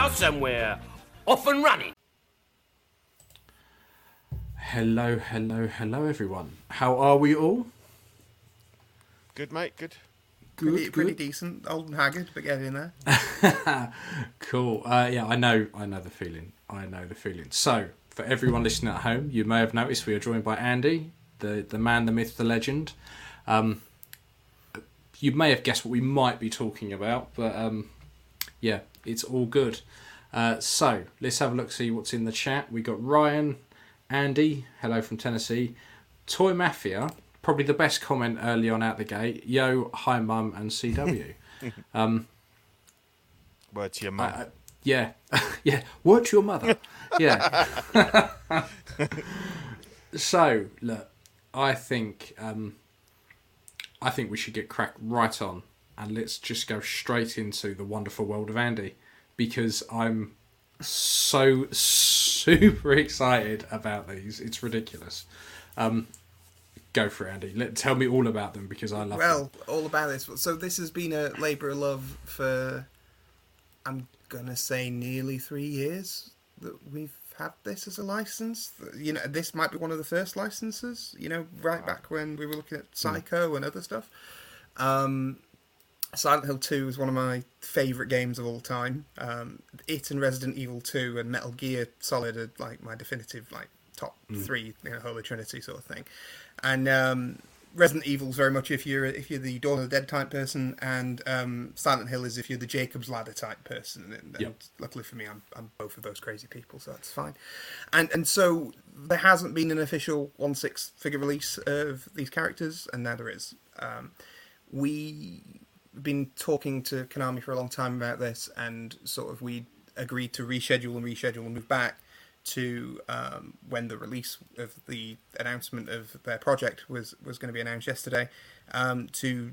For a full house somewhere. Off and running. Hello, hello, hello, everyone. How are we all? Good, mate. Good. Pretty, pretty decent. Old and haggard, but getting there. Cool. Uh, yeah, I know. I know the feeling. I know the feeling. So, for everyone listening at home, you may have noticed we are joined by Andy, the the man, the myth, the legend. Um, you may have guessed what we might be talking about, but um, yeah, it's all good. Uh, so let's have a look, see what's in the chat. We got Ryan, Andy, hello from Tennessee, Toy Mafia, probably the best comment early on out the gate. Yo, hi mum, and CW. Word to your mum. Uh, yeah, yeah. Word to your mother. Yeah. so look, I think um, I think we should get cracked right on, and let's just go straight into the wonderful world of Andy, because I'm so super excited about these. It's ridiculous. Um, go for it, Andy. Let tell me all about them because I love them. Well, all about this. So this has been a labour of love for, I'm gonna say, nearly three years that we've had this as a license. You know, this might be one of the first licenses. You know, right back when we were looking at Psycho and other stuff. Um, Silent Hill 2 is one of my favourite games of all time. Um, it and Resident Evil 2 and Metal Gear Solid are like my definitive like top three, you know, holy trinity sort of thing. And um, Resident Evil's very much if you're if you're the Dawn of the Dead type person, and um, Silent Hill is if you're the Jacob's Ladder type person. And, and Yep. luckily for me, I'm I'm both of those crazy people, so that's fine. And and so there hasn't been an official one six figure release of these characters, and now there is. Um, we been talking to Konami for a long time about this, and sort of we agreed to reschedule and reschedule and move back to um, when the release of the announcement of their project was was going to be announced yesterday um, to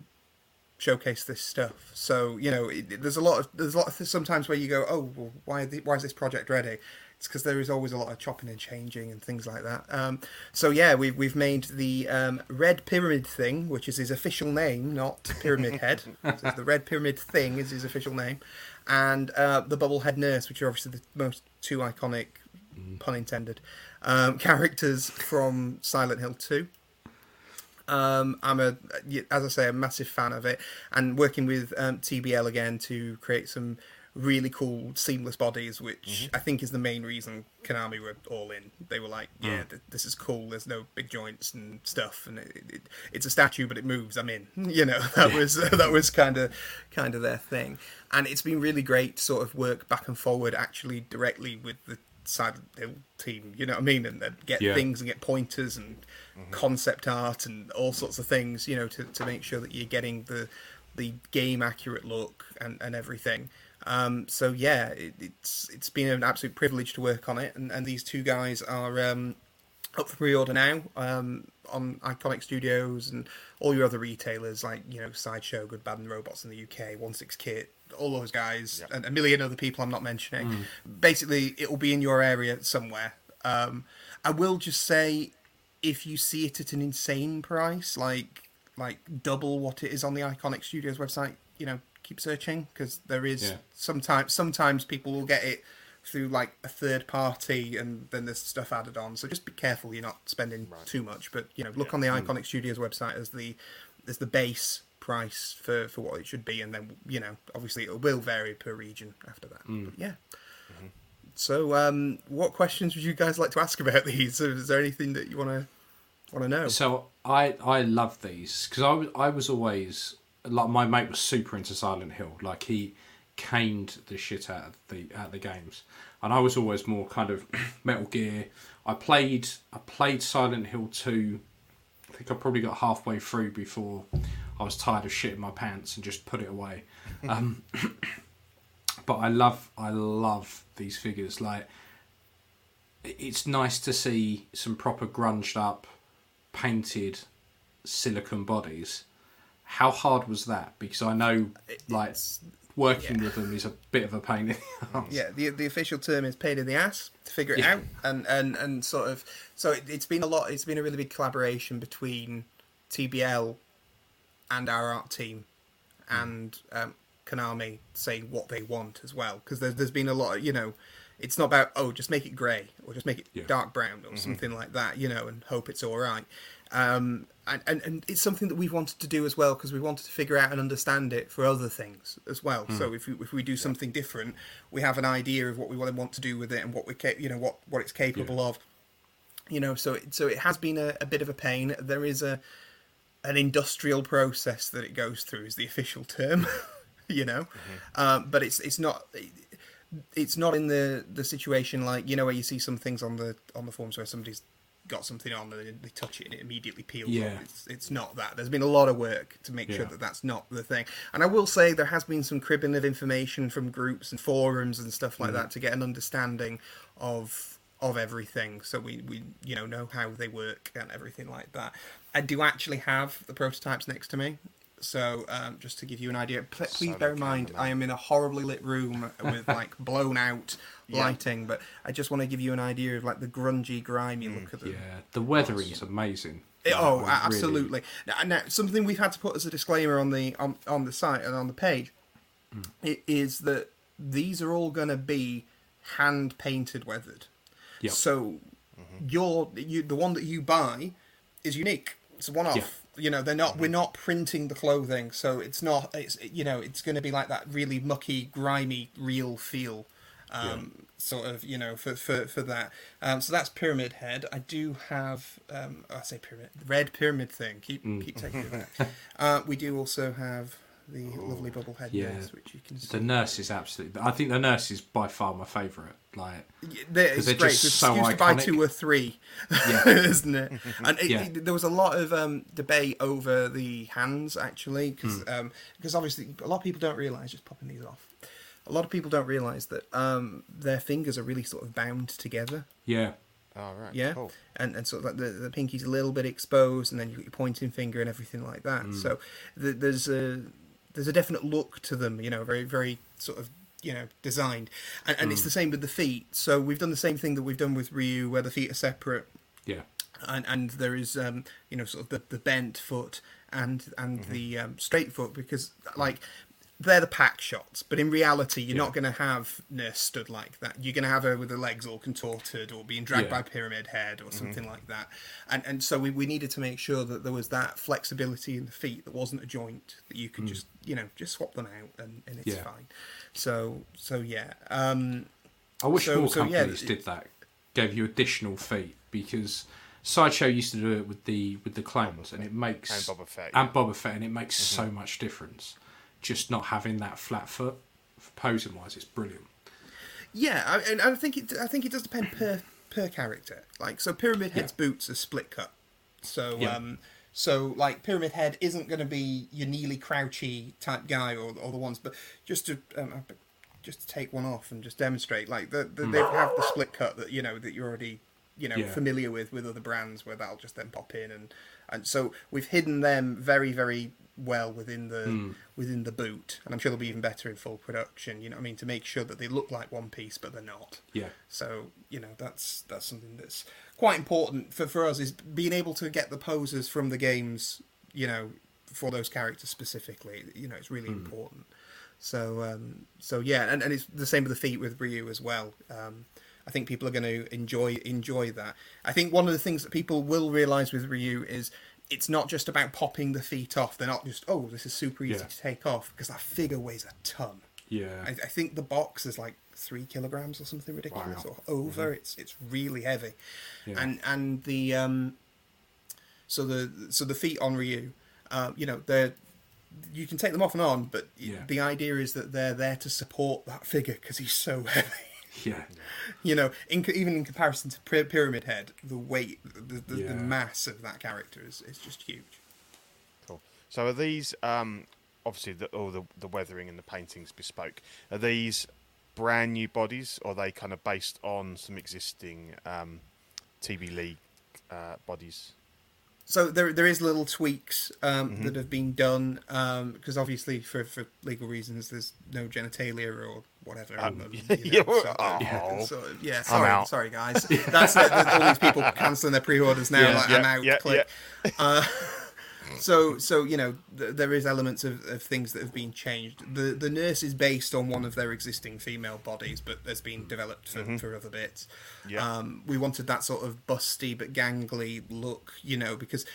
showcase this stuff. So you know, it, there's a lot of there's a lot of sometimes where you go, oh, well, why the, why is this project ready? It's because there is always a lot of chopping and changing and things like that. Um, so yeah, we've we've made the um, Red Pyramid thing, which is his official name, not Pyramid Head. so the Red Pyramid thing is his official name, and uh, the Bubblehead Nurse, which are obviously the most two iconic, pun intended, um, characters from Silent Hill Two. Um, I'm a, as I say, a massive fan of it, and working with um, TBL again to create some really cool seamless bodies, which mm-hmm. I think is the main reason Konami were all in. They were like, "Yeah, mm. th- this is cool. There's no big joints and stuff, and it, it, it's a statue, but it moves. I'm in." You know, that was that was kind of kind of their thing, and it's been really great to sort of work back and forward, actually directly with the Silent Hill team. You know what I mean, and, and get Yeah. things and get pointers and mm-hmm. concept art and all sorts of things. You know, to, to make sure that you're getting the the game accurate look and, and everything. Um, so yeah, it, it's it's been an absolute privilege to work on it, and, and these two guys are um, up for pre-order now um, on Iconiq Studios and all your other retailers like you know Sideshow, Good Bad and Robots in the UK, One Six Kit, all those guys, and a million other people I'm not mentioning. Basically, it will be in your area somewhere. Um, I will just say, if you see it at an insane price, like like double what it is on the Iconiq Studios website, you know, keep searching because there is Yeah. sometimes sometimes people will get it through like a third party and then there's stuff added on. So just be careful you're not spending too much. But you know, look on the hmm. Iconiq Studios website as the as the base price for for what it should be, and then you know, obviously it will vary per region after that. Hmm. But yeah. Mm-hmm. So, um, what questions would you guys like to ask about these? Is there anything that you want to want to know? So I I love these because I was I was always like my mate was super into Silent Hill. Like he caned the shit out of the out of the games. and I was always more kind of Metal Gear. I played I played Silent Hill two. I think I probably got halfway through before I was tired of shitting my pants and just put it away. Um, but I love I love these figures. Like it's nice to see some proper grunged up, painted silicon bodies. How hard was that? Because I know like It's- working yeah. with them is a bit of a pain in the ass. Yeah, the the official term is pain in the ass to figure it Yeah. out, and and and sort of so it, it's been a lot. It's been a really big collaboration between TBL and our art team, and um, Konami saying what they want as well, because there's there's been a lot. Of, you know, it's not about oh just make it grey or just make it Yeah. dark brown or something like that. You know, and hope it's all right. Um, and, and, and it's something that we've wanted to do as well because we wanted to figure out and understand it for other things as well. So if we, if we do something different, we have an idea of what we want to do with it and what we ca- you know what what it's capable of. You know, so it, so it has been a, a bit of a pain. There is a an industrial process that it goes through is the official term. you know, um, but it's it's not. It's not in the the situation like you know where you see some things on the on the forums where somebody's got something on and they- touch it and it immediately peels Yeah. off. It's it's not that. There's been a lot of work to make sure that that's not the thing. And I will say there has been some cribbing of information from groups and forums and stuff like mm-hmm. that to get an understanding of of everything. So we we you know know how they work and everything like that. I do actually have the prototypes next to me. So um, just to give you an idea, please bear in mind. I am in a horribly lit room with like blown out Yeah. lighting, but I just want to give you an idea of like the grungy, grimy Mm, look of them. Yeah, the weathering is amazing. It- oh, really- absolutely. Now, now, something we've had to put as a disclaimer on the on, on the site and on the page Hmm. i- is that these are all going to be hand painted weathered. Yep. So your you the one that you buy is unique. It's a one off. Yeah. You know, they're not. We're not printing the clothing, so it's not. It's you know, it's going to be like that really mucky, grimy, real feel. Um, Sort of, you know, for for for that. Um, so that's Pyramid Head. I do have. Um, I say pyramid, red pyramid thing. Keep keep taking it back. Uh, we do also have the lovely bubblehead Yeah. nurse, which you can see. The nurse is absolutely. I think the nurse is by far my favourite. Like, Yeah, there- it's they're great. just It's so excuse to buy two or three, Yeah. isn't it? And it, Yeah. it- there was a lot of um, debate over the hands actually, because Hmm. because obviously a lot of people don't realize. Just popping these off. A lot of people don't realize that um, their fingers are really sort of bound together. yeah, All right. Yeah, Cool. and and sort of like the the pinky's a little bit exposed, and then you got your pointing finger and everything like that. Mm. So th there's a there's a definite look to them, you know, very very sort of you know designed, and and Mm. it's the same with the feet. So we've done the same thing that we've done with Ryu, where the feet are separate, yeah, and and there is um you know sort of the, the bent foot and and the um, straight foot because like they're the pack shots but in reality you're Yeah. not going to have nurse stood like that you're going to have her with her legs all contorted or being dragged Yeah. by pyramid head or mm-hmm. something like that and and so we, we needed to make sure that there was that flexibility in the feet that wasn't a joint that you could mm. just you know just swap them out and, and it's Yeah. fine so so yeah um I wish So- more so, yeah, companies it- did that. Gave you additional feet because Sideshow used to do it with the with the clowns, and it makes And Boba Fett, and. Boba Fett, and it makes mm-hmm. so much difference. Just not having that flat foot, posing wise, it's brilliant. Yeah, I, and I think it. I think it does depend per per character. Like, so Pyramid Head's boots are split cut. So, Yeah. um, so like Pyramid Head isn't going to be your Neely Crouchy type guy or or the ones, but just to um, uh, just to take one off and just demonstrate, like the, the they have the split cut that you know that you're already you know Yeah. familiar with with other brands where that'll just then pop in and and so we've hidden them very very well within the within the boot. And i'm sure they'll be even better in full production you know i mean to make sure that they look like one piece but they're not. Yeah, so you know that's that's something that's quite important for for us is being able to get the poses from the games you know for those characters specifically you know it's really important. So um so yeah and, and it's the same with the feet with ryu as well. Um I think people are going to enjoy enjoy that. I think one of the things that people will realize with Ryu is it's not just about popping the feet off. They're not just oh this is super easy Yeah. to take off because that figure weighs a ton. yeah, I, I think the box is like three kilograms or something ridiculous Wow. or over. It's it's really heavy, Yeah. and and the um, so the so the feet on Ryu, uh, you know they're you can take them off and on, but Yeah. the idea is that they're there to support that figure because he's so heavy. Yeah. You know, in, even in comparison to Pyramid Head, the weight, the, the, Yeah. the mass of that character is, is just huge. Cool. So are these um, obviously the, all the the weathering and the paintings bespoke? Are these brand new bodies, or are they kind of based on some existing um, TB League uh, bodies? So there there is little tweaks um, Mm-hmm. that have been done because obviously for, for legal reasons there's no genitalia or whatever. Um, um, yeah, you know, well, so- oh. so- yeah, sorry, guys. That's all these people cancelling their pre-orders now. Yeah, like, yeah, I'm out. yeah, click. Uh, so so you know th- there is elements of, of things that have been changed. The the nurse is based on one of their existing female bodies, but has been developed for, for other bits. Yeah. Um, we wanted that sort of busty but gangly look, you know, because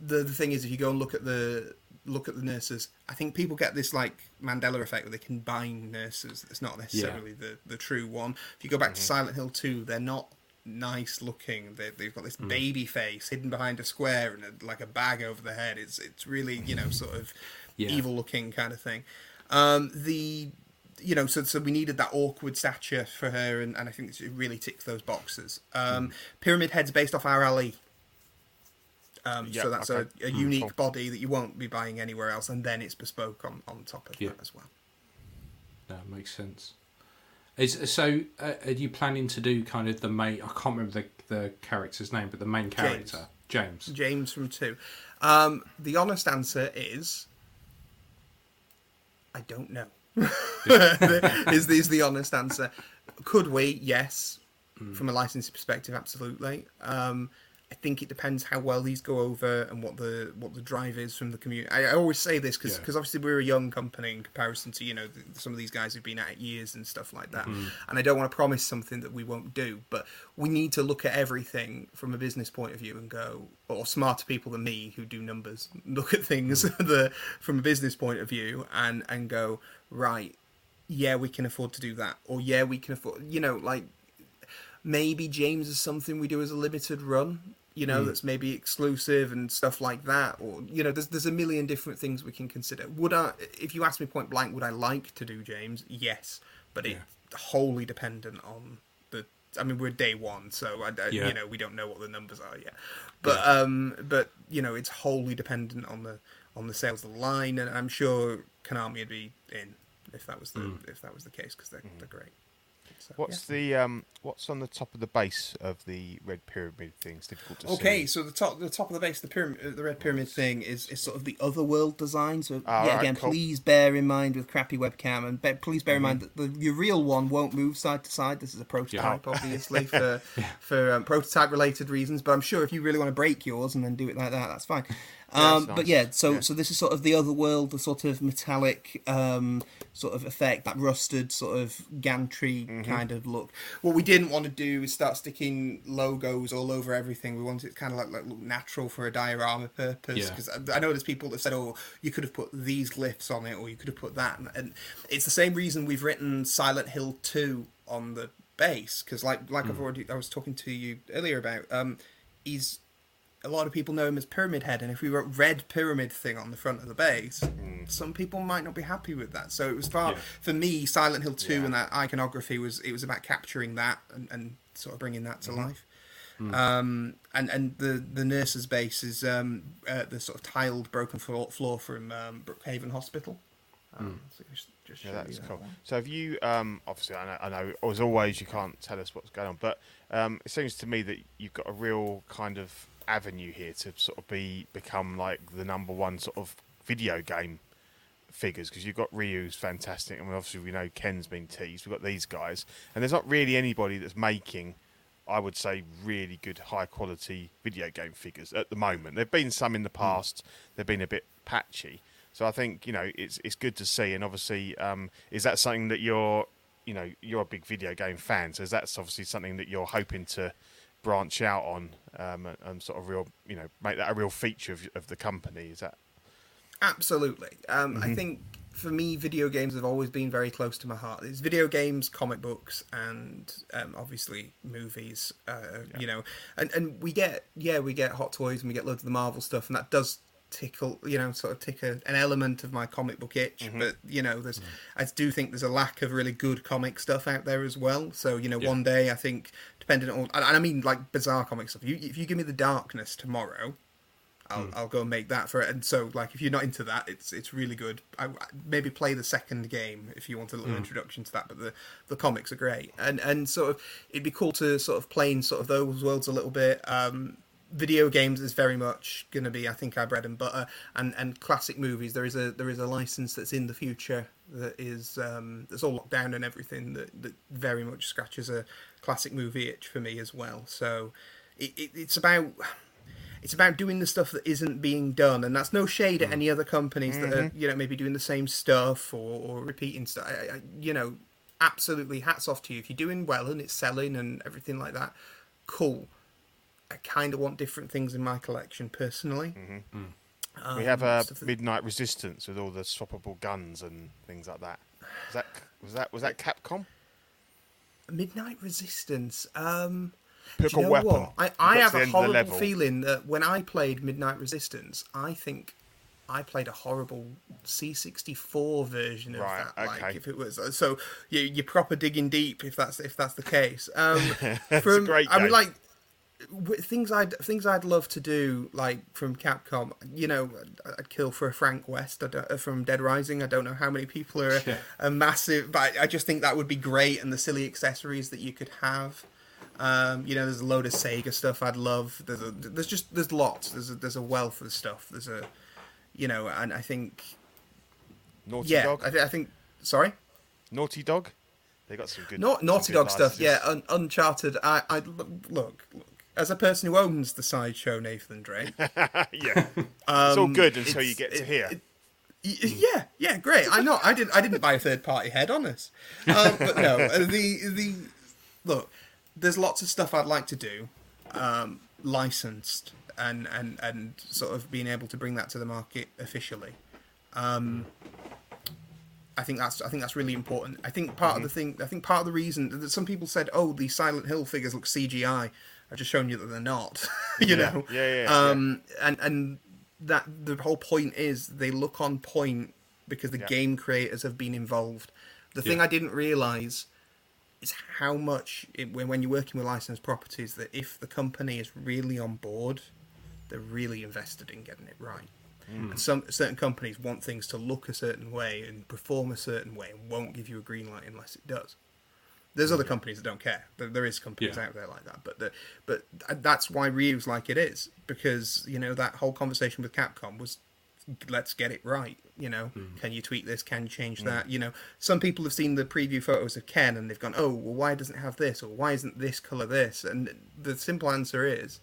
the the thing is, if you go and look at the look at the nurses, I think people get this like Mandela effect where they combine nurses. It's not necessarily the the true one. If you go back to Silent Hill Two, they're not nice looking. They, they've got this baby face hidden behind a square and a, like a bag over the head. It's it's really you know sort of Yeah. evil looking kind of thing. Um, the you know, so so we needed that awkward stature for her, and, and I think it really ticks those boxes. Um, Pyramid Head's based off RLE. Um, Yeah, so that's okay. a, a unique body that you won't be buying anywhere else, and then it's bespoke on, on top of Yeah. that as well. That makes sense. Is so? Uh, are you planning to do kind of the main? I can't remember the the character's name, but the main character, James. James from two. Um, the honest answer is, I don't know. is is the honest answer? Could we? Yes. From a licensing perspective, absolutely. Um, I think it depends how well these go over and what the what the drive is from the community. I, I always say this because Yeah. obviously we're a young company in comparison to you know the, some of these guys who've been at it years and stuff like that. Mm-hmm. And I don't want to promise something that we won't do, but we need to look at everything from a business point of view and go, or smarter people than me who do numbers look at things mm. the from a business point of view and and go right. Yeah, we can afford to do that, or yeah, we can afford. You know, like maybe James is something we do as a limited run, you know, hmm. that's maybe exclusive and stuff like that. Or you know, there's there's a million different things we can consider. Would I, if you ask me point blank, would I like to do James? Yes, but it's wholly dependent on the. I mean, we're day one, so I, I- Yeah. you know we don't know what the numbers are yet. But um, but you know, it's wholly dependent on the on the sales of the line, and I'm sure Konami would be in if that was the hmm. if that was the case because they're hmm. they're great. So, What's yeah. the um, what's on the top of the base of the red pyramid thing? It's difficult to Okay, see. so the top the top of the base, the pyramid, uh, the red pyramid thing is, is sort of the other world design. So Ah, yeah, right, again, cool. please bear in mind with crappy webcam, and be, please bear in mind Mm-hmm. that the, your real one won't move side to side. This is a prototype, Yeah. obviously for for um, prototype related reasons. But I'm sure if you really want to break yours and then do it like that, that's fine. Um, But nice. yeah, so Yeah. so this is sort of the other world, the sort of metallic um, sort of effect, that rusted sort of gantry Mm-hmm. kind of look. What we didn't want to do is start sticking logos all over everything. We wanted it kind of like, like look natural for a diorama purpose. Yeah. Because I, I know there's people that said, "Oh, you could have put these glyphs on it, or you could have put that," and, and it's the same reason we've written Silent Hill Two on the base. Because like like I've already I was talking to you earlier about, um, he's a lot of people know him as Pyramid Head, and if we wrote red pyramid thing on the front of the base, some people might not be happy with that. So it was far Yeah. for me. Silent Hill Two Yeah. and that iconography was it was about capturing that and, and sort of bringing that to Mm-hmm. life. Um, and and the the nurse's base is um, uh, the sort of tiled broken floor, floor from um, Brookhaven Hospital. Um, so just, just Yeah, that's you that cool. So have you? Um, obviously, I know, I know. As always, you can't tell us what's going on, but um, it seems to me that you've got a real kind of avenue here to sort of be become like the number one sort of video game figures because you've got Ryu's fantastic, and obviously we know Ken's been teased. We've got these guys, and there's not really anybody that's making. I would say really good, high quality video game figures at the moment. There've been some in the past. They've been a bit patchy. So I think you know it's it's good to see, and obviously, um, is that something that you're, you know, you're a big video game fan, so is that obviously something that you're hoping to branch out on um, and, and sort of real, you know, make that a real feature of, of the company? Is that Absolutely. Um, I think for me, video games have always been very close to my heart. It's video games, comic books, and um, obviously movies. Uh, You know, and and we get yeah, we get Hot Toys and we get loads of the Marvel stuff, and that does tickle, you know, sort of tick a, an element of my comic book itch. Mm-hmm. But you know, there's I do think there's a lack of really good comic stuff out there as well. So you know, Yeah. one day I think, depending on, and I mean like bizarre comic stuff. You, if you give me the darkness tomorrow. I'll, Hmm. I'll go and make that for it. And so, like, if you're not into that, it's it's really good. I, maybe play the second game if you want a little introduction to that. But the the comics are great, and and sort of it'd be cool to sort of play in sort of those worlds a little bit. Um, video games is very much going to be, I think, our bread and butter, and and classic movies. There is a there is a license that's in the future that is um, that's all locked down and everything that that very much scratches a classic movie itch for me as well. So it, it, it's about it's about doing the stuff that isn't being done, and that's no shade at any other companies that are you know maybe doing the same stuff or, or repeating stuff. I, I, you know, absolutely hats off to you if you're doing well and it's selling and everything like that. Cool. I kind of want different things in my collection personally. we have a that- Midnight Resistance with all the swappable guns and things like that. Was that was that was that Capcom? Midnight Resistance. Um, Pick you a know weapon. what? I, I have a end of the horrible feeling that when I played Midnight Resistance, I think I played a horrible C64 version of Right, that. Like okay. if it was so, you you're proper digging deep if that's if that's the case. Um, a from great I mean, like things I'd things I'd love to do like from Capcom. You know, I'd- kill for a Frank West uh, from Dead Rising. I don't know how many people are Yeah. a, massive, but I, just think that would be great and the silly accessories that you could have. Um, you know, there's a load of Sega stuff I'd love. There's a, there's just there's lots. There's a, there's a wealth of stuff. There's a, you know, and I think Naughty yeah, Dog. I, thi- I think sorry. Naughty Dog. They got some good. Some Naughty good Dog stuff, yeah. Un- Uncharted. I, I look, look, as a person who owns the sideshow Nathan Drake. yeah. it's all good until you get to it- here. it- yeah, yeah, great. I know. I didn't. I didn't buy a third party head, honest. Um, but no, uh, the the look. There's lots of stuff I'd like to do, um, licensed and and and sort of being able to bring that to the market officially. Um, I think that's I think that's really important. I think part of the thing I think part of the reason that some people said, "Oh, the Silent Hill figures look CGI." I've just shown you that they're not. you know. Yeah, yeah, yeah. Um, and and that the whole point is they look on point because the Yeah. game creators have been involved. The thing Yeah. I didn't realize is how much it, when when you're working with licensed properties that if the company is really on board, they're really invested in getting it right. And some certain companies want things to look a certain way and perform a certain way and won't give you a green light unless it does. There's other companies that don't care. There, there is companies Yeah. out there like that, but the, but that's why Ryu's like it is because you know that whole conversation with Capcom was let's get it right. You know, can you tweak this? Can you change that? You know, some people have seen the preview photos of Ken and they've gone, oh, well, why doesn't it have this or why isn't this color this? And the simple answer is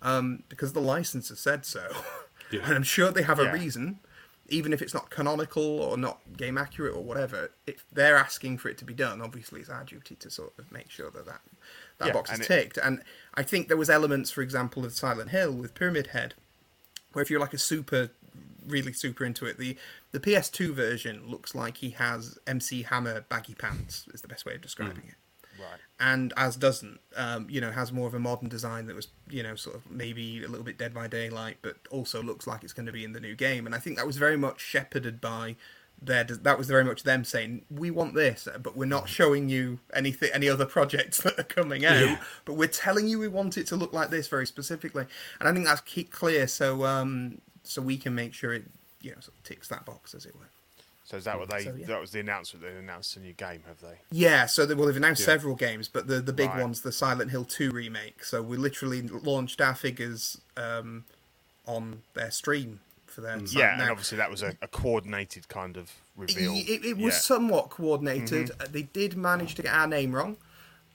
um, because the license has said so, Yeah. and I'm sure they have a reason. Even if it's not canonical or not game accurate or whatever, if they're asking for it to be done, obviously it's our duty to sort of make sure that that, that Yeah, box is and it- ticked. And I think there was elements, for example, of Silent Hill with Pyramid Head, where if you're like a super, really super into it, the the PS2 version looks like he has MC Hammer baggy pants. Is the best way of describing hmm. it Right. And as doesn't um, you know has more of a modern design that was you know sort of maybe a little bit dead by daylight but also looks like it's going to be in the new game. And i think that was very much shepherded by their that was very much them saying we want this but we're not showing you anything any other projects that are coming out Yeah. but we're telling you we want it to look like this very specifically. And i think that's clear so um so we can make sure it you know sort of ticks that box as it were So is that what they? So, yeah. That was the announcement. They announced a new game, have they? Yeah, so they, well, they've announced Yeah. several games, but the the big Right. one's the Silent Hill 2 remake. So we literally launched our figures um, on their stream for their site Yeah, and obviously that was a, a coordinated kind of reveal. It, it was Yeah. somewhat coordinated. Uh, They did manage to get our name wrong,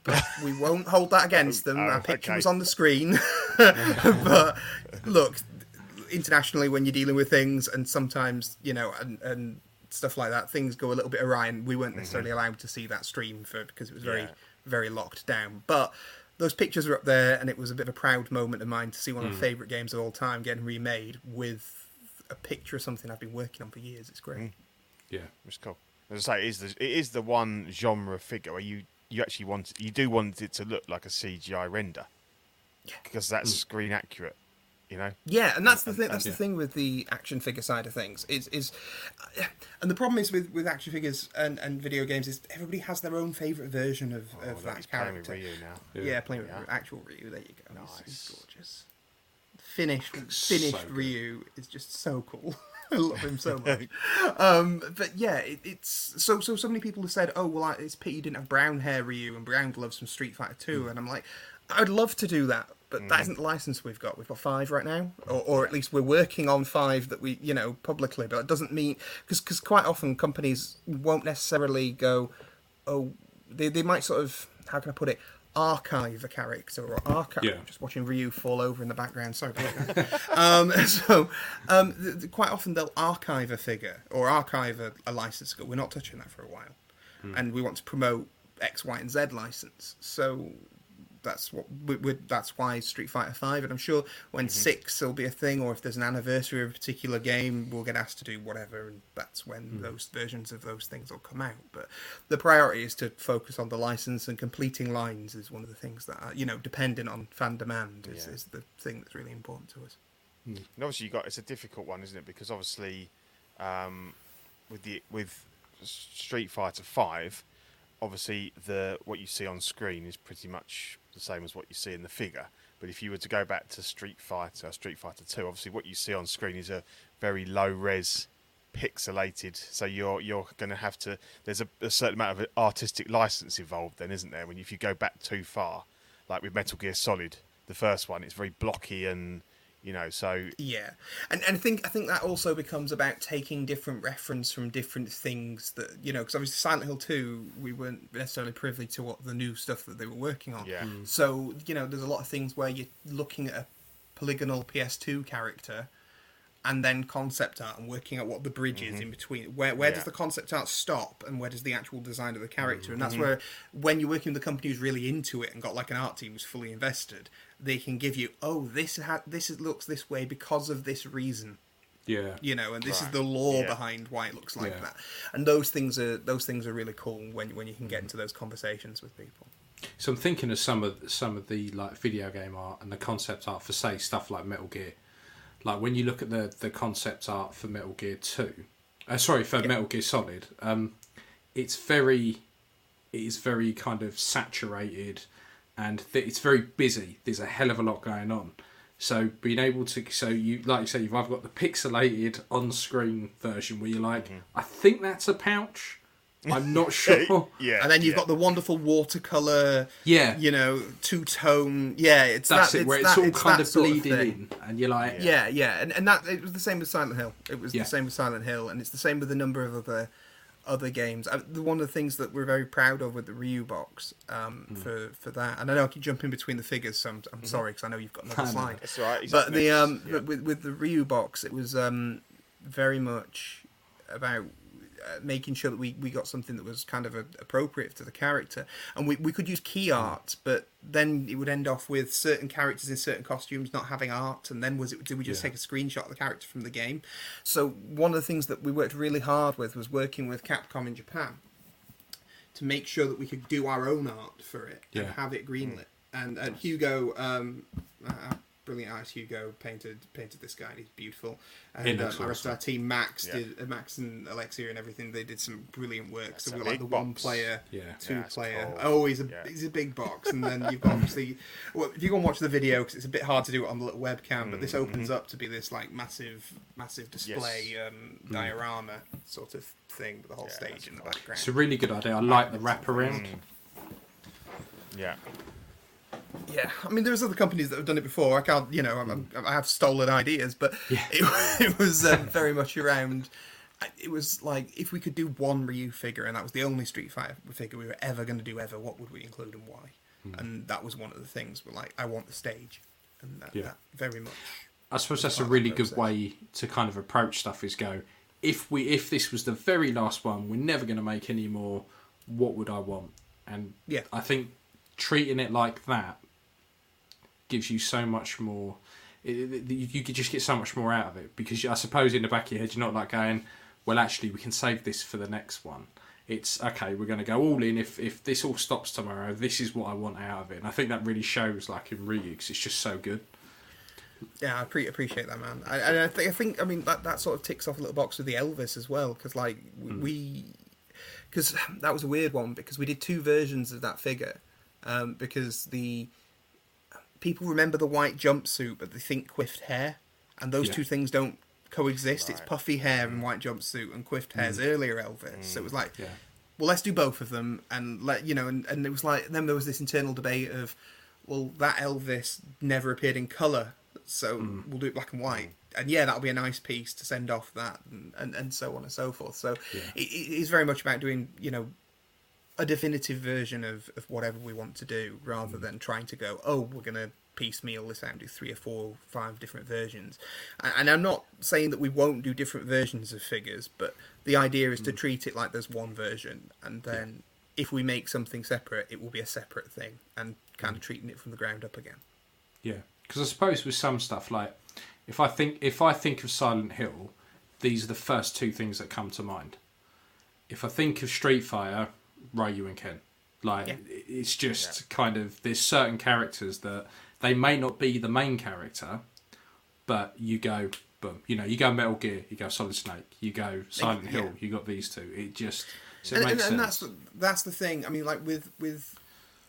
but we won't hold that against them. Oh, our picture okay. was on the screen. but look, internationally, when you're dealing with things, and sometimes you know, and, and stuff like that, things go a little bit awry, and we weren't necessarily allowed to see that stream for because it was very, Mm-hmm. Yeah. very locked down. But those pictures were up there, and it was a bit of a proud moment of mine to see one of Mm. my favourite games of all time getting remade with a picture of something I've been working on for years. It's great. Mm. Yeah. It's cool. As I say, it is the it is the one genre figure where you you actually want you do want it to look like a CGI render. Because that's screen accurate. You know, Yeah, and that's the thing. That's Yeah. the thing with the action figure side of things. Is is, and the problem is with, with action figures and, and video games is everybody has their own favorite version of, oh, of look, that he's playing with character. Ryu now. Yeah, playing with Yeah. actual Ryu. There you go. He's- He's, Nice. gorgeous. Finished So finished good. Ryu is just so cool. I love him so much. um, but yeah, it, it's so so so many people have said, "Oh well, I, it's pity you didn't have brown hair Ryu and brown gloves from Street Fighter 2. and I'm like, I'd love to do that, but that isn't the license we've got. We've got five right now, or, or at least we're working on five that we you know publicly. But it doesn't mean because because quite often companies won't necessarily go, oh, they they might sort of how can I put it. Archive a character or archive. Yeah. Just watching Ryu fall over in the background. Sorry about that. um, so, um, th- th- quite often they'll archive a figure or archive a, a license. We're not touching that for a while, and we want to promote X, Y, and Z license. So that's what we, we, that's why Street Fighter Five, and I'm sure when mm-hmm. six will be a thing, or if there's an anniversary of a particular game, we'll get asked to do whatever, and that's when mm. those versions of those things will come out. But the priority is to focus on the license and completing lines is one of the things that are, you know, dependent on fan demand is, Yeah. is the thing that's really important to us. Hmm. And obviously, you got it's a difficult one, isn't it? Because obviously, um, with the with Street Fighter Five, obviously the what you see on screen is pretty much the same as what you see in the figure. But if you were to go back to Street Fighter, Street Fighter Two, obviously what you see on screen is a very low res pixelated so you're you're going to have to there's a, a certain amount of artistic license involved then isn't there when if you go back too far like with metal gear solid the first one it's very blocky and you know so Yeah, and and I think I think that also becomes about taking different reference from different things that you know because obviously Silent Hill two we weren't necessarily privy to what the new stuff that they were working on. Yeah. Mm. So you know there's a lot of things where you're looking at a polygonal PS2 character. And then concept art and working out what the bridge is in between. Where where does the concept art stop and where does the actual design of the character? And Mm-hmm. that's where when you're working with a company who's really into it and got like an art team who's fully invested, they can give you, oh, this ha- this is, looks this way because of this reason Yeah. you know, and this is the law Yeah. behind why it looks like Yeah. that. And those things are those things are really cool when when you can get into those conversations with people. So I'm thinking of some of some of the like video game art and the concept art for say stuff like Metal Gear. Like when you look at the the concept art for Metal Gear Two, uh, sorry for Metal Gear Solid, um, it's very, it is very kind of saturated, and th- it's very busy. There's a hell of a lot going on. So being able to, so you like you say, you've either got the pixelated on-screen version where you're like, mm-hmm. I think that's a pouch. I'm not sure. yeah And then you've yeah. got the wonderful watercolor, Yeah. you know, two tone. Yeah, it's That's that, it, where it's it's that, all it's kind that of sort bleeding thing. in, and you're like, Yeah, yeah, and and that it was the same with Silent Hill. It was Yeah. the same with Silent Hill, and it's the same with a number of other other games. Uh, the one of the things that we're very proud of with the Ryu box um, Hmm. for for that, and I know I keep jumping between the figures, so I'm, I'm sorry because I know you've got another slide. That's all right, he's But the um, yeah. but with with the Ryu box, it was um, very much about uh, making sure that we, we got something that was kind of a, appropriate to the character, and we, we could use key Hmm. art, but then it would end off with certain characters in certain costumes not having art, and then was it did we just Yeah. take a screenshot of the character from the game? So one of the things that we worked really hard with was working with Capcom in Japan to make sure that we could do our own art for it and have it greenlit. And, and Hugo, um, uh, brilliant artist Hugo, painted painted this guy. and He's beautiful. And um, looks our rest of our awesome. team, Max Yeah. did uh, Max and Alexia and everything. They did some brilliant work. That's so we got like the one player, Yeah. two Yeah, player. cool. Oh, he's a he's a big box. And then you've got obviously, well, if you go and watch the video, because it's a bit hard to do it on the little webcam, but this opens up to be this like massive, massive display um, diorama sort of thing with the whole stage in the cool. background. It's a really good idea. I like the wraparound. yeah Yeah, I mean, there's other companies that have done it before. I can't, you know, I'm, I'm, I have stolen ideas, but Yeah. it, it was um, very much around. It was like if we could do one Ryu figure, and that was the only Street Fighter figure we were ever going to do ever. What would we include and why? And that was one of the things. We're like, I want the stage, and that, Yeah. that very much. I suppose that's a really good way to kind of approach stuff. Is go if we if this was the very last one, we're never going to make any more. What would I want? And Yeah. I think treating it like that gives you so much more. It, you, you could just get so much more out of it because I suppose in the back of your head you're not like going, well, actually we can save this for the next one. It's okay. We're going to go all in. If if this all stops tomorrow, this is what I want out of it. And I think that really shows, like in Ryu, because it's just so good. Yeah, I pre- appreciate that, man. I, and I think I think I mean that, that sort of ticks off a little box with the Elvis as well, because like Hmm. we, because that was a weird one because we did two versions of that figure, um, because the people remember the white jumpsuit, but they think quiffed hair, and those Yeah. two things don't coexist. It's puffy hair and white jumpsuit, and quiffed hair's earlier Elvis. So it was like. Yeah. well, let's do both of them, and let you know. And, and it was like then there was this internal debate of, well, that Elvis never appeared in color, so Mm. we'll do it black and white. And yeah, that'll be a nice piece to send off that, and, and, and so on and so forth. So Yeah. it, it is very much about doing, you know, a definitive version of, of whatever we want to do, Mm. rather than trying to go, oh, we're gonna piecemeal this out and do three or four, five different versions. And, and I'm not saying that we won't do different versions of figures, but the idea is to Mm. treat it like there's one version, and then if we make something separate, it will be a separate thing, and kind of Mm. treating it from the ground up again. Yeah, because I suppose with some stuff like if I think if I think of Silent Hill, these are the first two things that come to mind. If I think of Street Fighter, Ryu and Ken, like Yeah. it's just kind of there's certain characters that they may not be the main character, but you go boom, you know, you go Metal Gear, you go Solid Snake, you go Silent Hill, yeah. you got these two. It just so it and, and, makes and sense. that's the, that's the thing. I mean, like with with,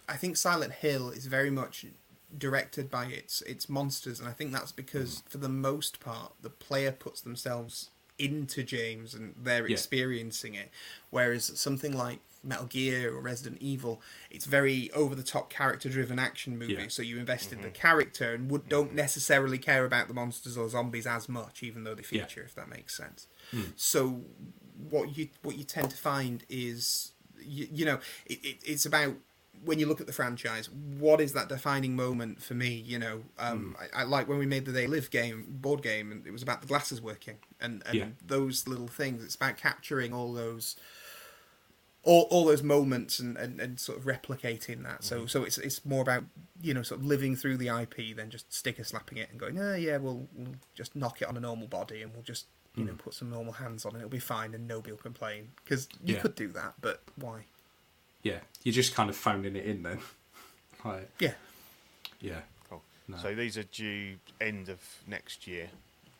I think Silent Hill is very much directed by its its monsters, and I think that's because Mm. for the most part, the player puts themselves into James and they're Yeah. experiencing it, whereas something like Metal Gear or Resident Evil, it's very over the top character driven action movie. Yeah. So you invest in the mm-hmm. character and would don't mm-hmm. necessarily care about the monsters or zombies as much, even though they Yeah. feature, if that makes sense. Hmm. So what you what you tend to find is you, you know it, it, it's about when you look at the franchise what is that defining moment for me you know um, hmm. I, I like when we made the they live game board game and it was about the glasses working and, and Yeah. those little things it's about capturing all those all, all those moments and, and, and sort of replicating that so mm-hmm. so it's it's more about you know sort of living through the IP than just sticker slapping it and going oh yeah we'll, we'll just knock it on a normal body and we'll just you know mm. put some normal hands on it it'll be fine and nobody will complain because you Yeah. could do that but why yeah, you're just kind of phoning it in then. like, yeah yeah. Cool. No. So these are due end of next year.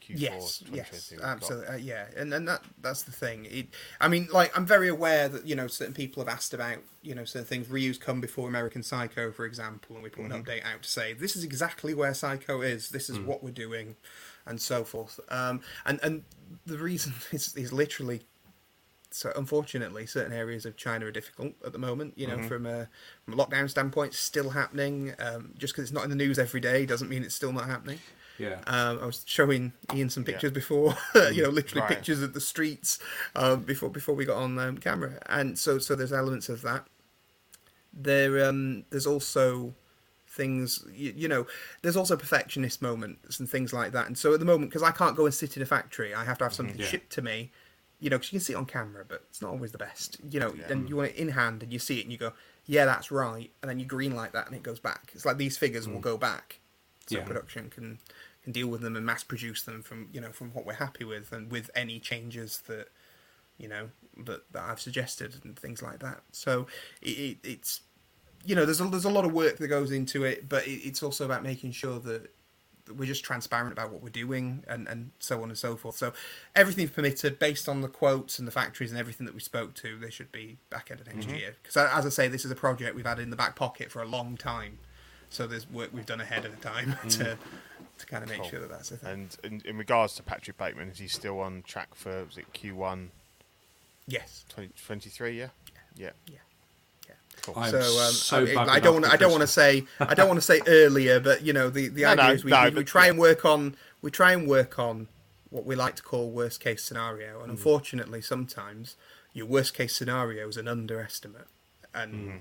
Q4 yes yes absolutely uh, yeah and and that that's the thing it, i mean like i'm very aware that you know certain people have asked about you know certain things ryu's come before american psycho for example and we put an update out to say this is exactly where psycho is this is what we're doing and so forth um and and the reason is is literally so unfortunately, certain areas of China are difficult at the moment. You know, from a from a lockdown standpoint, still happening. Um, just because it's not in the news every day doesn't mean it's still not happening. Yeah. Um, I was showing Ian some pictures Yeah. before, you know, literally Right. pictures of the streets um, before before we got on um, camera, and so so there's elements of that. There, um, there's also things you, you know there's also perfectionist moments and things like that and so at the moment because i can't go and sit in a factory i have to have something Yeah. shipped to me you know because you can see it on camera but it's not always the best you know and you want it in hand and you see it and you go yeah that's right and then you green light that and it goes back it's like these figures will go back so Yeah. production can can deal with them and mass produce them from you know from what we're happy with and with any changes that you know that, that I've suggested and things like that. So it, it, it's you know there's a, there's a lot of work that goes into it, but it, it's also about making sure that, we're just transparent about what we're doing and and so on and so forth. So everything's permitted based on the quotes and the factories and everything that we spoke to. They should be back end of next mm-hmm. year because uh, as I say, this is a project we've had in the back pocket for a long time. So there's work we've done ahead of time to mm. To kind of make Cool. sure that that's a thing. And in, in regards to Patrick Bateman, is he still on track for was it Q1 yes. 2023? Yeah. Yeah. Yeah. Yeah. Cool. I'm so um, so I, bugging I don't want I don't want to say I don't want to say earlier, but you know the the No, idea no, is we, no, we, we try yeah. and work on we try and work on what we like to call worst case scenario, Mm. and unfortunately sometimes your worst case scenario is an underestimate, and Mm.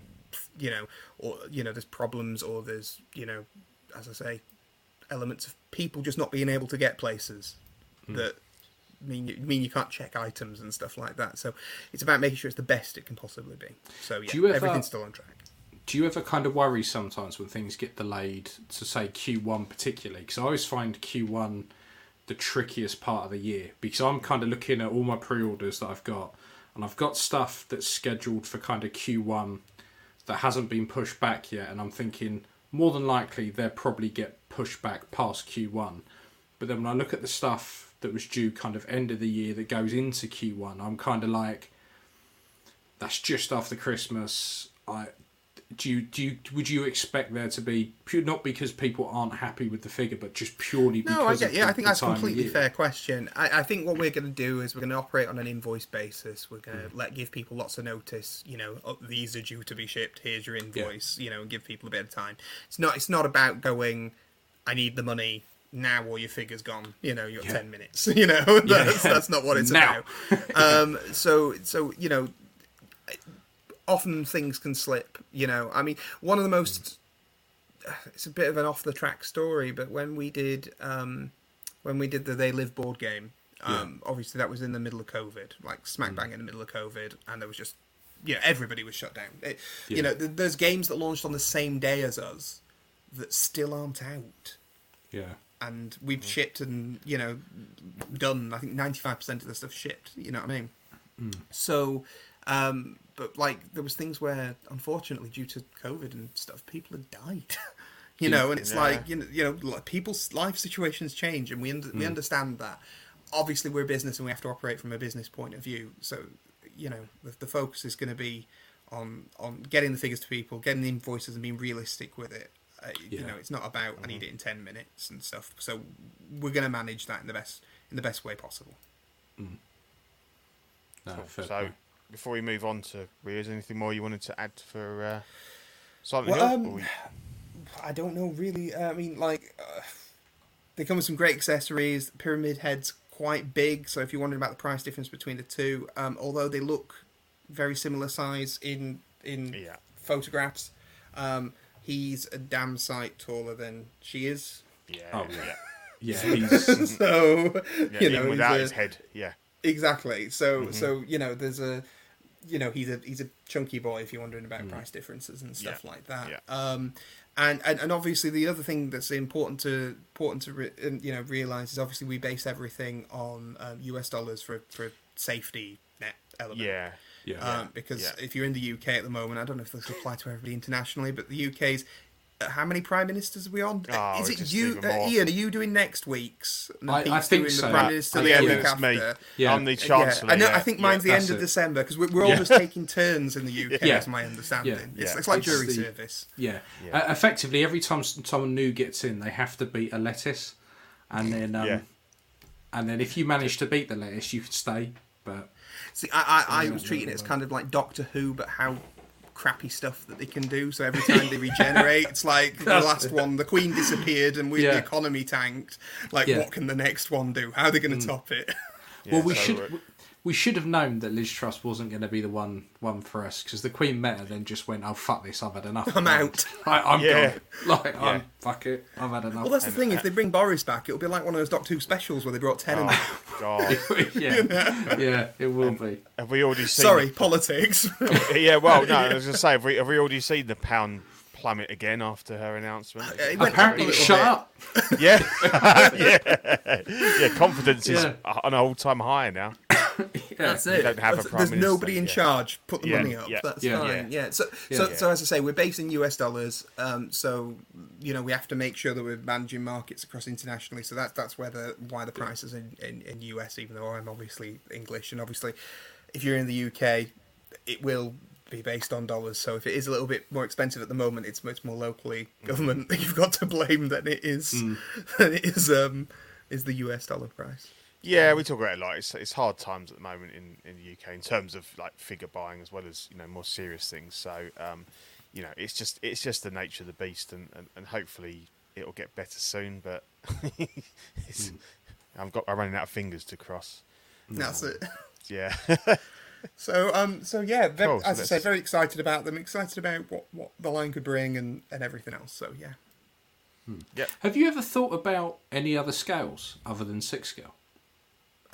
you know or you know there's problems or there's you know as I say elements of people just not being able to get places Mm. that mean you, mean you can't check items and stuff like that. So it's about making sure it's the best it can possibly be. So yeah, ever- everything's still on track. Do you ever kind of worry sometimes when things get delayed to say Q1 particularly? Because I always find Q1 the trickiest part of the year because I'm kind of looking at all my pre-orders that I've got, and I've got stuff that's scheduled for kind of Q1 that hasn't been pushed back yet, and I'm thinking more than likely they'll probably get pushed back past Q1. But then when I look at the stuff that was due kind of end of the year that goes into Q1, I'm kind of like, that's just after Christmas. I do you do you would you expect there to be pure not because people aren't happy with the figure, but just purely because No, I get. Yeah, the- I think that's a completely fair question. I, I think what we're going to do is we're going to operate on an invoice basis. We're going to Mm. let give people lots of notice. You know, oh, these are due to be shipped. Here's your invoice. You know, and give people a bit of time. It's not. It's not about going. I need the money now, or your figure's gone. You know, you got Yeah. ten minutes. You know, that's that's not what it's Now. about. um, so so you know, often things can slip. You know, I mean, one of the most it's a bit of an off the track story, but when we did um, when we did the They Live board game, um, obviously that was in the middle of COVID, like smack bang in the middle of COVID, and there was just yeah everybody was shut down. It, Yeah. You know, th- there's games that launched on the same day as us that still aren't out. Yeah. And we've mm. shipped and you know done. I think ninety five percent of the stuff shipped. You know what I mean? Mm. So, um, but like there was things where, unfortunately, due to COVID and stuff, people had died. you know, and it's Yeah. like you know, you know, like, people's life situations change, and we under, we mm. understand that. Obviously, we're a business, and we have to operate from a business point of view. So, you know, the, the focus is going to be on on getting the figures to people, getting the invoices, and being realistic with it. Uh, You know, it's not about I need it in ten minutes and stuff. So, we're going to manage that in the best in the best way possible. No, fair So, before we move on to Ryu, is there anything more you wanted to add for uh, Silent Well, Hill? um, we- I don't know really. Uh, I mean, like uh, they come with some great accessories. Pyramid head's quite big, so if you're wondering about the price difference between the two, um, although they look very similar size in in Yeah. photographs, um, he's a damn sight taller than she is. yeah, Oh, yeah, Yeah, he's so yeah, you even know, without he's his head, yeah, Exactly. So so you know, there's a you know he's a he's a chunky boy if you're wondering about price differences and stuff Yeah. like that. Yeah. Um, and, and and obviously the other thing that's important to important to re, you know realize is obviously we base everything on um, US dollars for for safety net element. yeah, yeah. Um, because Yeah. if you're in the UK at the moment, I don't know if this apply to everybody internationally, but the UK's uh, how many prime ministers are we on? Oh, is it you, uh. Ian? Are you doing next week's? And I- I think doing so. The prime minister I- the yeah, week me. after. Yeah. I'm the Yeah, chancellor. I know. yeah. I think mine's the that's end of it. December because we're, we're all just taking turns in the UK. Yeah. Is my understanding. Yeah. It's, Yeah. it's like It's jury the- service. Yeah. Yeah. Uh, effectively, every time s- someone new gets in, they have to beat a lettuce, and then um, Yeah. and then if you manage to beat the lettuce, you can stay. But See, I, I, I was treating it as kind of like Doctor Who, but how crappy stuff that they can do. So every time they regenerate, it's like the last one, the Queen disappeared and we Yeah. the economy tanked. Like, Yeah. what can the next one do? How are they going to mm. top it? well, we so, should we- we should have known that Liz Truss wasn't going to be the one one for us because the Queen met her, then just went, "Oh fuck this, I've had enough. I'm out." I, I'm Yeah. gone. Like, I'm, fuck it, I've had enough. Well, that's the thing. If they bring Boris back, it'll be like one of those Doctor Who specials where they brought Tennant. Oh God, yeah, yeah, it will be. have we already seen? Sorry, politics. yeah. Well, no. I was gonna say, have we, have we already seen the pound plummet again after her announcement? Uh, it Apparently, up a little shut bit. up. yeah, yeah, yeah. Confidence is Yeah. on an all-time high now. That's it. don't have a There's- prime There's minister, nobody in yeah. charge. Put the Yeah, money up. yeah, That's yeah. fine. Yeah. Yeah. So, so, Yeah. so as I say, we're based in US dollars. Um, so you know we have to make sure that we're managing markets across internationally. So that's that's where the why the prices in, in in US. Even though I'm obviously English, and obviously if you're in the UK, it will be based on dollars. So if it is a little bit more expensive at the moment, it's much more locally government that you've got to blame than it is than it is um is the US dollar price. Yeah, we talk about it a lot. It's, it's hard times at the moment in, in the UK in terms of like figure buying as well as you know more serious things. So um, you know, it's just it's just the nature of the beast, and, and, and hopefully it'll get better soon. But it's, I've got I'm running out of fingers to cross. That's it. Yeah, So um so yeah, ve- Cool, so as I say, very excited about them. Excited about what, what the line could bring and, and everything else. So yeah. yeah. Have you ever thought about any other scales other than six scale?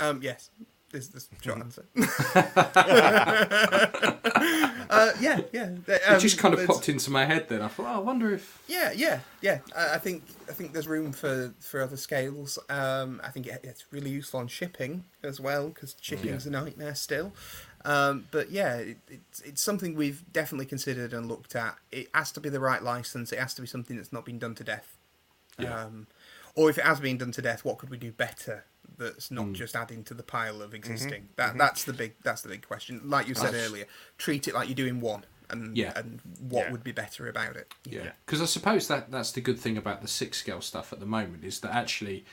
Um yes, is the short Mm-hmm. answer. uh, yeah, yeah. Um, It just kind of popped into my head. Then I thought, oh, I wonder if Yeah, yeah, yeah. I, I think I think there's room for, for other scales. Um, I think it, it's really useful on shipping as well because shipping's a nightmare still. Um, but yeah, it, it's it's something we've definitely considered and looked at. It has to be the right license. It has to be something that's not been done to death. Yeah. Um, or if it has been done to death, what could we do better? That's not Mm. just adding to the pile of existing. Mm-hmm. That that's the big that's the big question. Like you said earlier, treat it like you're doing one, and Yeah. and what Yeah. would be better about it? Yeah, because I suppose that that's the good thing about the six scale stuff at the moment is that actually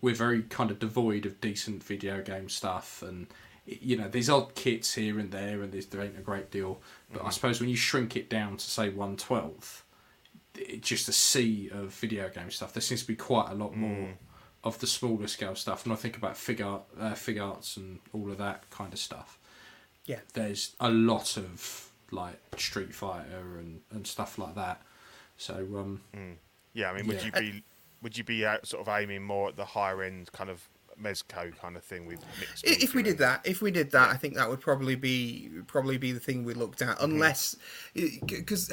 we're very kind of devoid of decent video game stuff, and you know these odd kits here and there, and there's, there ain't a great deal. But I suppose when you shrink it down to say one twelfth, it's just a sea of video game stuff. There seems to be quite a lot more of the smaller scale stuff, and I think about Figuart, uh, Figuarts, and all of that kind of stuff Yeah. there's a lot of like Street Fighter and, and stuff like that. So um, Yeah, I mean, would Yeah. you be would you be out, sort of aiming more at the higher end kind of Mezco kind of thing with mixed? If we did that, if we did that, I think that would probably be probably be the thing we looked at, unless because.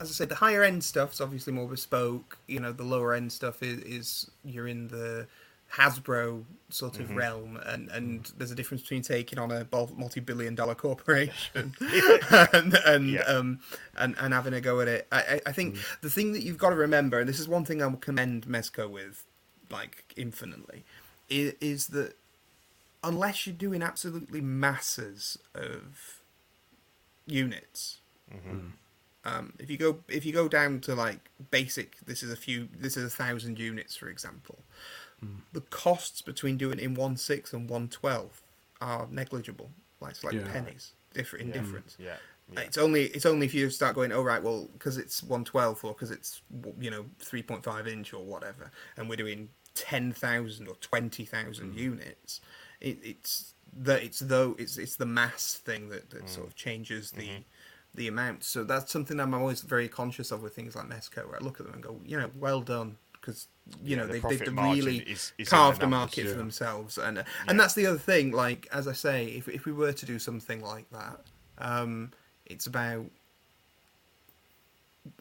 As I said, the higher end stuff's obviously more bespoke. You know, the lower end stuff is, is you're in the Hasbro sort of mm-hmm. realm, and, and mm. there's a difference between taking on a multi-billion dollar corporation and and, Yeah. um, and and having a go at it. I, I I think mm. the thing that you've got to remember, and this is one thing I will commend Mezco with, like infinitely, is, is that unless you're doing absolutely masses of units mm-hmm. mm. Um, if you go if you go down to like basic this is a few this is a thousand units for example hmm. the costs between doing it in one six and one twelve are negligible. Like it's like Yeah. pennies different in difference. Mm, yeah, uh, yeah. it's only it's only if you start going oh right well because it's 112 or because it's you know 3.5 inch or whatever and we're doing 10,000 or 20,000 hmm. units it, it's the it's though it's it's the mass thing that, that hmm. sort of changes the mm-hmm. The amount. So that's something I'm always very conscious of with things like Mezco where I look at them and go you know well done because you Yeah, know the they've, they've really is- is the carved a market yeah. for themselves. And uh, and that's the other thing like as I say if, if we were to do something like that um, it's about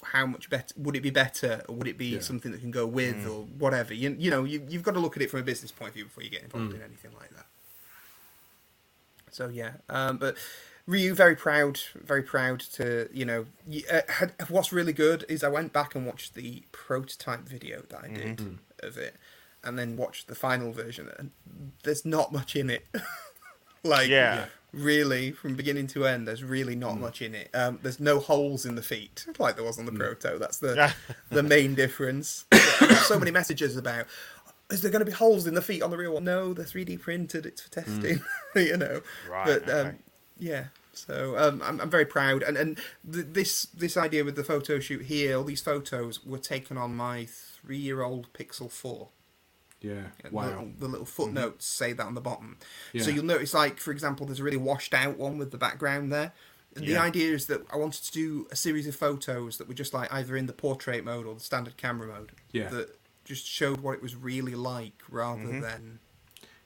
how much better would it be better? Or would it be Yeah. something that can go with or whatever? You, you know you, you've got to look at it from a business point of view before you get involved in anything like that. So yeah um, but Ryu very proud very proud to you know uh, had, what's really good is I went back and watched the prototype video that I did of it and then watched the final version and there's not much in it. Like Yeah. really from beginning to end there's really not much in it. Um, there's no holes in the feet like there was on the proto. That's the the main difference. So many messages about is there going to be holes in the feet on the real one? No they're 3d printed it's for testing you know. Right, but um, okay. Yeah so um, I'm, I'm very proud and and th- this this idea with the photo shoot here all these photos were taken on my three year old pixel 4 yeah, the wow, little, the little footnotes say that on the bottom. Yeah. So you'll notice, like for example, there's a really washed out one with the background there. The Yeah. idea is that I wanted to do a series of photos that were just like either in the portrait mode or the standard camera mode. Yeah. That just showed what it was really like rather Mm-hmm. than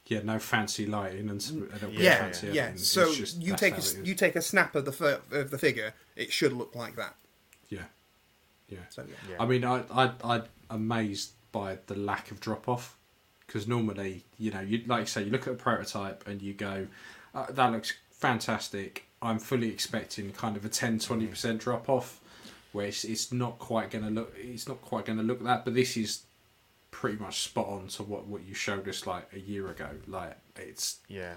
yeah, no fancy lighting and, s- and a bit yeah, fancy yeah. editing. So just- you take a you take a snap of the fi- of the figure, it should look like that. yeah, yeah. So yeah. Yeah. I mean, I I I'm amazed by the lack of drop off because normally, you know, you like you say, you look at a prototype and you go, uh, that looks fantastic. I'm fully expecting kind of a 10 20 percent drop off, where it's, it's not quite going to look. It's not quite going to look that, but this is pretty much spot on to what what you showed us like a year ago. Like it's yeah,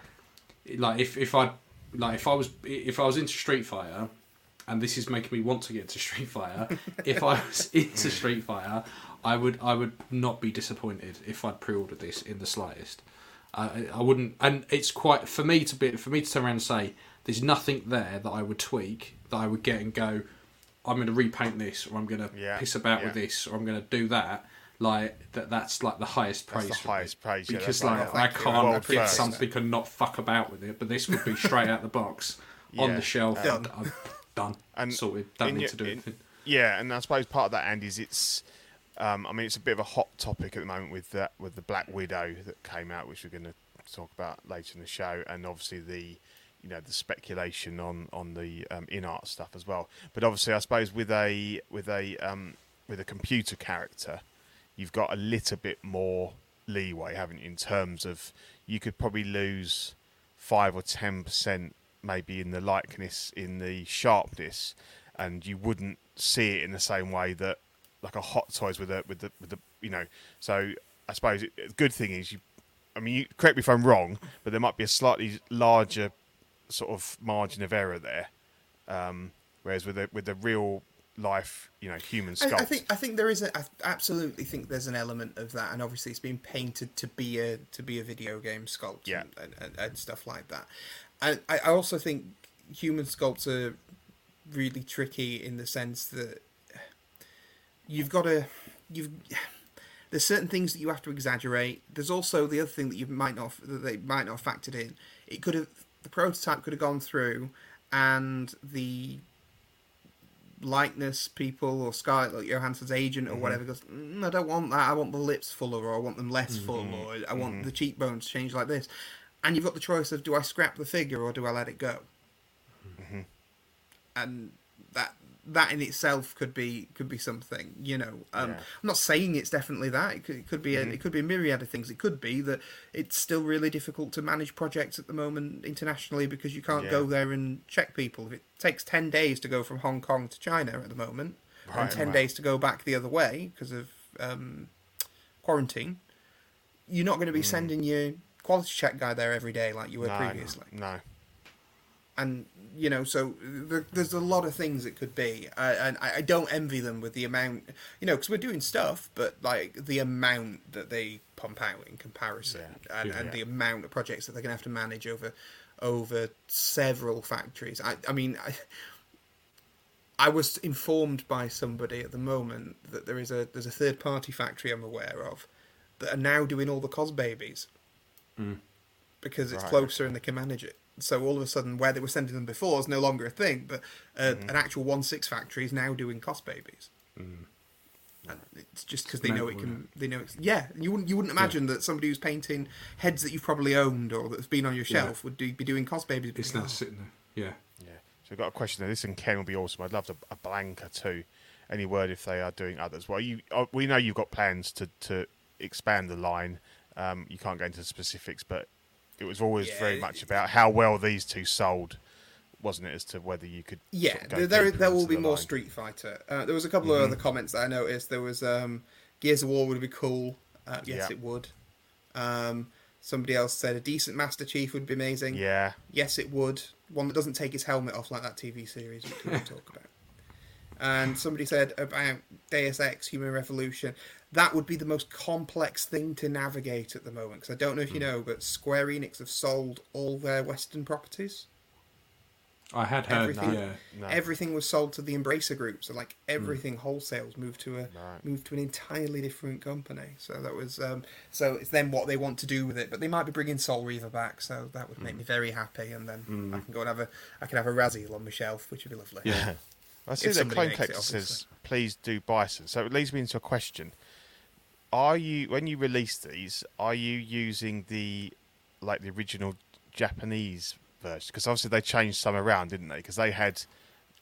like if if I like if I was if I was into Street Fighter, and this is making me want to get into Street Fighter. if I was into Street Fighter, I would I would not be disappointed if I'd pre-ordered this in the slightest. I I wouldn't, and it's quite for me to be for me to turn around and say there's nothing there that I would tweak that I would get and go. I'm going to repaint this, or I'm going to Yeah, piss about yeah. with this, or I'm going to do that. Like that, that's like the highest That's praise. the highest praise, yeah, because that's like, like I can't World get first. something and not fuck about with it. But this would be straight out the box on Yeah. the shelf. Done. I'm done. And sorted. Don't need your- to do in- anything. Yeah, and I suppose part of that, Andy, is it's. Um, I mean, it's a bit of a hot topic at the moment with that with the Black Widow that came out, which we're going to talk about later in the show, and obviously the, you know, the speculation on on the um, InArt stuff as well. But obviously, I suppose with a with a um, with a computer character, you've got a little bit more leeway, haven't you? In terms of you could probably lose five or ten percent, maybe in the likeness, in the sharpness, and you wouldn't see it in the same way that like a hot toys with the with the with the you know. So I suppose it, the good thing is you. I mean, you, correct me if I'm wrong, but there might be a slightly larger sort of margin of error there. Um, whereas with the with the real life, you know, human I. I think I think there is a I absolutely think there's an element of that, and obviously it's been painted to be a to be a video game sculpt, Yeah. and, and, and stuff like that. And I, I also think human sculpts are really tricky in the sense that you've got to you've there's certain things that you have to exaggerate. There's also the other thing that you might not that they might not have factored in. It could have the prototype could have gone through, and the likeness people or Scarlett like Johansson's agent or mm-hmm. whatever goes, mm, I don't want that. I want the lips fuller, or I want them less mm-hmm. full, or I want mm-hmm. the cheekbones changed like this. And you've got the choice of do I scrap the figure or do I let it go? And that in itself could be could be something, you know. Um, Yeah. I'm not saying it's definitely that. It could, it could be a, it could be a myriad of things. It could be that it's still really difficult to manage projects at the moment internationally because you can't go there and check people. If it takes ten days to go from Hong Kong to China at the moment, and ten right. days to go back the other way because of um, quarantine, you're not going to be sending your quality check guy there every day like you were Mm. no, previously No. And you know so there, there's a lot of things it could be uh, and I, I don't envy them with the amount you know because we're doing stuff but like the amount that they pump out in comparison and, Yeah. and Yeah. the amount of projects that they're gonna have to manage over over several factories i, I mean I, I was informed by somebody at the moment that there is a there's a third party factory I'm aware of that are now doing all the Cosbabies because it's Right, closer and they can manage it. So all of a sudden, where they were sending them before is no longer a thing, but uh, Mm-hmm. an actual one six factory is now doing Cosbabies. Mm. And it's just because they know it can. They know it's yeah. You wouldn't you wouldn't imagine that somebody who's painting heads that you've probably owned or that's been on your Yeah. shelf would do, be doing Cosbabies. It's because, now oh, sitting there. Yeah. Yeah. So we've got a question there. This and Ken will be awesome. I'd love to, a Blanka too. Any word if they are doing others? Well, you uh, we know you've got plans to to expand the line. Um, you can't go into specifics, but it was always Yeah, very much about how well these two sold, wasn't it? As to whether you could. Yeah, sort of there there, will be the more line. Mm-hmm. Street Fighter. Uh, there was a couple of other comments that I noticed. There was um, Gears of War would be cool. Uh, yes, Yeah. it would. Um, somebody else said a decent Master Chief would be amazing. Yeah. Yes, it would. One that doesn't take his helmet off like that TV series which we talk about. And somebody said about Deus Ex Human Revolution. That would be the most complex thing to navigate at the moment. Because I don't know if you Hmm. know, but Square Enix have sold all their Western properties. I had heard. Everything- Yeah. No. Everything was sold to the Embracer Group, so like everything wholesales moved to a Right. moved to an entirely different company. So that was um, so it's then what they want to do with it. But they might be bringing Soul Reaver back, so that would make me very happy. And then I can go and have a I can have a Razzie on my shelf, which would be lovely. Yeah. I see If that somebody Clone makes it, Collector obviously. says, "Please do Bison." So it leads me into a question: Are you, when you release these, are you using the like the original Japanese version? Because obviously they changed some around, didn't they? Because they had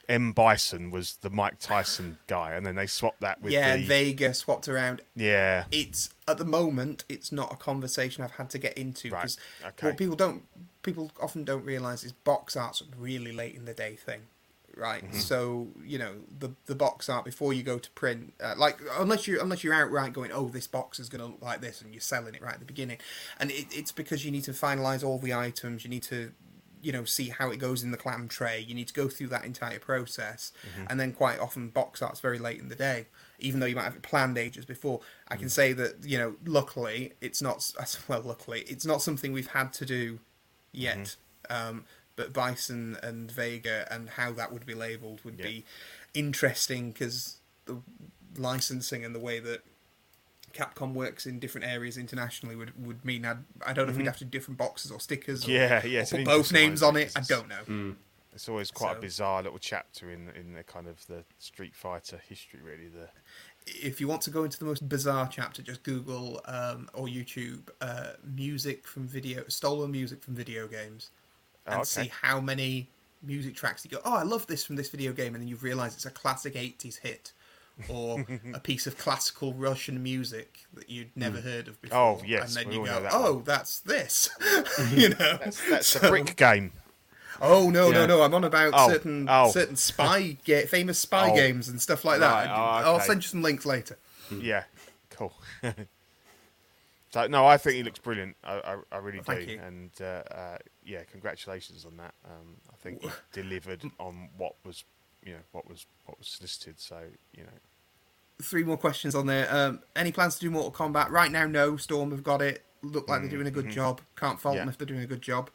M Bison was the Mike Tyson guy, and then they swapped that with yeah, the Vega swapped around. yeah, It's at the moment it's not a conversation I've had to get into Right, because okay. what people don't people often don't realize is box art's a really late in the day thing. Right, Mm-hmm. so you know the the box art before you go to print, uh, like unless you unless you're outright going, oh, this box is going to look like this, and you're selling it right at the beginning, and it, it's because you need to finalize all the items, you need to, you know, see how it goes in the clam tray, you need to go through that entire process, and then quite often box art's very late in the day, even though you might have it planned ages before. I can say that you know, luckily it's not well, luckily it's not something we've had to do yet. Um, but Bison and Vega and how that would be labelled would Yeah. be interesting because the licensing and the way that Capcom works in different areas internationally would, would mean I'd, I don't know if we'd have to do different boxes or stickers or, Yeah, yeah, or put both names on it. I don't know. it's always quite So- a bizarre little chapter in in the kind of the Street Fighter history, really. The If you want to go into the most bizarre chapter, just Google um, or YouTube uh, music from video, stolen music from video games, Oh, and okay. see how many music tracks you go. Oh, I love this from this video game, and then you realise it's a classic '80s hit, or a piece of classical Russian music that you'd never hmm. heard of before. Oh, yes, and then you go, that "Oh, one. that's this," you know. that's that's So- the brick game. Oh no, no, Yeah. no! I'm on about Oh, certain oh. certain spy ga- famous spy Oh. games and stuff like that. Right, oh, I'll send you some links later. Yeah, cool. So no, I think he looks brilliant. I, I, I really do. Thank you. And uh, uh, yeah, congratulations on that. Um, I think he delivered on what was, you know, what was what was solicited. So you know, Three more questions on there. Um, any plans to do Mortal Kombat right now? No. Storm have got it. Look like they're doing a good job. Can't fault Mm, mm-hmm. Yeah. them if they're doing a good job.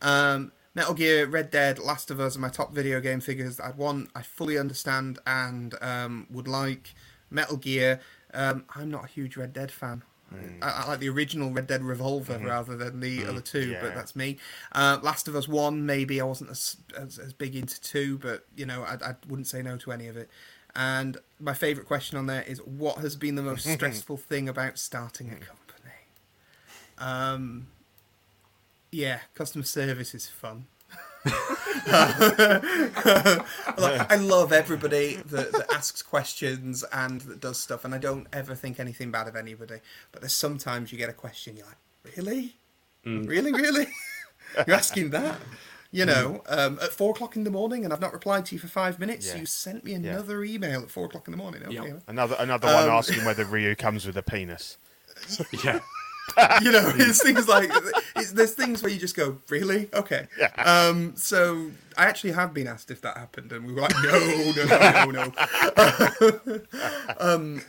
Um, Metal Gear, Red Dead, Last of Us are my top video game figures that I'd want. I fully understand and um, would like. Metal Gear. Um, I'm not a huge Red Dead fan. Mm. I, I like the original Red Dead Revolver rather than the other two, Mm-hmm. Yeah. but that's me. Uh, Last of Us One, maybe I wasn't as, as as big into two, but you know I, I wouldn't say no to any of it. And my favourite question on there is, what has been the most stressful thing about starting a company? Um, yeah, customer service is fun. I love everybody that, that asks questions and that does stuff, and I don't ever think anything bad of anybody. But there's sometimes you get a question, you're like, really, really, really, you're asking that. You know, um, at four o'clock in the morning, and I've not replied to you for five minutes. Yeah. You sent me another email at four o'clock in the morning. Okay, Yep. another another one Um, asking whether Ryu comes with a penis. Yeah. you know, it's things like it's, there's things where you just go, really, okay. Um, so I actually have been asked if that happened, and we were like, no, no, no, no, no. um,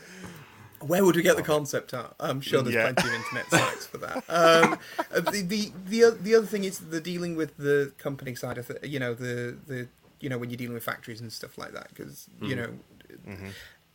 where would we get the concept at? I'm sure there's Yeah. plenty of internet sites for that. Um, uh, the, the the the other thing is the dealing with the company side of it. You know, the the you know when you're dealing with factories and stuff like that, because you know.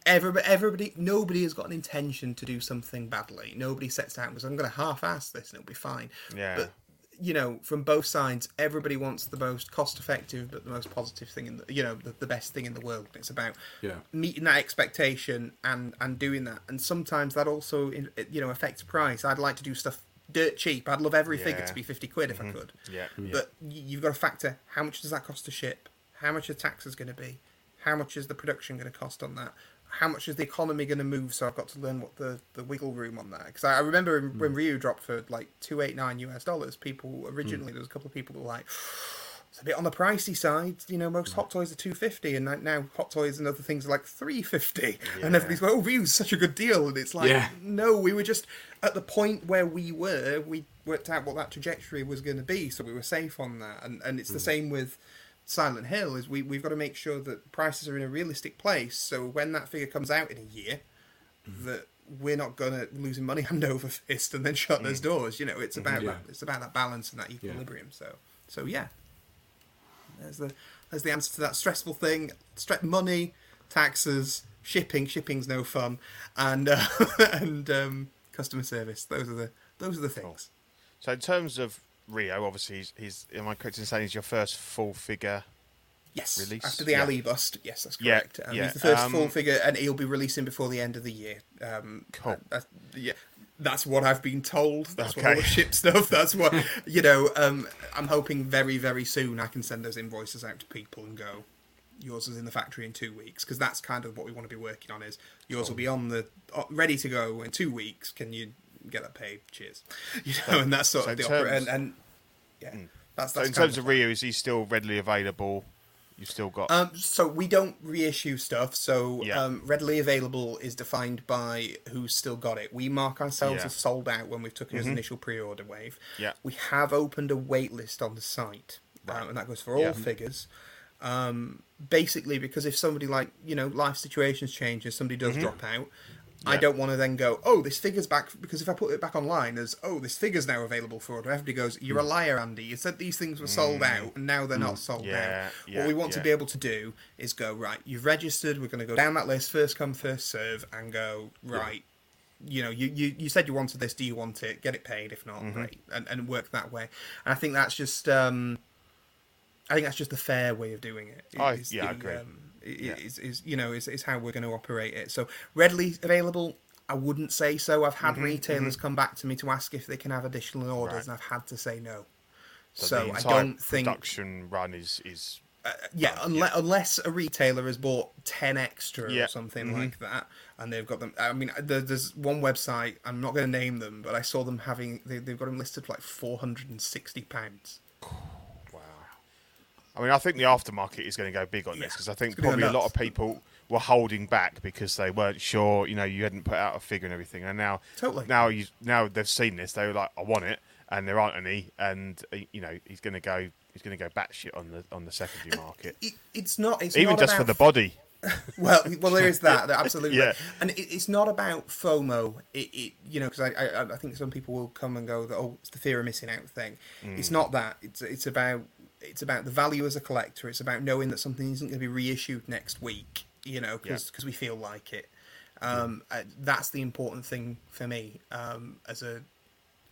Everybody, everybody, nobody has got an intention to do something badly. Nobody sets out because "I'm going to half-ass this and it'll be fine." Yeah. But you know, from both sides, everybody wants the most cost-effective, but the most positive thing in the, you know, the, the best thing in the world. It's about Yeah. meeting that expectation and and doing that. And sometimes that also, you know, affects price. I'd like to do stuff dirt cheap. I'd love every figure to be fifty quid if I mm-hmm. could. Yeah, yeah. But you've got to factor how much does that cost to ship? How much the tax is going to be? How much is the production going to cost on that? How much is the economy going to move? So I've got to learn what the, the wiggle room on that. Because I, I remember when mm. Ryu dropped for like two eight nine US dollars, people originally mm. there was a couple of people that were like, it's a bit on the pricey side. You know, most mm. hot toys are two fifty, and now hot toys and other things are like three fifty. And everybody's like, "Oh, Ryu's such a good deal," and it's like, Yeah. no, we were just at the point where we were. We worked out what that trajectory was going to be, so we were safe on that. And and it's the same with Silent Hill. Is we we've got to make sure that prices are in a realistic place. So when that figure comes out in a year, that we're not gonna losing money hand over fist and then shut those doors. You know, it's about Yeah. that. It's about that balance and that equilibrium. So so yeah. There's the there's the answer to that stressful thing. Stre- money, taxes, shipping. Shipping's no fun, and uh, and um, customer service. Those are the those are the things. So in terms of Ryu, obviously he's, he's am I correct in saying he's your first full figure? Yes, Release? after the Yeah. Ali bust. Yes, that's Yeah, correct. Um, yeah, He's the first um, full figure, and he'll be releasing before the end of the year. Um, Cool. that- that- yeah, that's what I've been told. That's what all the ship stuff. That's what you know. Um, I'm hoping very, very soon I can send those invoices out to people and go. Yours is in the factory in two weeks because that's kind of what we want to be working on. Is yours will be on the uh, ready to go in two weeks? Can you get that paid? Cheers. You know, and that's sort so of the in opera. And, and yeah, that's So that's in terms of plan. Ryu, is he still readily available? You've still got Um, so we don't reissue stuff. So Yeah. um, readily available is defined by who's still got it. We mark ourselves Yeah. Mm-hmm. as sold out when we've took his initial pre-order wave. Yeah. We have opened a wait list on the site, um, and that goes for all Yeah. figures. Um, basically, because if somebody like you know life situations change and somebody Mm-hmm. does drop out. I don't want to then go, oh, this figure's back because if I put it back online as, oh, this figure's now available for order, everybody goes, you're a liar, Andy. You said these things were sold out and now they're not sold Mm. Yeah, out. yeah, what we want to be able to do is go right. You've registered. We're going to go down that list, first come, first serve, and go right. You know, you, you you said you wanted this. Do you want it? Get it paid. If not, Mm-hmm. great, and and work that way. And I think that's just um, I think that's just the fair way of doing it. I- yeah, I agree. Um, Yeah. is, is you know is, is how we're going to operate it. So readily available. I wouldn't say so. I've Mm-hmm, had retailers come back to me to ask if they can have additional orders, Right. and I've had to say no. so, So, I don't think production run is is yeah, unless, unless a retailer has bought 10 extra Yeah. or something Mm-hmm. like that, and they've got them. I mean, there, there's one website, I'm not going to name them, but I saw them having, they, they've got them listed for like £460. wow. I mean, I think the aftermarket is going to go big on this because I think It's gonna go probably a lot of people were holding back because they weren't sure. You know, you hadn't put out a figure and everything, and now Totally. now you now they've seen this. They were like, I want it, and there aren't any, and uh, you know he's going to go he's going to go batshit on the on the secondary market, It, it's not. It's even not just for the body. Well, well, there is that. that absolutely. Yeah. And it, it's not about FOMO. It, it you know, because I, I, I think some people will come and go that oh, it's the fear of missing out thing. Mm. It's not that. It's it's about it's about the value as a collector. It's about knowing that something isn't going to be reissued next week. You know, because Yeah. we feel like it. Um, uh, that's the important thing for me um, as a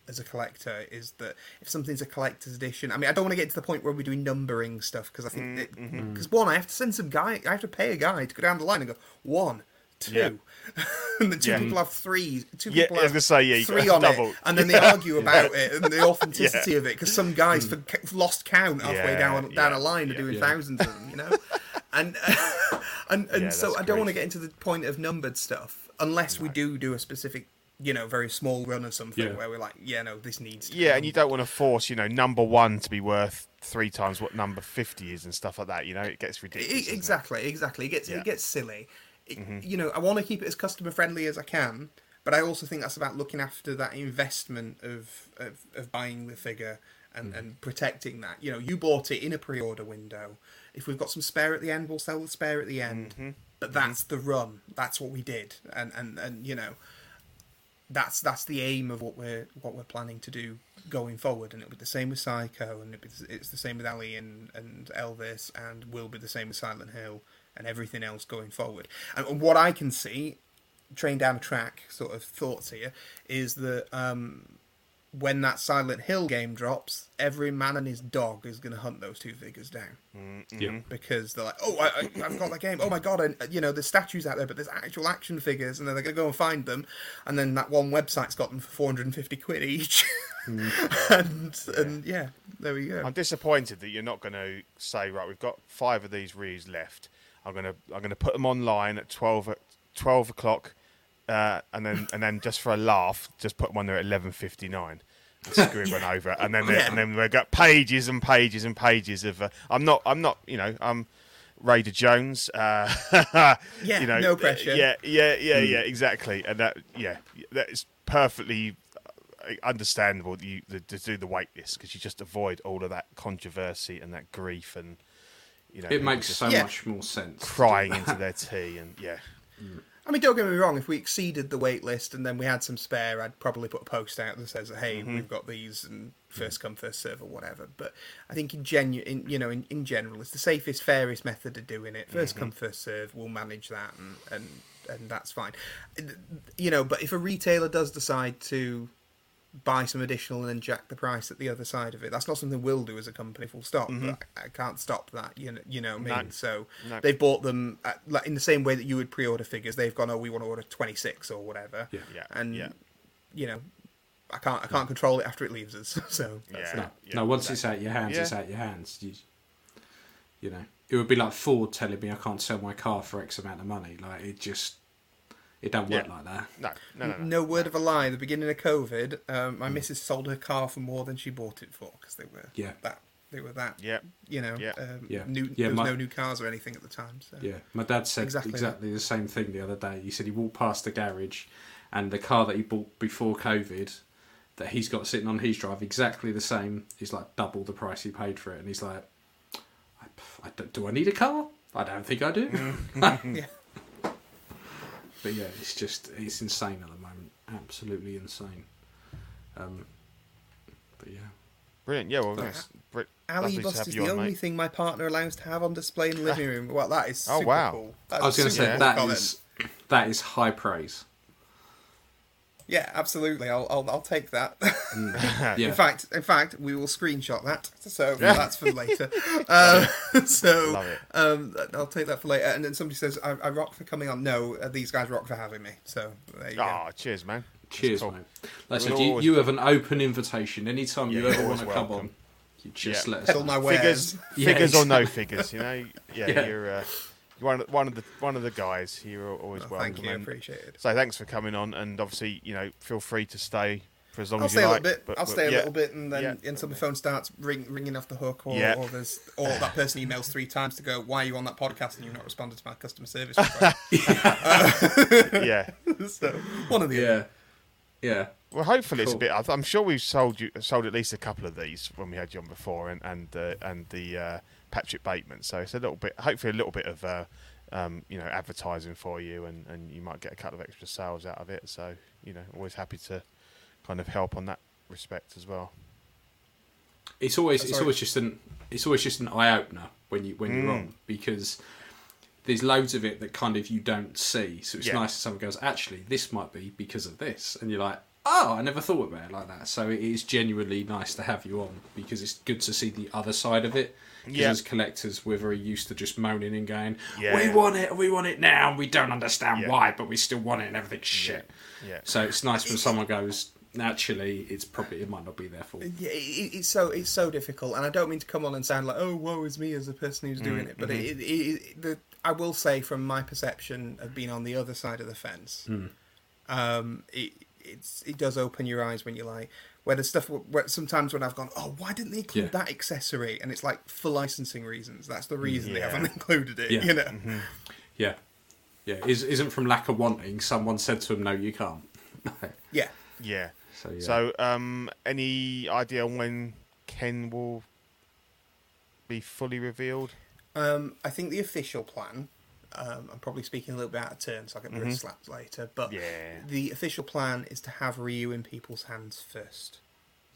as a collector is that if something's a collector's edition, I mean, I don't want to get to the point where we're doing numbering stuff because I think because Mm-hmm. one, I have to send some guy, I have to pay a guy to go down the line and go one, two, Yeah. and the two Yeah. people have three, two Yeah, people I was have gonna say, yeah, three on double. it, and then they argue about it and the authenticity of it because some guys for, lost count halfway down down a line are doing thousands of them, you know, and and and Yeah, so I don't want to get into the point of numbered stuff unless we do do a specific. You know, very small run or something Yeah. where we're like, yeah, no, this needs. To be Yeah, and you don't want to force you know number one to be worth three times what number fifty is and stuff like that. You know, it gets ridiculous. It? exactly, exactly. It gets Yeah. it gets silly. Mm-hmm. You know, I want to keep it as customer friendly as I can, but I also think that's about looking after that investment of of, of buying the figure and, Mm. and protecting that. You know, you bought it in a pre-order window. If we've got some spare at the end, we'll sell the spare at the end. Mm-hmm. But that's the run. That's what we did, and and and you know, that's that's the aim of what we're what we're planning to do going forward, and it'll be the same with Psycho, and be, it's the same with Ali and, and Elvis, and will be the same with Silent Hill and everything else going forward. And what I can see, train down a track sort of thoughts here, is that um, when that Silent Hill game drops, every man and his dog is going to hunt those two figures down Yeah. because they're like, oh, I, I, I've got that game. Oh my god! And uh, you know, there's statues out there, but there's actual action figures, and then they're gonna go and find them, and then that one website's got them for 450 quid each, and and yeah, there we go. I'm disappointed that you're not going to say right. We've got five of these rees left. I'm gonna I'm gonna put them online at 12 at 12 o'clock, uh, and then and then just for a laugh, just put them on there at 11:59. and Screw everyone over, and then Yeah. and then we've got pages and pages and pages of. Uh, I'm not I'm not you know I'm Raider Jones. Uh, Yeah, you know, no pressure. Yeah, yeah, yeah, yeah, exactly. And that yeah, that is perfectly uh, understandable that you to do the wait list because you just avoid all of that controversy and that grief and you know It makes so Yeah. much more sense. crying into their tea and yeah I mean, don't get me wrong. If we exceeded the wait list and then we had some spare, I'd probably put a post out that says, "Hey, Mm-hmm. we've got these and first come, first serve or whatever." But I think in genu- in you know, in, in general, it's the safest, fairest method of doing it. 1st Mm-hmm. come, first serve. We'll manage that, and, and and that's fine. You know, but if a retailer does decide to buy some additional and then jack the price at the other side of it. That's not something we'll do as a company, full stop. But I, I can't stop that. You know, you know what I Mm-hmm. No. So No. they've bought them at, like in the same way that you would pre-order figures. They've gone, oh, we want to order twenty six or whatever. Yeah. Yeah, And yeah. you know, I can't I can't control it after it leaves us. So that's Yeah. it. No, no once it's out your hands, it's out your hands. You, you know, it would be like Ford telling me I can't sell my car for X amount of money. Like it just, it don't work Yeah. like that. no no no, no. No word of a lie. The beginning of COVID, um, Mm. my missus sold her car for more than she bought it for because they were Yeah. that they were that yeah you know Yeah. um, Yeah. new Yeah, there was my- no new cars or anything at the time. So Yeah, my dad said Exactly exactly, the same thing the other day. He said he walked past the garage, and the car that he bought before COVID, that he's got sitting on his drive, exactly the same. He's like double the price he paid for it, and he's like, I, I don't- "Do I need a car? I don't think I do." yeah. But yeah, it's just it's insane at the moment, absolutely insane. Um, but yeah, brilliant yeah well nice. Br- Ali lovely Bust is the on, only mate. thing my partner allows to have on display in the living room. Well, that is Oh, wow. cool. That's I was going to say cool that comment. is that is high praise. Yeah, absolutely. I'll I'll, I'll take that. Yeah, In fact, in fact, we will screenshot that. So that's for later. Uh, so um, I'll take that for later. And then somebody says, "I, I rock for coming on." No, uh, these guys rock for having me. So there you go. Ah, cheers man Cheers, cool. mate. Like I said, you, you have an open invitation. Anytime you ever want to come welcome. on, you just Yeah. let us Pedal know. my wares. figures Yeah, figures or no figures you know yeah, Yeah. you're uh, you're one of, one of the one of the guys you're always Oh, welcome thank you, and- appreciate it. So thanks for coming on, and obviously, you know, feel free to stay for as long I'll as you stay a like. little bit. but- I'll but stay a yeah. little bit, and then Yeah. until the phone starts ring, ringing off the hook, or, Yeah. or there's or that person emails three times to go, "Why are you on that podcast and you've not responded to my customer service?" request?" yeah. so one of the other. Yeah, yeah. Well, hopefully it's a bit. I- I'm sure we've sold you sold at least a couple of these when we had you on before, and and uh, and the uh, Patrick Bateman. So it's a little bit, hopefully a little bit of uh, um, you know advertising for you, and and you might get a couple of extra sales out of it. So you know, always happy to kind of help on that respect as well. It's always Oh, it's always just an it's always just an eye opener when you when you're Mm. on because there's loads of it that kind of you don't see. So it's Yeah. nice if someone goes, actually, this might be because of this, and you're like, oh, I never thought about it like that. So it is genuinely nice to have you on because it's good to see the other side of it. Because Yeah. as collectors, we're very used to just moaning and going, Yeah. we want it, we want it now, and we don't understand Yeah. why, but we still want it, and everything's shit. Yeah. So it's nice when someone goes, actually, it's probably it might not be their fault. Yeah, it, it's so it's so difficult, and I don't mean to come on and sound like, "Oh, woe is me" as the person who's mm, doing it, but mm-hmm. it, it, it, the, I will say, from my perception of being on the other side of the fence, hmm. um, it it's it does open your eyes when you like where the stuff where sometimes when I've gone, "Oh, why didn't they include Yeah. that accessory?" and it's like for licensing reasons. That's the reason they haven't included it. Yeah. You know. Yeah, yeah. Is isn't from lack of wanting. Someone said to him, "No, you can't." Yeah. Yeah. So, yeah. So, um, any idea on when Ken will be fully revealed? Um, I think the official plan. Um, I'm probably speaking a little bit out of turn, so I get my wrist slapped later. But Mm-hmm. Yeah. the official plan is to have Ryu in people's hands first.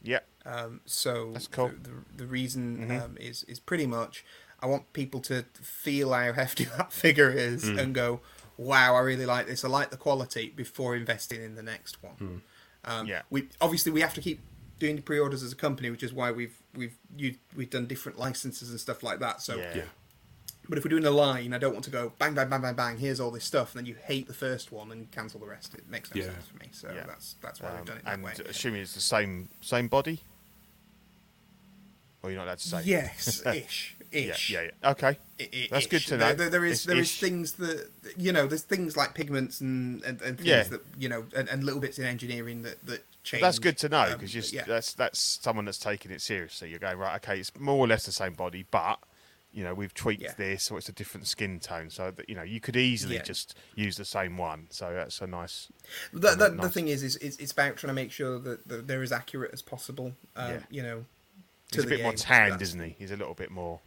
Yeah. Um, so That's cool. The, the, the reason Mhm. um, is is pretty much I want people to feel how hefty that figure is Mm. and go, "Wow, I really like this. I like the quality." Before investing in the next one. Um, Yeah. We obviously we have to keep doing the pre-orders as a company, which is why we've we've you, we've done different licenses and stuff like that. So Yeah. Yeah. but if we're doing a line, I don't want to go bang, bang, bang, bang, bang. Here's all this stuff, and then you hate the first one and cancel the rest. It makes no Yeah. sense for me. So Yeah. that's that's why Um, we've done it that and way. assuming it's the same same body, or you're not allowed to say. Yes, ish, Yeah. ish. Yeah. yeah. Okay. I- I- That's good to know. There, there is It's there is ish. things that you know. There's things like pigments and and, and things Yeah. that you know, and, and little bits in engineering that that change. That's good to know um, because yeah. that's that's someone that's taking it seriously. You're going right. Okay, it's more or less the same body, but you know we've tweaked Yeah. this, or it's a different skin tone, so that you know you could easily Yeah. just use the same one. So that's a nice. The, the, nice. the thing is, is, it's about trying to make sure that, they're as accurate as possible. Um, Yeah. You know, to He's a bit more game. tanned, isn't he? He's a little bit more.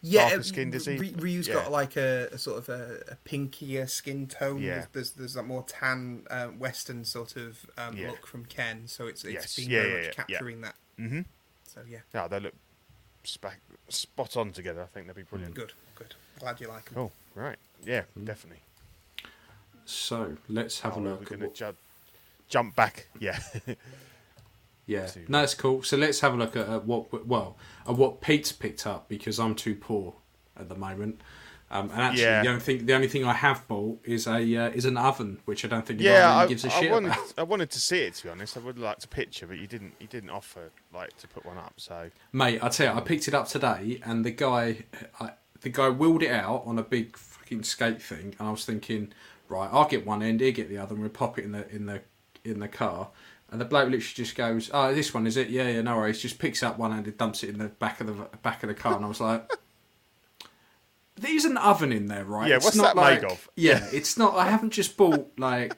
yeah, darker skin is he? Ry- Ryu's Yeah. got like a, a sort of a, a pinkier skin tone. Yeah. There's, there's there's that more tan uh, Western sort of um, look from Ken. So it's it's Yes. been very much capturing that. Mm-hmm. So yeah, Yeah, they look spa- spot on together. I think they'd be hmm. brilliant. good, good. Glad you like them. Cool. Right. Yeah, Mm. definitely. So let's have Oh, a we're going to ju- jump back. Yeah. Yeah, to- no, it's cool. So let's have a look at, at what well at what Pete's picked up because I'm too poor at the moment. Um, and actually, Yeah. the only thing the only thing I have bought is a uh, is an oven, which I don't think yeah, I, gives a I shit wanted, about. I wanted to see it. To be honest, I would like to picture, but you didn't. You didn't offer like to put one up. So Mate, I tell you, I picked it up today, and the guy, I, the guy wheeled it out on a big fucking skate thing, and I was thinking, right, I'll get one end, he get the other, and we'll pop it in the in the in the car. And the bloke literally just goes, "Oh, this one is it? Yeah, yeah, no worries." Just picks up one end and dumps it in the back of the back of the car, and I was like. There's an oven in there, right? Yeah, It's what's not that made of? Yeah, it's not. I haven't just bought like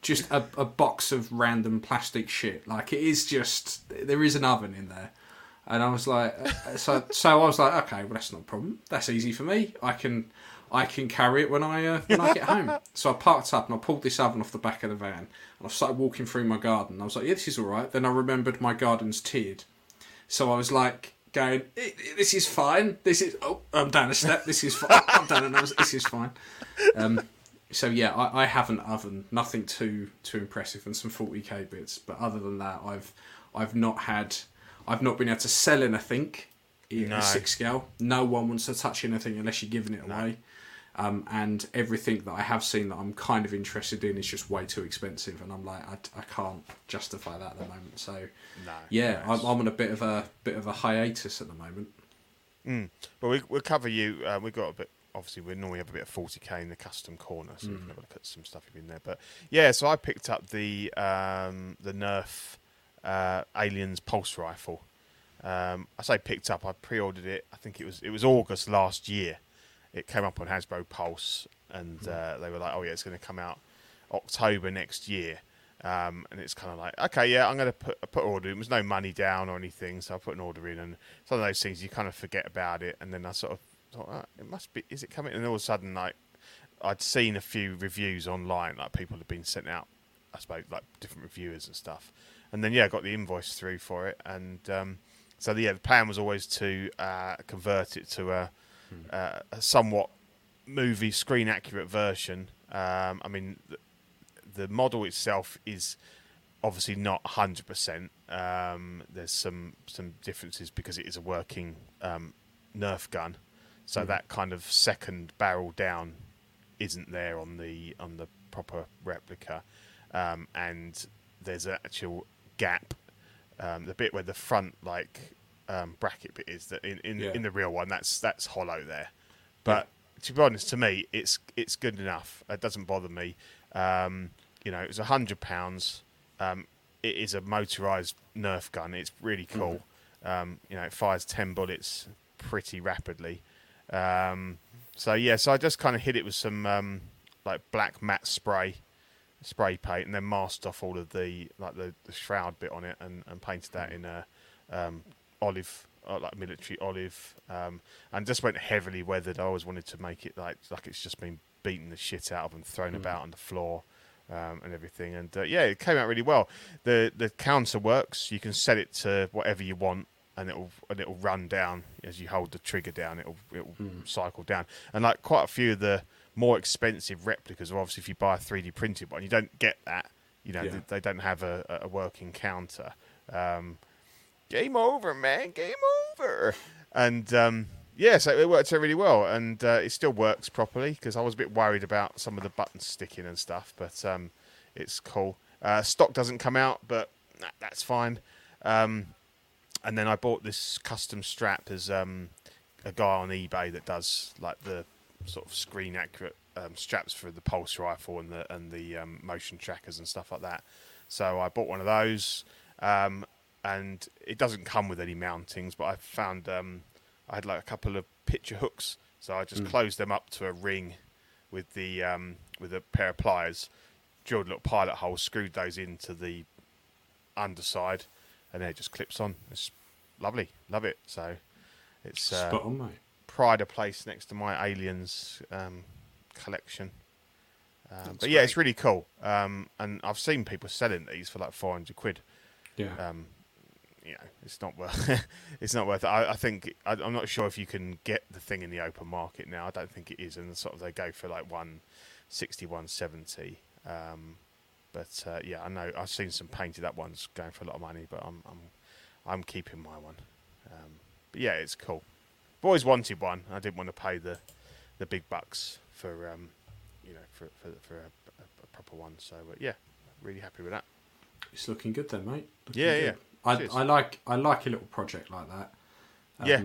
just a, a box of random plastic shit. Like it is just there is an oven in there, and I was like, uh, so so I was like, okay, well that's not a problem. That's easy for me. I can I can carry it when I uh, when I get home. So I parked up and I pulled this oven off the back of the van, and I started walking through my garden. I was like, yeah, this is all right. Then I remembered my garden's tiered, so I was like. Going, "I- I- this is fine. This is. Oh, I'm down a step. This is fine. I'm down another. Step. This is fine. Um, so yeah, I, I have an oven, nothing too too impressive, and some 40k bits. But other than that, I've I've not had, I've not been able to sell anything in No. a six scale. No one wants to touch anything unless you're giving it away. Um, and everything that I have seen that I'm kind of interested in is just way too expensive, and I'm like, I, I can't justify that at the moment. So no. yeah, no, I'm, I'm on a bit of a bit of a hiatus at the moment. Mm. Well, we, we'll cover you. Uh, we've got a bit obviously we normally have a bit of 40k in the custom corner, so we can have a look at some stuff in there. But yeah, so I picked up the um, the Nerf uh, Aliens Pulse Rifle. Um, I say picked up. I pre-ordered it. I think it was it was August last year. It came up on Hasbro Pulse, and uh, they were like, "Oh yeah, it's going to come out October next year." Um, and it's kind of like, okay, yeah, I'm going to put put an order. in. There was no money down or anything, so I put an order in, and some of those things you kind of forget about it, and then I sort of thought, oh, it must be, is it coming? And all of a sudden, like, I'd seen a few reviews online, like people had been sent out, I suppose, like different reviewers and stuff, and then yeah, I got the invoice through for it, and um, so yeah, the plan was always to uh, convert it to a, uh, a somewhat movie screen accurate version. Um, I mean, the, the model itself is obviously not 100%. Um, there's some some differences because it is a working um, Nerf gun, so that kind of second barrel down isn't there on the on the proper replica, um, and there's an actual gap, um, the bit where the front like um, bracket bit is that in in, Yeah. in the real one that's that's hollow there, but to be honest, to me it's it's good enough. It doesn't bother me. Um, you know, it's a hundred pounds. Um, it is a motorized Nerf gun. It's really cool. Um, you know, it fires ten bullets pretty rapidly. Um, so yeah, so I just kind of hit it with some um, like black matte spray, spray paint, and then masked off all of the like the, the shroud bit on it, and, and painted that in a um, olive, uh, like military olive, um, and just went heavily weathered. I always wanted to make it like like it's just been beaten the shit out of and thrown about on the floor. Um, and everything, and uh, yeah, it came out really well. the The counter works. You can set it to whatever you want, and it'll and it'll run down as you hold the trigger down. It'll it'll cycle down, and like quite a few of the more expensive replicas, or obviously if you buy a three D printed one, you don't get that. You know, Yeah. they, they don't have a, a working counter. Um, game over, man, game over. And um, yeah, so it worked out really well, and uh, it still works properly because I was a bit worried about some of the buttons sticking and stuff, but um, it's cool. Uh, stock doesn't come out, but that, that's fine. Um, and then I bought this custom strap as um, a guy on eBay that does like the sort of screen accurate um, straps for the pulse rifle and the and the um, motion trackers and stuff like that. So I bought one of those, um, and it doesn't come with any mountings, but I found um, I had like a couple of picture hooks, so I just closed them up to a ring with the um, with a pair of pliers, drilled a little pilot hole, screwed those into the underside, and then it just clips on. It's lovely, love it. So it's uh, Spot on, mate. pride of place next to my aliens um, collection. Um, but yeah, it's really cool. Um, and I've seen people selling these for like four hundred quid. Yeah. Um, you know, it's not worth. it's not worth it. I, I think I, I'm not sure if you can get the thing in the open market now. I don't think it is, and sort of they go for like one sixty, one seventy. Um, but uh, yeah, I know I've seen some painted up ones going for a lot of money, but I'm I'm I'm keeping my one. Um, but yeah, it's cool. I've always wanted one. I didn't want to pay the the big bucks for um, you know for for, for a, a, a proper one. So uh, yeah, really happy with that. It's looking good then, mate. Looking Yeah, good. yeah. I, Cheers. I like I like a little project like that. Um, Yeah.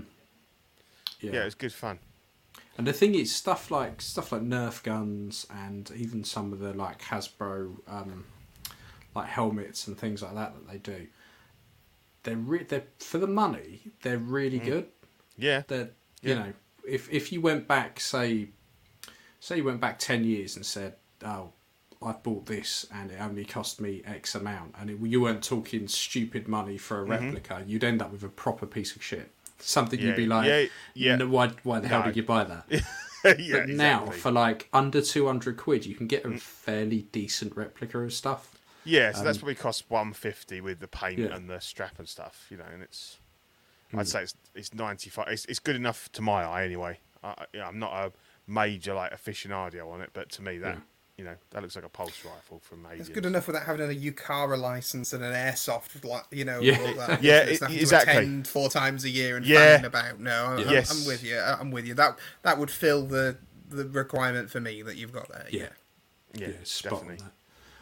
yeah. Yeah, it's good fun. And the thing is, stuff like stuff like Nerf guns and even some of the like Hasbro um, like helmets and things like that that they do. They're re- they're for the money. They're really good. Yeah, They're you Yeah. know if if you went back say say you went back ten years and said oh I bought this and it only cost me X amount and it, you weren't talking stupid money for a Mm-hmm. replica, you'd end up with a proper piece of shit. Something you'd be like, yeah, yeah. "No, why, why the hell did you buy that? yeah. But exactly. Mm. now, for like under 200 quid, you can get a fairly decent replica of stuff. yeah, so that's probably cost one fifty with the paint Um, Yeah. and the strap and stuff. You know, and it's Hmm. I'd say it's it's ninety five. It's, it's good enough to my eye anyway. I, I- you know, I'm not a major like aficionado on it, but to me that Yeah. You know that looks like a pulse rifle from It's good enough without having a UKARA license and an airsoft, like you know, Yeah. all that. Yeah, It's it- nothing exactly. To attend four times a year and Yeah. fanning about. No, I'm, I'm- Yes. I'm with you. I'm with you. That that would fill the the requirement for me that you've got there. Yeah. Yeah, Yeah, spot on definitely. that.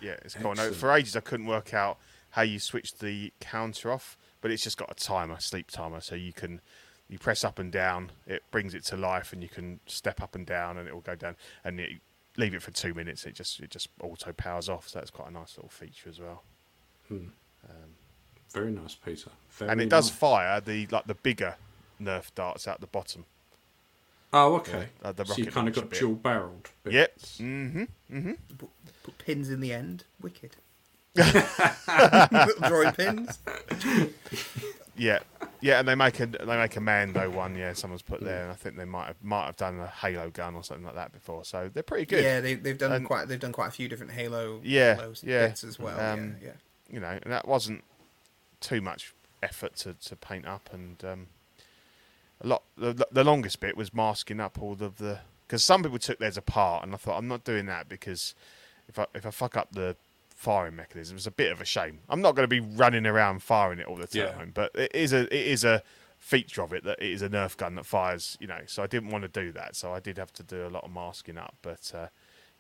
Yeah, it's cool. No, Excellent. for ages I couldn't work out how you switch the counter off, but it's just got a timer, sleep timer, so you can You press up and down, it brings it to life, and you can step up and down, and it will go down. And it, leave it for two minutes, it just it just auto powers off. So that's quite a nice little feature as well. Very nice, Peter. Very and it does nice. fire the like the bigger Nerf darts out the bottom. Oh, okay. Uh, the so you rocket kind of got bit. dual barreled. Yep. Mm-hmm. Put pins in the end. Wicked. Little drawing pins. Yeah, yeah, and they make a they make a Mando one. Yeah, someone's put there, and I think they might have might have done a Halo gun or something like that before. So they're pretty good. Yeah, they, they've done And- quite they've done quite a few different Halo Yeah, yeah. bits as well. Um, yeah, yeah. you know, and that wasn't too much effort to, to paint up, and um, a lot. The, the longest bit was masking up all of the because some people took theirs apart, and I thought I'm not doing that because if I if I fuck up the firing mechanism, it's a bit of a shame. I'm not going to be running around firing it all the Yeah. time, but it is a it is a feature of it that it is a Nerf gun that fires. You know, so I didn't want to do that, so I did have to do a lot of masking up, but. Uh,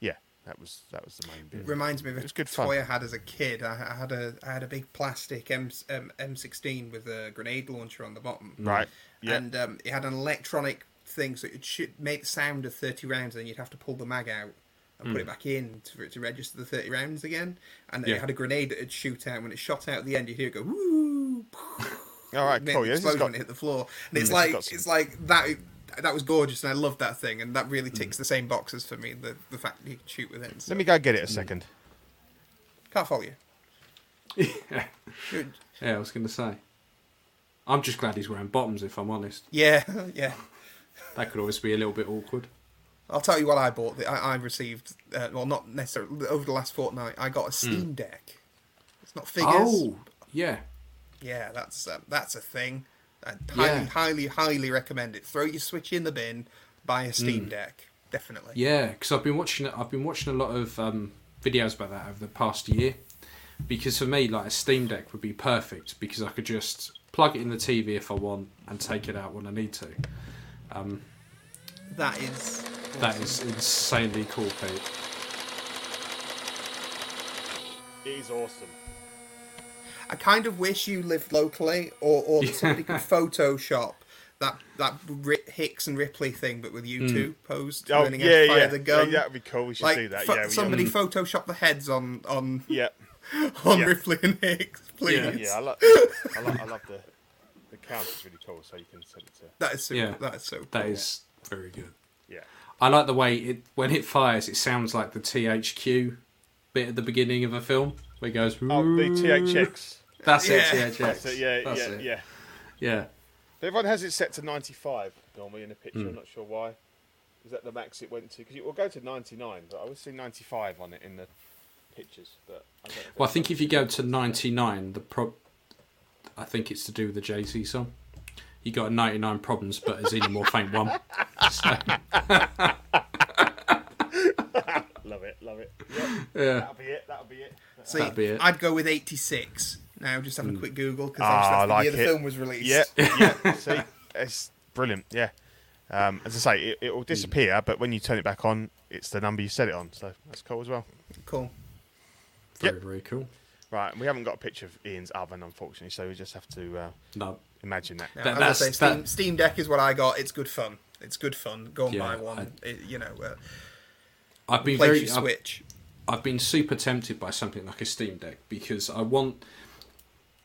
yeah, that was that was the main bit. Reminds me of It a was good fun. toy I had as a kid. I, I had a I had a big plastic M um, M16 with a grenade launcher on the bottom. Right. Yeah. And um, it had an electronic thing, so it should make the sound of 30 rounds, and you'd have to pull the mag out and put it back in to, for it to register the 30 rounds again. And Yeah. it had a grenade that would shoot out. When it shot out at the end, you'd hear it go woo. All right, make cool. Yeah, this has explosion got- when it hit the floor. And it's Mm, this like some- it's like that. That was gorgeous, and I loved that thing. And that really Mm. ticks the same boxes for me. The the fact that you can shoot with it. So. Let me go get it a second. Can't follow you. yeah. Good. yeah, I was going to say. I'm just glad he's wearing bottoms, if I'm honest. Yeah, yeah. That could always be a little bit awkward. I'll tell you what I bought. I, I received, uh, well, not necessarily over the last fortnight. I got a Steam Deck. It's not figures. Oh, yeah. Yeah, that's uh, that's a thing. I highly, Yeah. highly, highly recommend it. Throw your Switch in the bin. Buy a Steam Deck. Definitely. Yeah, because I've been watching I've been watching a lot of um, videos about that over the past year. Because for me, like a Steam Deck would be perfect because I could just plug it in the TV if I want and take it out when I need to. That is. That is insanely cool, Pete. It is awesome. I kind of wish you lived locally, or, or somebody could Photoshop that that Hicks and Ripley thing, but with you hmm. two posed Oh learning how yeah, to fire yeah. the gun. yeah. That'd be cool. We should like do that. pho- yeah, we- somebody hmm. Photoshop the heads on on Yeah, on Yeah. Ripley and Hicks, please. Yeah. yeah. I love. I love. I love the the count is really cool. So you can send it to. That is so. Yeah. That is so. Cool. That is very good. Yeah. I like the way it when it fires, it sounds like the THQ bit at the beginning of a film where it goes. Oh, the THX. That's Yeah. it, THX. That's it. Yeah, That's yeah, it. yeah. Yeah. Everyone has it set to 95 normally in a picture. Hmm. I'm not sure why. Is that the max it went to? Because it will go to 99, but I always see 95 on it in the pictures. But I don't know Well, I think if you go to 99, the pro- I think it's to do with the Jay Z song. You got 99 problems, but a xenomorph ain't one. So, love it, love it. Yep, yeah. that'll be it. That'll be it. See, That'd be it. I'd go with 86. Now, just having a quick Google because Ah, I that's the like year the film was released. Yeah, yeah. See, it's brilliant. Yeah. Um, as I say, it, it will disappear, but when you turn it back on, it's the number you set it on. So that's cool as well. Cool. Very, Yep. very cool. Right, we haven't got a picture of Ian's oven, unfortunately, so we just have to uh, No, imagine that. Now, That- as I that's- say, Steam, that- Steam Deck is what I got. It's good fun. It's good fun. Go and Yeah, buy one. I- It- you know, uh, I've been very. your I've, I've been super tempted by something like a Steam Deck because I want,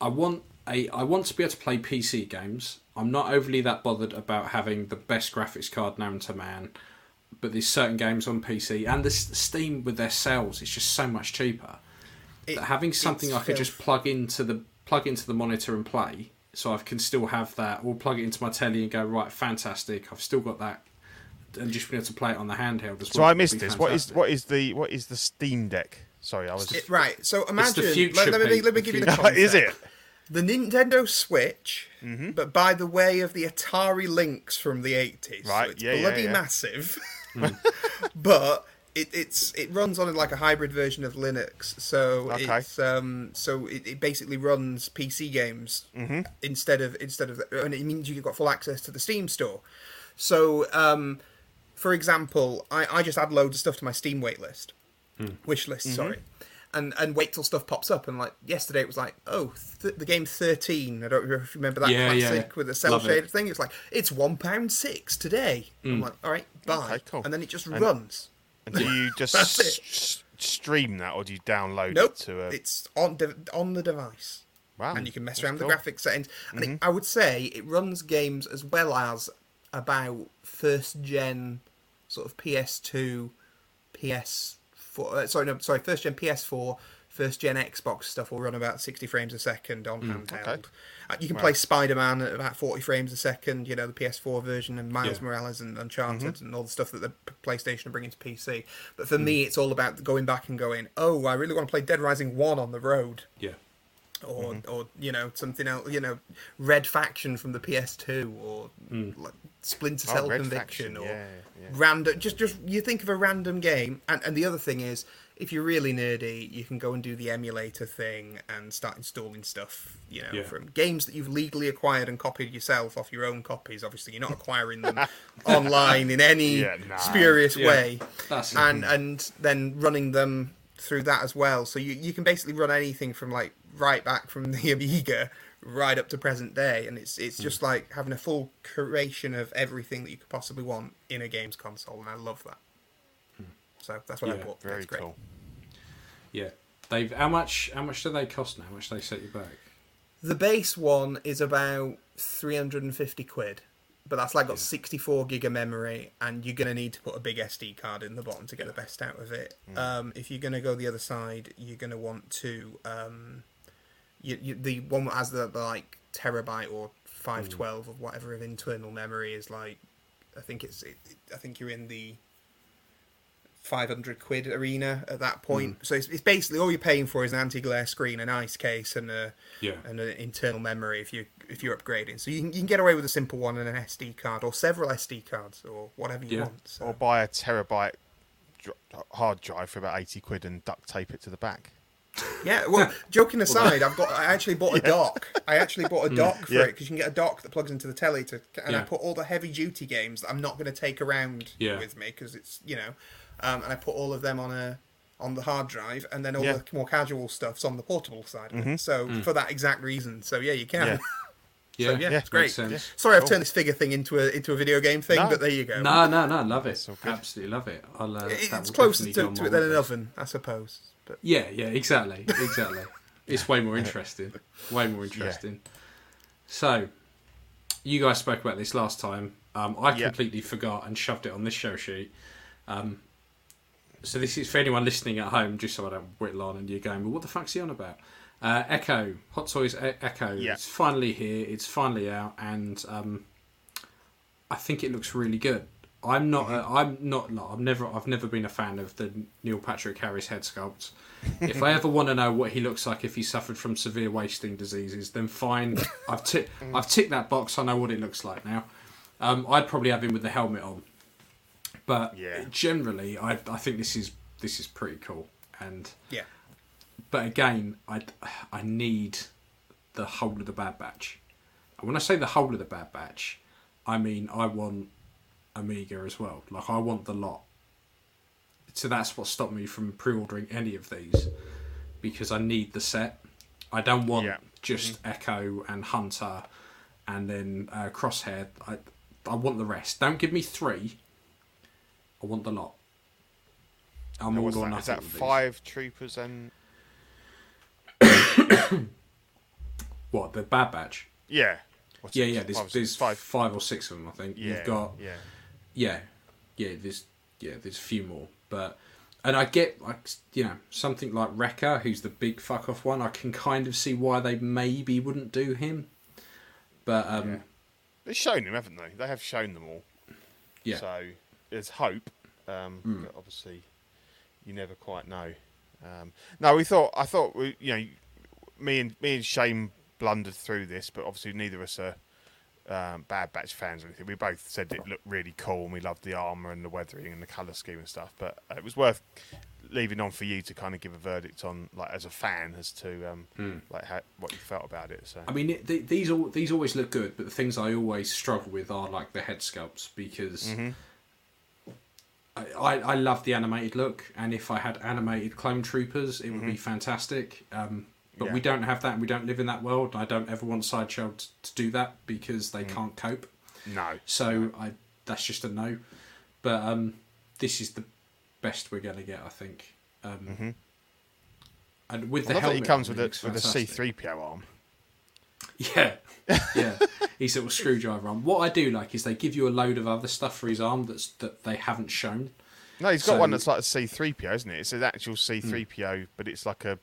I want a, I want to be able to play PC games. I'm not overly that bothered about having the best graphics card known to man, but there's certain games on PC and the Steam with their sales, it's just so much cheaper. It- having something I could just plug into the plug into the monitor and play, so I can still have that, or plug it into my telly and go right, fantastic. I've still got that, and just be able to play it on the handheld as So well. I missed this. What is fantastic. what is the what is the Steam Deck? Sorry, I was. It- right. So imagine. future, let, let me Pete, let me the give you the future. concept. is it? the Nintendo Switch, Mm-hmm. but by the way of the Atari Lynx from the eighties. Right, So it's yeah, yeah, bloody yeah. massive. but it, it's it runs on like a hybrid version of Linux. So Okay. it's um so it, it basically runs PC games Mm-hmm. instead of instead of and it means you've got full access to the Steam store. So um for example, I, I just add loads of stuff to my Steam waitlist, wish list, Mm-hmm. sorry. and and wait till stuff pops up. And like yesterday, it was like, oh, th- the game thirteen. I don't know if you remember that Yeah, classic yeah. with the cell Love it. thing. It's like it's one pound six today. Mm. I'm like, all right, bye. Okay, cool. And then it just And- runs. And do you just s- stream that, or do you download Nope, it to a? it's on de- on the device. Wow, and you can mess around cool. with the graphics settings. And Mm-hmm. it, I would say it runs games as well as about first gen, sort of PS2, PS4. Uh, sorry, no, sorry, first gen PS4, first gen Xbox stuff will run about 60 frames a second on handheld. okay. Uh, you can Right. play Spider Man at about 40 frames a second. You know the PS4 version and Miles Yeah. Morales and Uncharted Mm-hmm. and all the stuff that the P- PlayStation are bringing to PC. But Mm. for me, it's all about going back and going, oh, I really want to play Dead Rising One on the road Yeah. or Mm-hmm. or you know something else you know red faction from the ps2 or Hmm. like splinter Oh, cell Red conviction Faction, or yeah, yeah. random just just you think of a random game and, and the other thing is if you're really nerdy you can go and do the emulator thing and start installing stuff you know Yeah. from games that you've legally acquired and copied yourself off your own copies obviously you're not acquiring them online in any Yeah, no. spurious Yeah. way That's- and and then running them through that as well. So you, you can basically run anything from like right back from the Amiga right up to present day, and it's it's hmm. just like having a full curation of everything that you could possibly want in a games console, and I love that. So that's what I bought. Very That's great. cool. Yeah. Dave, how much how much do they cost now? How much do they set you back? The base one is about three hundred and fifty quid. But that's like got 64 gig of memory, and you're going to need to put a big SD card in the bottom to get the best out of it. Um, if you're going to go the other side, you're going to want to. Um, you, you, the one that has the, the like terabyte or 512 of whatever of internal memory is like. I think it's. It, I think you're in the 500 quid arena at that mm. point. So it's, it's basically all you're paying for is an anti-glare screen, an ice case, and a Yeah. and an internal memory if you if you're upgrading. So you can, you can get away with a simple one and an SD card or several SD cards or whatever you Yeah. want. So. Or buy a terabyte hard drive for about eighty quid and duct tape it to the back. Yeah, well, joking aside, I've got. I actually bought a dock. I actually bought a dock for Yeah. it because you can get a dock that plugs into the telly to, and I Yeah. put all the heavy duty games that I'm not going to take around Yeah. with me because it's you know, um, and I put all of them on a on the hard drive, and then all Yeah. the more casual stuff's on the portable side. Of it. So Mm. for that exact reason, so yeah, you can. Yeah. Yeah, yeah, Yeah, it's great. makes sense. Sorry, I've Cool. turned this figure thing into a into a video game thing, No. but there you go. No, no, no, love it. all. Absolutely love it. I'll, uh, that it's closer to, to it than an oven, I suppose. Yeah, yeah, exactly, exactly. it's way more interesting. Way more interesting. So, you guys spoke about this last time. Um, I Yeah. completely forgot and shoved it on this show sheet. Um, so this is for anyone listening at home, just so I don't whittle on and you're going, well, what the fuck's he on about? Uh, Echo, Hot Toys E- Echo. Yeah. It's finally here. It's finally out, and um, I think it looks really good. I'm not. Mm-hmm. Uh, I'm not. like, I've never. I've never been a fan of the Neil Patrick Harris head sculpt. if I ever want to know what he looks like if he suffered from severe wasting diseases, then fine. I've ticked. I've ticked that box. I know what it looks like now. Um, I'd probably have him with the helmet on, but Yeah. generally, I I think this is this is pretty cool. And yeah, but again, I I need the whole of the Bad Batch. And when I say the whole of the Bad Batch, I mean I want Omega as well. Like I want the lot. So that's what stopped me from pre-ordering any of these because I need the set. I don't want Yeah. just Echo and Hunter and then uh, Crosshair. I I want the rest. Don't give me three. I want the lot. I'm all or nothing. Is that five troopers and What the Bad Batch? yeah? What's Yeah, it? yeah. There's, Five- there's five. five. or six of them, I think. Yeah, You've got yeah. Yeah, yeah. There's yeah, there's a few more, but and I get like you know something like Wrecker, who's the big fuck off one. I can kind of see why they maybe wouldn't do him, but um, Yeah. They've shown them, haven't they? They have shown them all. yeah, So there's hope. Um, Hmm. but obviously, you never quite know. Um, no, we thought. I thought we, you know, me and me and Shane blundered through this, but obviously neither of us are um, Bad Batch fans or anything. We both said it looked really cool, and we loved the armor and the weathering and the color scheme and stuff. But uh, it was worth leaving on for you to kind of give a verdict on, like as a fan, as to um, like how, what you felt about it. So. I mean, it, th- these all these always look good, but the things I always struggle with are like the head sculpts because Mm-hmm. I, I I love the animated look, and if I had animated clone troopers, it would be fantastic. Um, but we Mm-hmm. Don't have that, and we don't live in that world. I don't ever want Sideshow t- to do that because Mm. they can't cope. No. So I that's just a no. But um, this is the best we're gonna get, I think. Um, And with the helmet, he comes with a with a C three PO arm. Yeah, yeah. His little screwdriver arm. What I do like is they give you a load of other stuff for his arm that's that they haven't shown. No, he's got So- one that's like a C three PO, isn't it? It's an actual C three PO, but it's like a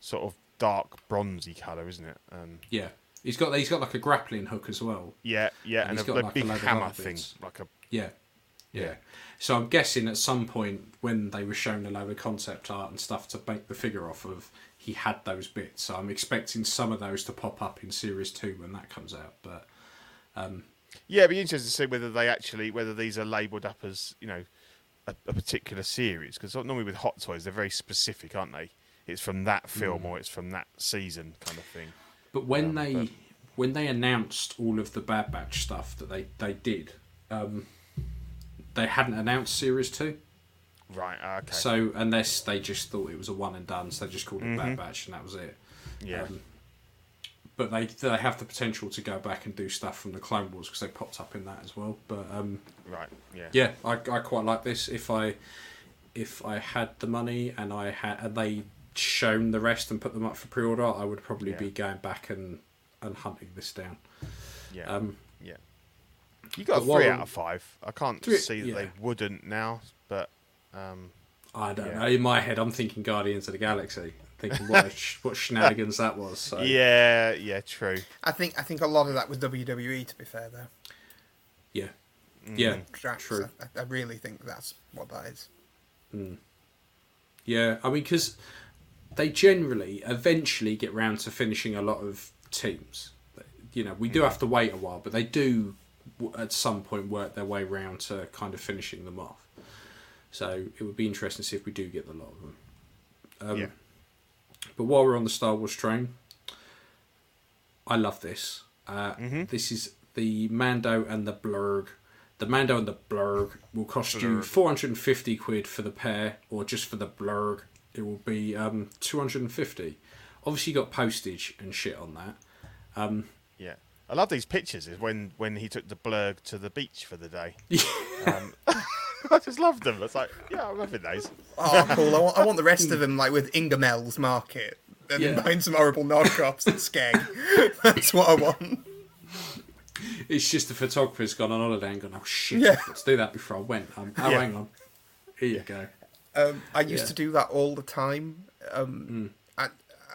sort of dark bronzy colour, isn't it? Um, Yeah, he's got he's got like a grappling hook as well. yeah, yeah, And and, a, got a like a big of hammer thing, like a Yeah. yeah, Yeah. So I'm guessing at some point when they were shown a load of concept art and stuff to make the figure off of, he had those bits. So I'm expecting some of those to pop up in series two when that comes out. But Yeah, it'd be interesting to see whether they actually whether these are labelled up as you know a, a particular series because normally with Hot Toys they're very specific, aren't they? It's from that film or it's from that season kind of thing. But when Um, they but- when they announced all of the Bad Batch stuff that they they did, um, they hadn't announced series two. Right. ah, Okay. So unless they just thought it was a one and done, so they just called it Bad Batch and that was it. yeah. um, But they they have the potential to go back and do stuff from the Clone Wars because they popped up in that as well. But um, right. Yeah. yeah, I, I quite like this. If I if I had the money and I had and they shown the rest and put them up for pre order, I would probably Yeah. be going back and and hunting this down. Yeah. Um, yeah. You got a three out of five. I can't Three- see that yeah. they wouldn't now, but um, I don't Yeah. know. In my head, I'm thinking Guardians of the Galaxy, thinking what a sh- what shenanigans that was. So yeah, yeah, true. I think I think a lot of that was WWE. To be fair, though, yeah, yeah, Drax, true. I, I really think that's what that is. Yeah, I mean, because they generally eventually get round to finishing a lot of teams. You know, we do have to wait a while, but they do at some point work their way round to kind of finishing them off. So it would be interesting to see if we do get the lot of them. Um, yeah. But while we're on the Star Wars train, I love this. Uh, Mm-hmm. This is the Mando and the Blurg. The Mando and the Blurg will cost you 450 quid for the pair, or just for the Blurg, it will be um, 250. Obviously, you got postage and shit on that. Yeah. I love these pictures. Is when when he took the blurg to the beach for the day. um, I just loved them. It's like, yeah, I'm loving those. Oh, cool! I want, I want the rest of them like with Ingoldmells Market and Yeah. buying some horrible knockoffs at Skeg. That's what I want. It's just the photographer's gone on holiday and gone, oh shit, Yeah. let's do that before I went. Um, oh, Yeah. hang on. Here you go. Um, I used Yeah. to do that all the time. Um, I,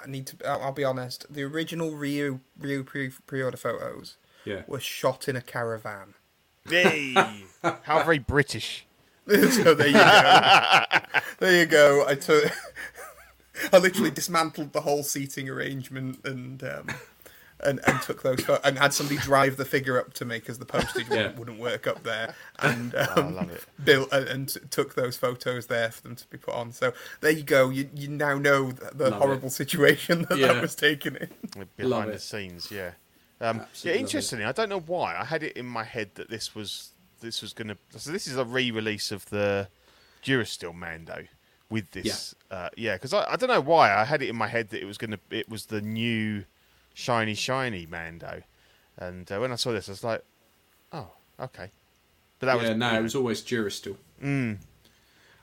I need to. I'll, I'll be honest. The original Ryu Ryu pre pre-order photos Yeah. were shot in a caravan. Hey, how very British. so there you go. there you go. I took. I literally dismantled the whole seating arrangement and um, and and took those pho- and had somebody drive the figure up to me because the postage Yeah. wouldn't, wouldn't work up there and Oh, um, love it. built and, and took those photos there for them to be put on. So there you go. You you now know the, the Love horrible situation that Yeah. that was taken in. behind the it. scenes. Yeah, um, yeah. Absolutely love it. Interestingly, I don't know why I had it in my head that this was this was going to. So this is a re-release of the Durasteel Mando with this. Yeah, uh, yeah. Because I, I don't know why I had it in my head that it was going to. It was the new shiny shiny Mando, and uh, when I saw this, I was like, oh, okay. But that was yeah, was no, it was always Durasteel. Mm.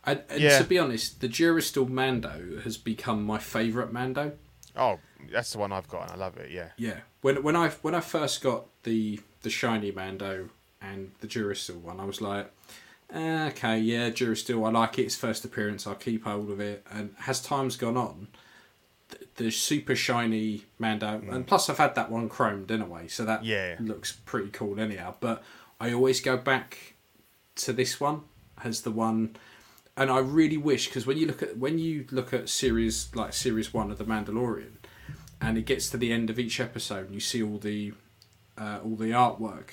And, and Yeah. to be honest, the Durasteel Mando has become my favourite Mando. Oh, that's the one I've got, and I love it. Yeah. Yeah, when when I when I first got the the shiny Mando and the Durasteel one, I was like, eh, okay, yeah, Durasteel, I like it. Its first appearance, I'll keep hold of it. And as time's gone on, the super shiny Mando, and plus I've had that one chromed anyway, so that Mm. Yeah. looks pretty cool anyhow. But I always go back to this one as the one and I really wish because when you look at when you look at series like series one of the Mandalorian, and it gets to the end of each episode, and you see all the uh, all the artwork.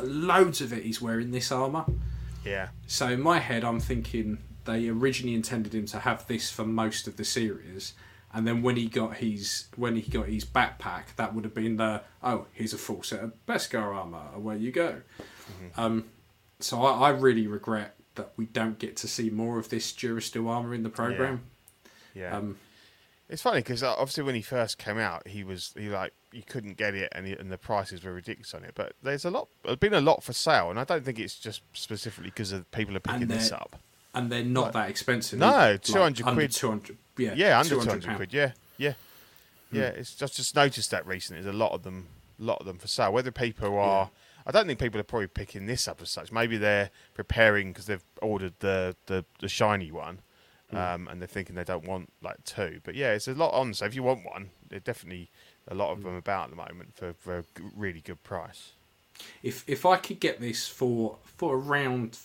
Loads of it he's wearing this armor. Yeah. So in my head, I'm thinking they originally intended him to have this for most of the series, and then when he got his when he got his backpack, that would have been the oh here's a full set of Beskar armor. Away you go. Um, so I, I really regret that we don't get to see more of this Durasteel armor in the program. Yeah. Um, It's funny because obviously when he first came out, he was he like you couldn't get it, and, he, and the prices were ridiculous on it. But there's a lot, there's been a lot for sale, and I don't think it's just specifically because of people are picking this up. and they're not that expensive. No, 200 under quid. 200, yeah, Yeah, under two 200 hundred quid. Yeah, yeah, hmm. yeah. It's just just noticed that recently. There's a lot of them, a lot of them for sale. Whether people are, I don't think people are probably picking this up as such. Maybe they're preparing because they've ordered the the, the shiny one, hmm. um, and they're thinking they don't want like two. But yeah, it's a lot on. So if you want one, there's definitely a lot of hmm. them about at the moment for for a g- really good price. If if I could get this for for around,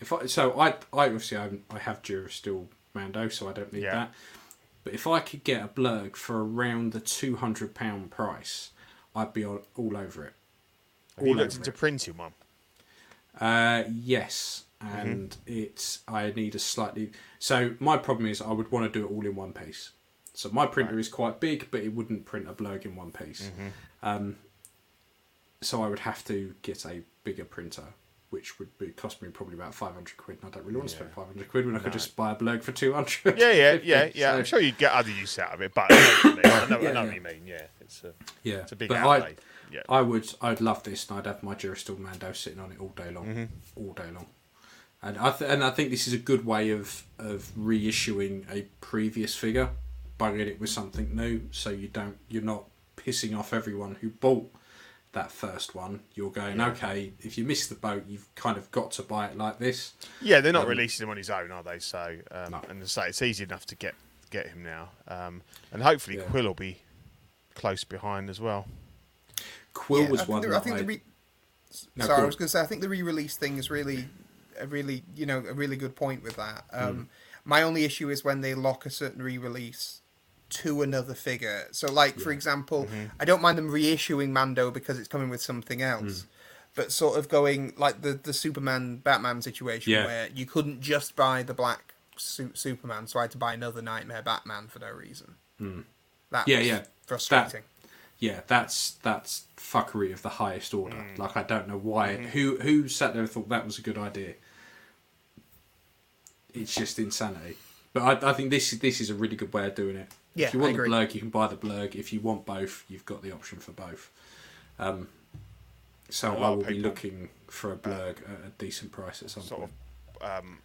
if I so I I obviously I, I have Durasteel Mando, so I don't need Yeah. that. But if I could get a blurg for around the two hundred pound price, I'd be all, all over it. Have you looked into it. printing one? Uh, yes, and Mm-hmm. it's I need a slightly. So my problem is I would want to do it all in one piece. So my printer is quite big, but it wouldn't print a blurg in one piece. Mm-hmm. Um, so I would have to get a bigger printer, which would be cost me probably about five hundred quid. And I don't really want to spend five hundred quid when I could just buy a blurg for two hundred. Yeah, yeah, yeah, yeah. I'm sure you'd get other use out of it, but I know, what. I know, Yeah, yeah. what you mean. Yeah, it's a yeah. it's a big but outlay. I, yeah. I would, I'd love this, and I'd have my Durasteel Mando sitting on it all day long, Mm-hmm. all day long. And I th- and I think this is a good way of of reissuing a previous figure, bugging it with something new, so you don't you're not pissing off everyone who bought that first one. You're going okay. If you miss the boat, you've kind of got to buy it like this. Yeah, they're not releasing him on his own, are they? So, um, No. and to say it's easy enough to get get him now, um, and hopefully Yeah. Quill will be close behind as well. Quill Yeah, was I think one the- that I think I, the re- No, Sorry, go I on. was going to say I think the re-release thing is really a really you know a really good point with that. Um, My only issue is when they lock a certain re-release to another figure. So, like for example, Mm-hmm. I don't mind them reissuing Mando because it's coming with something else. But sort of going like the the Superman Batman situation Yeah. where you couldn't just buy the black suit Superman, so I had to buy another Nightmare Batman for no reason. That Hmm. Yeah, yeah. frustrating. yeah, that's that's fuckery of the highest order. Mm. Like I don't know why Mm-hmm. who who sat there and thought that was a good idea. It's just insanity. But I, I think this this is a really good way of doing it. Yeah, if you want I the agree. blurg, you can buy the blurg. If you want both, you've got the option for both. Um, so I will be looking for a blurg at a decent price at some Sort point. of um,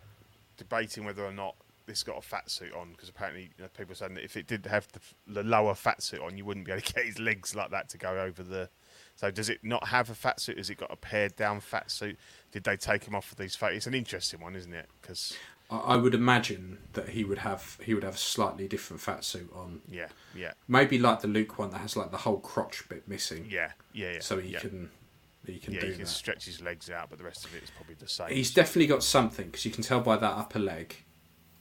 debating whether or not this got a fat suit on because apparently you know, people are saying that if it did have the, the lower fat suit on, you wouldn't be able to get his legs like that to go over the. So does it not have a fat suit? Has it got a pared down fat suit? Did they take him off of these photos? It's an interesting one, isn't it? Because I, would imagine that he would have he would have a slightly different fat suit on. yeah, yeah, Maybe like the Luke one that has like the whole crotch bit missing. yeah, yeah, yeah. so he yeah. can he can yeah, do he can that. stretch his legs out, but the rest of it is probably the same. He's definitely got something because you can tell by that upper leg.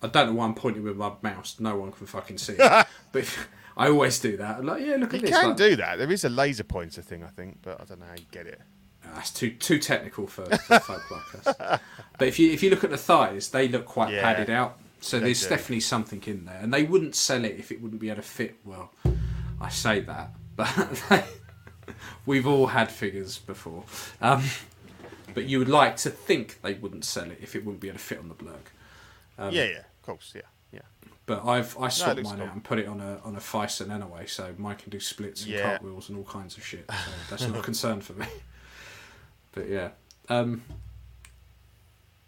I don't know why I'm pointing with my mouse. No one can fucking see. it. but if, I always do that. I'm like, yeah, look you at this. You can like, do that. There is a laser pointer thing, I think, but I don't know how you get it. Ah, That's too too technical for, for folk like us. But if you if you look at the thighs, they look quite Yeah, padded out. So there's do. definitely something in there, and they wouldn't sell it if it wouldn't be able to fit well. I say that, but we've all had figures before. Um, but you would like to think they wouldn't sell it if it wouldn't be able to fit on the blurg. Um, yeah, yeah, of course, yeah, yeah. But I've I swapped looks mine cool. out and put it on a on a Phicen anyway, so mine can do splits and Yeah. cartwheels and all kinds of shit. So that's not a concern for me. But yeah. Um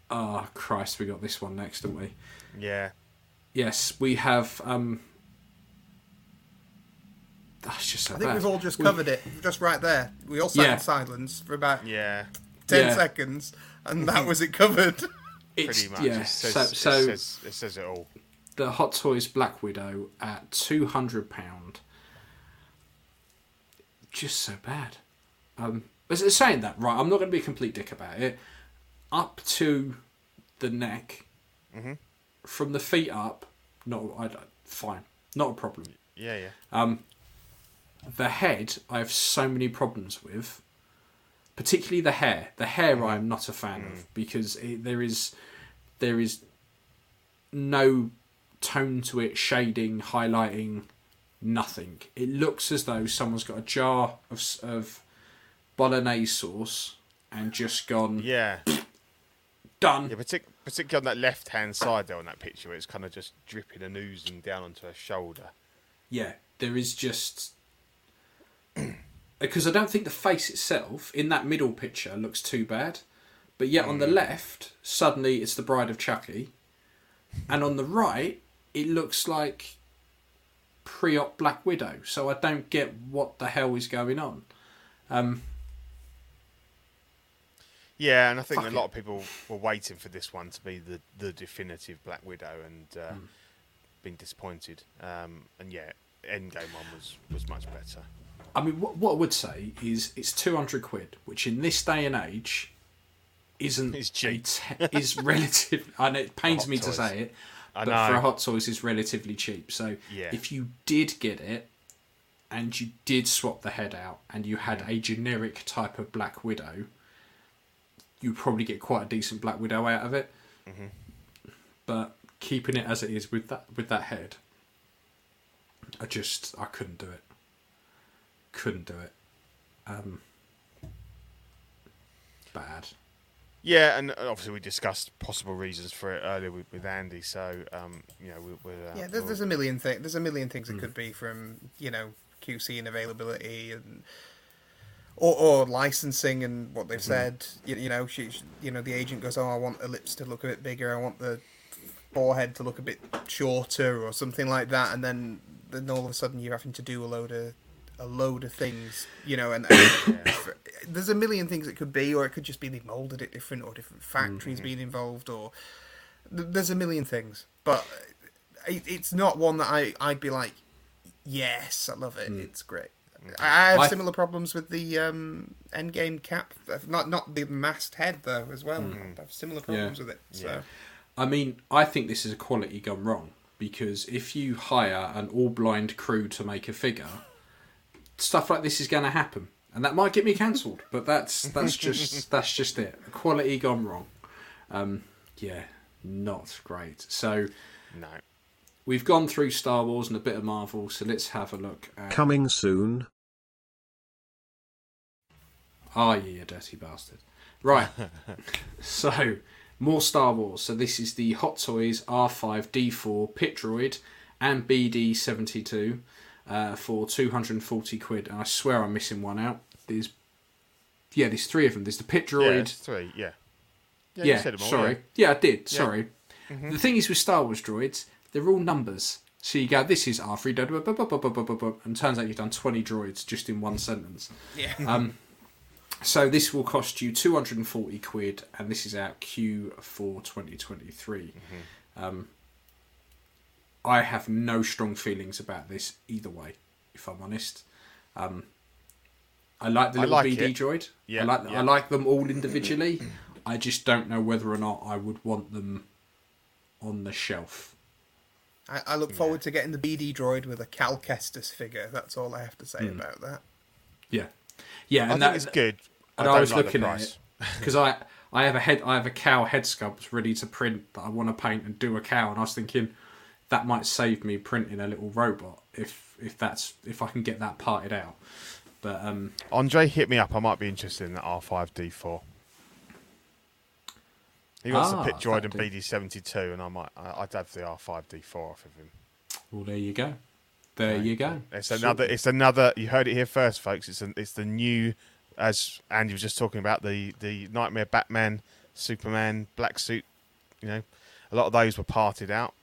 Oh Christ, we got this one next, didn't we? Yeah, Yes, we have um That's just so I think bad. we've all just We- covered it, just right there. We all sat Yeah. in silence for about yeah, ten Yeah. seconds, and that was it covered. it's, pretty much. Yeah, it, says, so, it, says, it says it all. the Hot Toys Black Widow at two hundred pound. Just so bad. Um, it's saying that right, I'm not going to be a complete dick about it. Up to the neck, Mm-hmm. from the feet up, no, I don't, fine, not a problem. Yeah, yeah. Um, the head, I have so many problems with. Particularly the hair. The hair, I am not a fan of because it, there is there is no tone to it, shading, highlighting, nothing. It looks as though someone's got a jar of of bolognese sauce and just gone Yeah, done. yeah. Partic- particularly on that left hand side there on that picture, where it's kind of just dripping and oozing down onto her shoulder. Yeah, there is just because I don't think the face itself in that middle picture looks too bad, but yet on the left suddenly it's the Bride of Chucky, and on the right it looks like pre-op Black Widow. So I don't get what the hell is going on. Um, Yeah, and I think Fuck a lot of people were waiting for this one to be the, the definitive Black Widow and uh, been disappointed. Um, and yeah, Endgame one was, was much better. I mean, what, what I would say is it's two hundred quid, which in this day and age isn't It's cheap. te- is relative. I know it pains me to say it, I but know. for a hot toys is relatively cheap. So Yeah. if you did get it and you did swap the head out and you had Mm. a generic type of Black Widow, you probably get quite a decent Black Widow out of it. Mm-hmm. But keeping it as it is with that with that head, I just I couldn't do it. Couldn't do it. Um, bad. Yeah, and obviously we discussed possible reasons for it earlier with, with Andy. So um, you know, we, we're uh, Yeah, there's, we'll- there's a million things. There's a million things it could be from you know QC and availability and or, or licensing and what they've mm-hmm. said. You, you know, she, you know, the agent goes, "Oh, I want the lips to look a bit bigger. I want the forehead to look a bit shorter, or something like that." And then then all of a sudden you're having to do a load of a load of things, you know, and, and there's a million things it could be, or it could just be they molded it different, or different factories mm-hmm. being involved, or th- there's a million things. But it, it's not one that I I'd be like, yes, I love it. Mm. It's great. I I have I- similar problems with the um, Endgame cap, not not the mast head though as well. I have similar problems with it. So Yeah. I mean, I think this is a quality gone wrong because if you hire an all blind crew to make a figure, stuff like this is going to happen, and that might get me cancelled. But that's that's just that's just it. Quality gone wrong. Um, yeah, not great. So no. we've gone through Star Wars and a bit of Marvel. So let's have a look at. Coming soon. Are you a dirty bastard? Right. so, more Star Wars. So, this is the Hot Toys R5D4 Pit Droid and BD72 uh, for 240 quid. And I swear I'm missing one out. There's, yeah, there's three of them. There's the Pit Droid. Yeah, three, yeah. Yeah, yeah all, sorry. Yeah. yeah. I did. Sorry. Yeah. Mm-hmm. The thing is with Star Wars droids, they're all numbers. So you go, this is R3, and turns out you've done 20 droids just in one sentence. Yeah. Um, so this will cost you 240 quid, and this is out Q4 2023. Um, I have no strong feelings about this either way, if I'm honest. Um, I like the little like BD it. droid. Yeah, I like yeah. I like them all individually. I just don't know whether or not I would want them on the shelf. I, I look forward to getting the BD droid with a Cal Kestis figure. That's all I have to say about that. Yeah, yeah, I and think that, it's good. And I, I, don't was like looking the at it because I I have a head I have a Cal head sculpt ready to print that I want to paint and do a Cal, and I was thinking that might save me printing a little robot if if that's if I can get that parted out. But um, Andre hit me up. I might be interested in that R5D4. He wants Ah, the Pit Droid and BD72, and I might. I- I'd have the R5D4 off of him. well, there you go, there you go. It's another. It's another. You heard it here first, folks. It's an, It's the new, as Andy was just talking about the the Nightmare Batman, Superman, Black Suit. You know, a lot of those were parted out,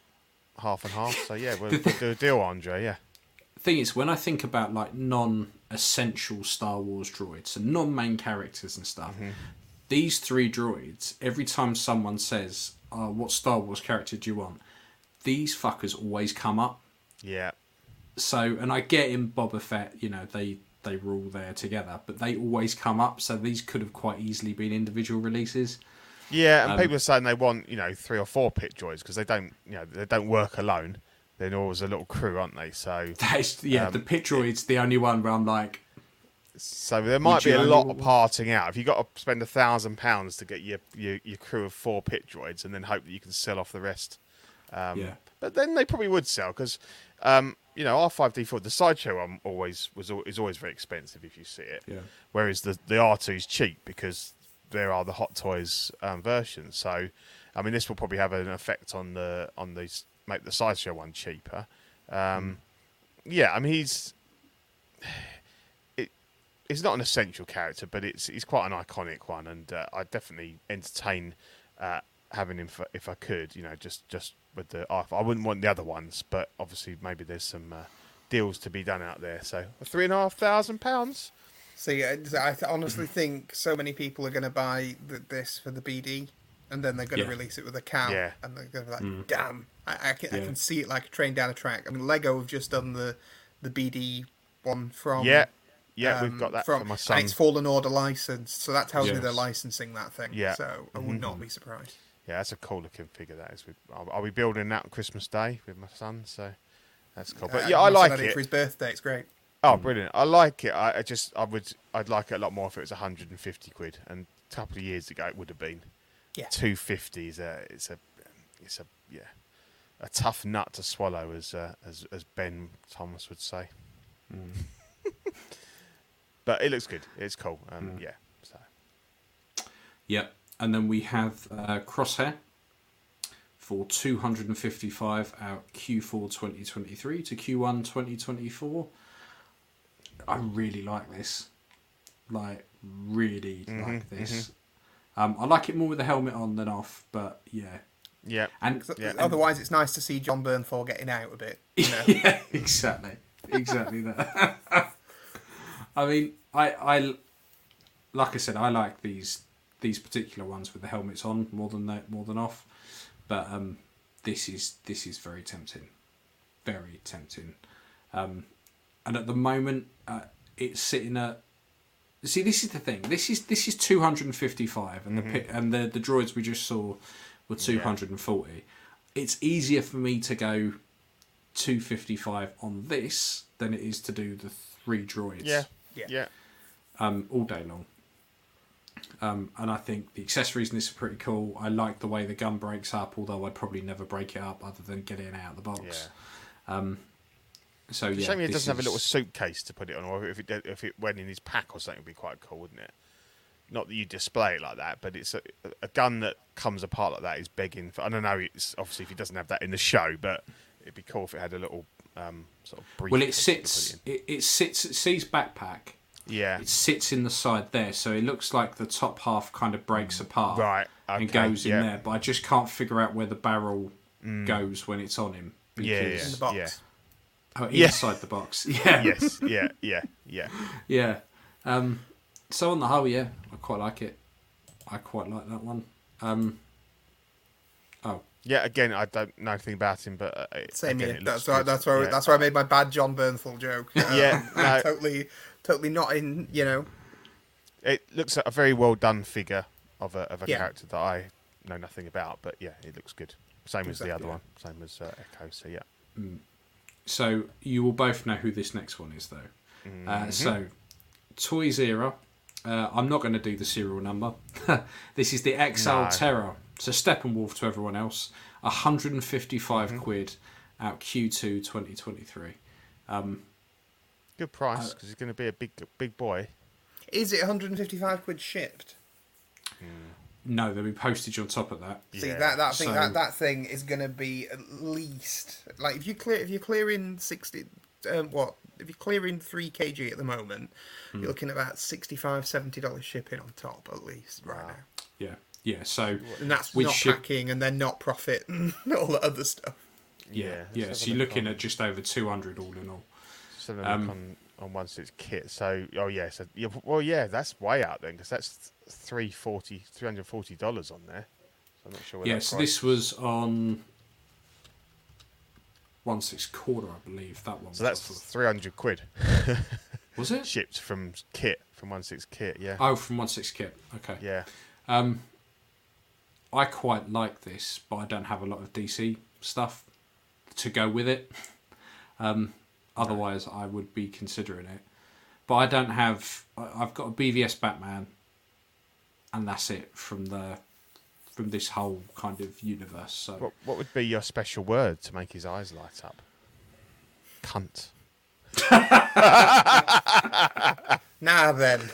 half and half. So yeah, we'll, we'll do a deal, Andre. Yeah. thing is, when I think about like non-essential Star Wars droids and non-main characters and stuff, mm-hmm. these three droids, every time someone says, oh, "What Star Wars character do you want?" These fuckers always come up. Yeah. So, and I get in Boba Fett, you know, they they were all there together, but they always come up. So these could have quite easily been individual releases. Yeah, and Um, people are saying they want you know three or four pit droids because they don't you know they don't work alone. They're always a little crew, aren't they? So That is, yeah, Um, the pit droid's the only one where I'm like, so there might be a lot of parting out. If you've got to spend a thousand pounds to get your, your your crew of four pit droids, and then hope that you can sell off the rest. Um, Yeah. But then they probably would sell because um, you know R five D four the sideshow one always was is always very expensive if you see it. Yeah. Whereas the the R two is cheap because there are the Hot Toys um, versions. So I mean, this will probably have an effect on the on these make the sideshow one cheaper. Um, Yeah, I mean he's it. He's not an essential character, but it's he's quite an iconic one, and uh, I definitely entertain uh, having him for, if I could. You know, just just with the I wouldn't want the other ones, but obviously maybe there's some uh, deals to be done out there. So three and a half thousand pounds. See, I I honestly think so many people are going to buy th this for the BD, and then they're going to Yeah. release it with a Cal, Yeah. and they're going to be like, "Damn!" I, I can I can see it like a train down a track. I mean, Lego have just done the the BD one from Yeah, yeah, we've um, got that from my and son. it's Fallen Order licensed, so that tells me they're licensing that thing. Yeah. so I would not be surprised. Yeah, that's a cool looking figure. That is. I'll, I'll be building that on Christmas Day with my son, so that's cool. But Uh, yeah, I like it. for his birthday. It's great. Oh, brilliant! I like it. I, I just, I would, I'd like it a lot more if it was 150 quid. And a couple of years ago, it would have been Yeah. 250. Is a, it's a, it's a, yeah, a tough nut to swallow, as uh, as as Ben Thomas would say. but it looks good. It's cool. Um, Yeah. So Yep. And then we have uh, Crosshair for 255 out Q4 2023 to Q1 2024. I really like this. Like, really like this. Um, I like it more with the helmet on than off, but yeah. yeah, And So- Yeah. Otherwise, it's nice to see Jon Bernthal getting out a bit. You know? yeah, exactly, exactly that. I mean, I, I, like I said, I like these these particular ones with the helmets on more than that, more than off. But um, this is this is very tempting, very tempting. Um, and at the moment, uh, it's sitting at. See, this is the thing. This is this is two hundred and fifty-five, and the pi and the the droids we just saw were two hundred and forty. It's easier for me to go 255 on this than it is to do the three droids yeah, Yeah. yeah, um, all day long. Um, and I think the accessories in this are pretty cool. I like the way the gun breaks up, although I'd probably never break it up other than getting it out of the box. Um, so It's yeah, shame it doesn't have a little suitcase to put it on, or if it did- if it went in his pack or something, would be quite cool, wouldn't it? Not that you display it like that, but it's a, a gun that comes apart like that is begging for. I don't know. It's obviously if he doesn't have that in the show, but it'd be cool if it had a little um, sort of brief. Well, it sits. It, it sits. It sees backpack. Yeah. It sits in the side there, so it looks like the top half kind of breaks apart, Right, and okay, goes in yeah. there. But I just can't figure out where the barrel goes when it's on him. Yeah, because- In the box. Yeah. Oh, Yeah. inside the box. Yeah. yes. Yeah. Yeah. Yeah. Yeah. Um, so on the whole, yeah, I quite like it. I quite like that one. Um, oh, Yeah. Again, I don't know anything about him, but uh, Same again, here. That's looks why. That's why. Yeah. That's why I made my bad Jon Bernthal joke. Yeah, Um, no. totally, totally not in. You know, It looks like a very well done figure of a of a Yeah. character that I know nothing about, but yeah, it looks good. Same as the other one. Same as uh, Echo. So yeah. so you will both know who this next one is, though. Mm-hmm. Uh, so, Toys Era. Uh, I'm not going to do the serial number. this is the XL No. Terror. So Steppenwolf to everyone else. 155 Mm-hmm. quid out Q2 2023. Good price because he's going to be a big big boy. is it 155 quid shipped? No, there'll be postage on top of that. See Yeah. that that thing So- that, that thing is going to be at least like if you clear if you're clearing 60 um, what if you're clearing 3 kg at the moment Hmm. you're looking at about 65 70 dollars shipping on top at least right now Yeah, yeah. So and that's we not ship- packing and then not profit and all that other stuff Yeah, Yeah, yeah. let's So have a you're look looking on- at just over 200 all in all. Just having a Um, look on on one six kit. So oh yeah, so yeah, well yeah, that's way out then because that's 340 340 dollars on there. So I'm not sure. Yes, Yeah, so this was on one six quarter, I believe. That one. So that's was, 300 quid was it? shipped from kit from one six kit. Yeah. Oh, from one six kit. Okay. Yeah. Um, I quite like this, but I don't have a lot of DC stuff to go with it. Um, otherwise, I would be considering it. But I don't have. I- I've got a BVS Batman, and that's it from the from this whole kind of universe. So What what would be your special word to make his eyes light up? Cunt. now then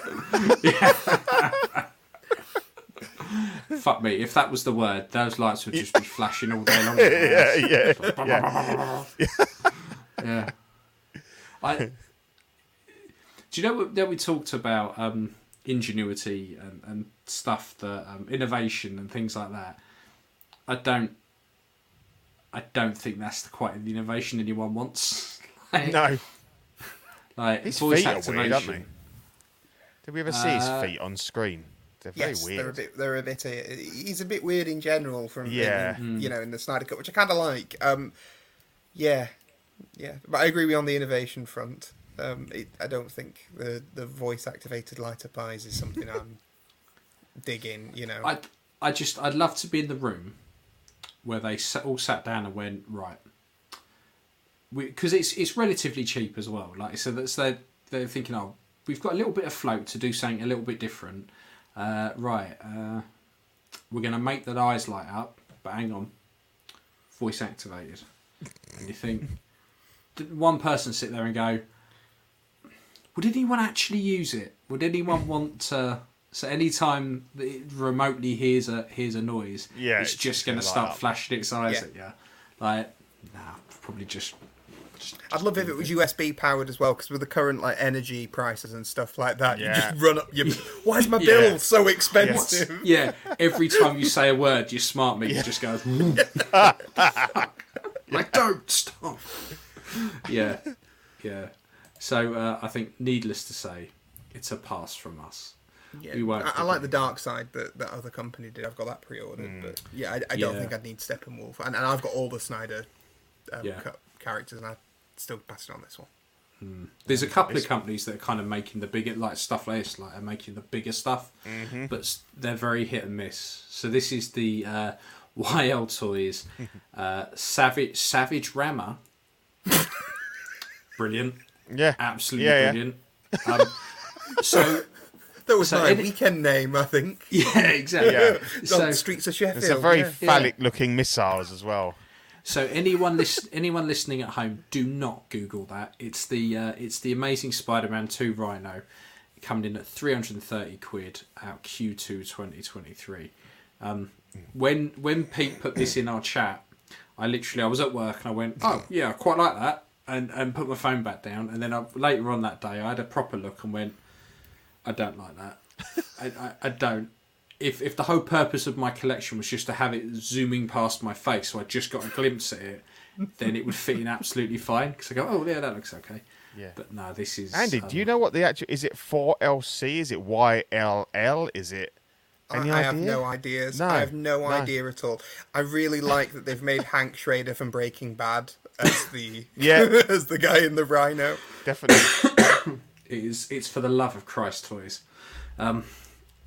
fuck me. If that was the word, those lights would just be flashing all day long. yeah, yeah, yeah. yeah. I. Do you know what that we talked about um, ingenuity and, and stuff that um, innovation and things like that? I don't. I don't think that's quite the innovation anyone wants. like, No, like his voice feet are weird, aren't they? Did we ever see his Uh, feet on screen? They're very Yes, weird. they're a bit. They're a bit. Uh, he's a bit weird in general. From Yeah. in, you know, in the Snyder Cut, which I kind of like. Um, yeah, yeah, but I agree with you on the innovation front. Um, it, I don't think the the voice activated light up eyes is something I'm digging. You know, I I just I'd love to be in the room where they all sat down and went right because it's it's relatively cheap as well. Like so that's they they're thinking oh we've got a little bit of float to do something a little bit different. Uh, right, uh, we're gonna make that eyes light up, but hang on, voice activated, and you think did one person sit there and go. Would anyone actually use it? Would anyone want to? So anytime that it remotely hears a hears a noise, Yeah, it's, it's just just going to start up. flashing its eyes Yeah. at you. Like, nah, probably just. just I'd love if it was USB powered as well, because with the current like energy prices and stuff like that, you just run up your. Why is my Yeah. bill so expensive? yeah, every time you say a word, your smart meter just goes. like, don't stop. Yeah, yeah. So uh, I think, needless to say, it's a pass from us. Yeah, We won't I, I like the dark side that that other company did. I've got that pre-ordered, but yeah, I, I don't Yeah. think I'd need Steppenwolf, and, and I've got all the Snyder um, Yeah. cut characters, and I still pass it on this one. There's a couple of companies that are kind of making the bigger, like stuff like this, like are making the bigger stuff, but they're very hit and miss. So this is the uh, YL Toys uh, Savage Savage Rammer. Brilliant, Yeah, absolutely Yeah, yeah. brilliant. Um, so That was So my any- weekend name, I think. yeah, exactly. Yeah. It's on So, Streets of Sheffield. It's a very yeah. phallic-looking missiles as well. so anyone lis- anyone listening at home, do not Google that. It's the uh, it's the Amazing Spider-Man Two Rhino, coming in at three hundred and thirty quid out Q2 2023. Um, when when Pete put this in our chat, I literally I was at work and I went, oh yeah, I quite like that, and and put my phone back down. And then I, later on that day, I had a proper look and went, I don't like that. I, I, I don't. If if the whole purpose of my collection was just to have it zooming past my face, so I just got a glimpse at it, then it would fit in absolutely fine. Because I go, oh yeah, that looks okay. Yeah. But no, this is. Andy, um, do you know what the actual is? It 4LC? Is it YLL? Is it? Any I, I have no ideas. No, I have no, no. idea at all. I really like that they've made Hank Schrader from Breaking Bad as the Yeah. as the guy in the Rhino. Definitely. It is. It's for the love of Christ, toys. Um,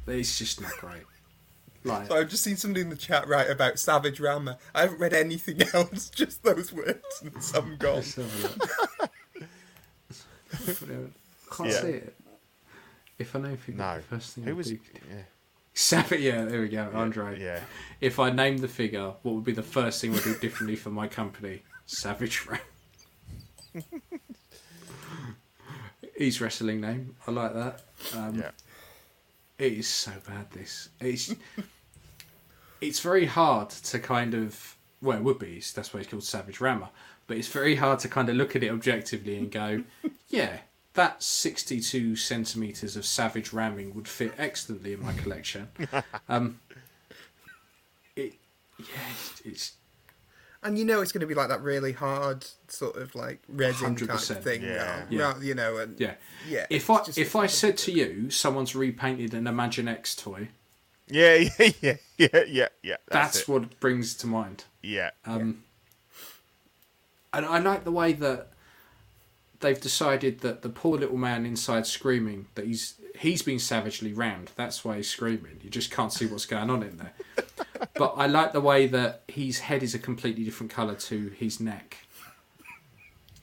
it's just not great. Like, So I've just seen somebody in the chat write about Savage Rama. I haven't read anything else, just those words and some gone. let's have a look. Can't Yeah. see it. If I know figure, no. the first thing Who I'd was? do- Yeah. Savage, yeah, there we go, Andre. Yeah. If I named the figure, what would be the first thing I'd do differently for my company? Savage Ram. His wrestling name, I like that. Um, Yeah. It is so bad. This it's it's very hard to kind of well, it would be. That's why it's called Savage Rammer. But it's very hard to kind of look at it objectively and go, yeah, that 62 centimeters of Savage ramming would fit excellently in my collection. um, it, yeah, it's, it's And you know it's going to be like that really hard sort of like resin type 100%, thing. yeah. now. Yeah. Well, You know, and yeah. yeah. If I if I said to you, someone's repainted an Imaginext toy, Yeah, yeah, yeah, yeah, yeah, yeah. that's, That's, what brings to mind. Yeah. Um, And I like the way that they've decided that the poor little man inside screaming that he's he's been savagely rammed. That's why he's screaming. You just can't see what's going on in there. but I like the way that his head is a completely different color to his neck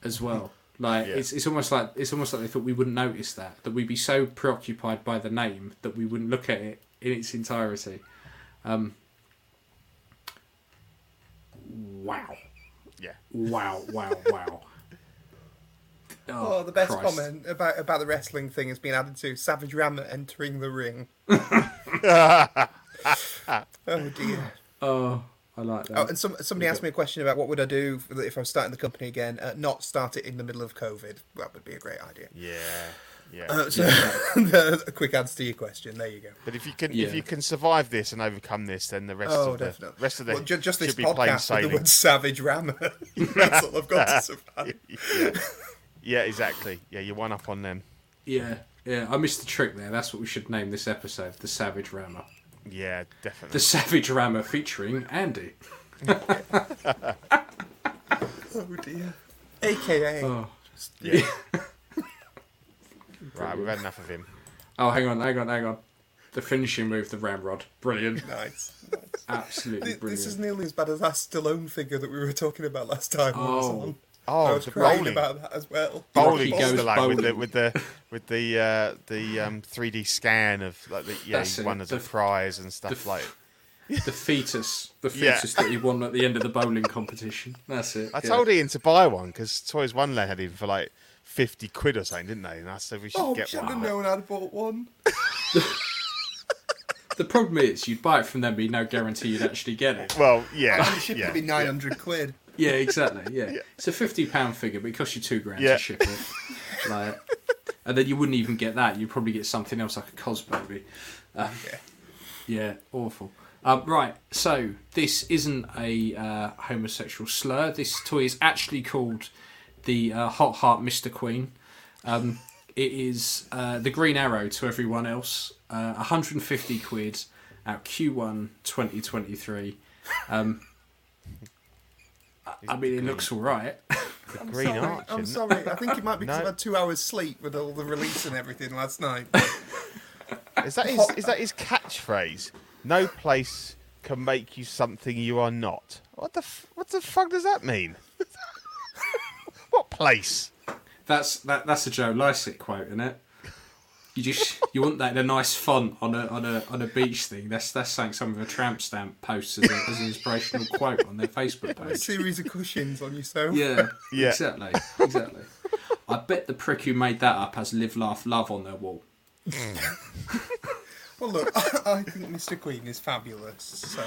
as well. Like Yeah. it's it's almost like it's almost like they thought we wouldn't notice that that we'd be so preoccupied by the name that we wouldn't look at it in its entirety. Um, wow. Yeah. Wow, wow, wow. Oh, the best Christ. comment about about the wrestling thing has been added to Savage Rammer entering the ring. Oh dear. Oh, I like that. Oh, and some, somebody asked me a question about what would I do if I'm starting the company again. Uh, not start it in the middle of COVID. That would be a great idea. Yeah, yeah. Uh, so, a quick answer to your question. There you go. but if you can, Yeah. if you can survive this and overcome this, then the rest Oh, of the definitely. rest of the well, ju- just this should be plain podcast with the word "savage rammer." That's all I've got to survive. Yeah. yeah, exactly. Yeah, you're one up on them. yeah, yeah. I missed the trick there. That's what we should name this episode: the Savage Rammer. Yeah, definitely. The Savage Rammer featuring Andy. Oh dear. AKA. Oh, Yeah. right, we've had enough of him. oh, hang on, hang on, hang on. The finishing move, the ramrod, brilliant, Nice. nice. absolutely brilliant. This is nearly as bad as that Stallone figure that we were talking about last time. when I was Oh. On. Oh, I was the crying bowling. about that as well. Bowling Rocky goes Stallone with the with the with the uh, the um, 3D scan of like the yeah That's he it. won as a The- prize and stuff f- like. the fetus, the Yeah. fetus that he won at the end of the bowling competition. That's it. I yeah. told Ian to buy one because Toys One Land had him for like fifty quid or something, didn't they? And I said we should Oh, get should one. have known I'd bought one. The problem is, you'd buy it from them, but you no guarantee you'd actually get it. Well, yeah, And it should yeah. be 900 quid. Yeah, exactly. Yeah, it's a fifty pound figure, but it costs you two grand Yeah. to ship it. Like, and then you wouldn't even get that. You'd probably get something else like a Cosbaby. Um, Yeah. yeah, awful. Um, right, so this isn't a uh, homosexual slur. This toy is actually called the uh, Hot Heart Mister Queen. Um, it is uh, the Green Arrow to everyone else. Uh, 150 quid out Q1 2023. Um, I- I mean, it looks all right. I'm Green sorry. Arch, I'm sorry. I think it might be because No. I've had two hours sleep with all the release and everything last night. Is that his? Is that his catchphrase? No place can make you something you are not. What the? F- what the fuck does that mean? what place? That's that. That's a Joe Lycett quote, isn't it? You just you want that in a nice font on a on a on a beach thing. That's that's something some of a tramp stamp posts as, a, as an inspirational quote on their Facebook a series of cushions on yourself. Yeah, Yeah. exactly, exactly. I bet the prick who made that up has live, laugh, love on their wall. Well, look, I think Mr. Queen is fabulous. So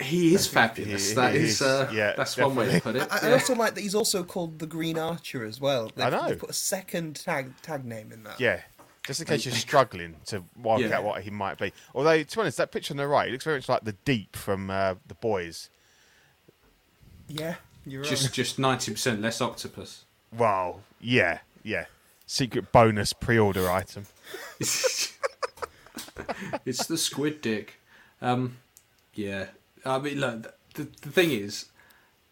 He is fabulous. he that is. is, uh, Yeah, that's one way to put it. I, I Yeah. also like that he's also called the Green Archer as well. They've, I know. they've put a second tag tag name in that. Yeah. Just in case you're struggling to work Yeah. out what he might be. Although, to be honest, that picture on the right, looks very much like the Deep from uh, The Boys. Yeah, you're Just right. just ninety percent less octopus. Wow. Yeah. Yeah. Secret bonus pre-order item. it's the squid dick. Um, yeah, I mean, look, the, the thing is,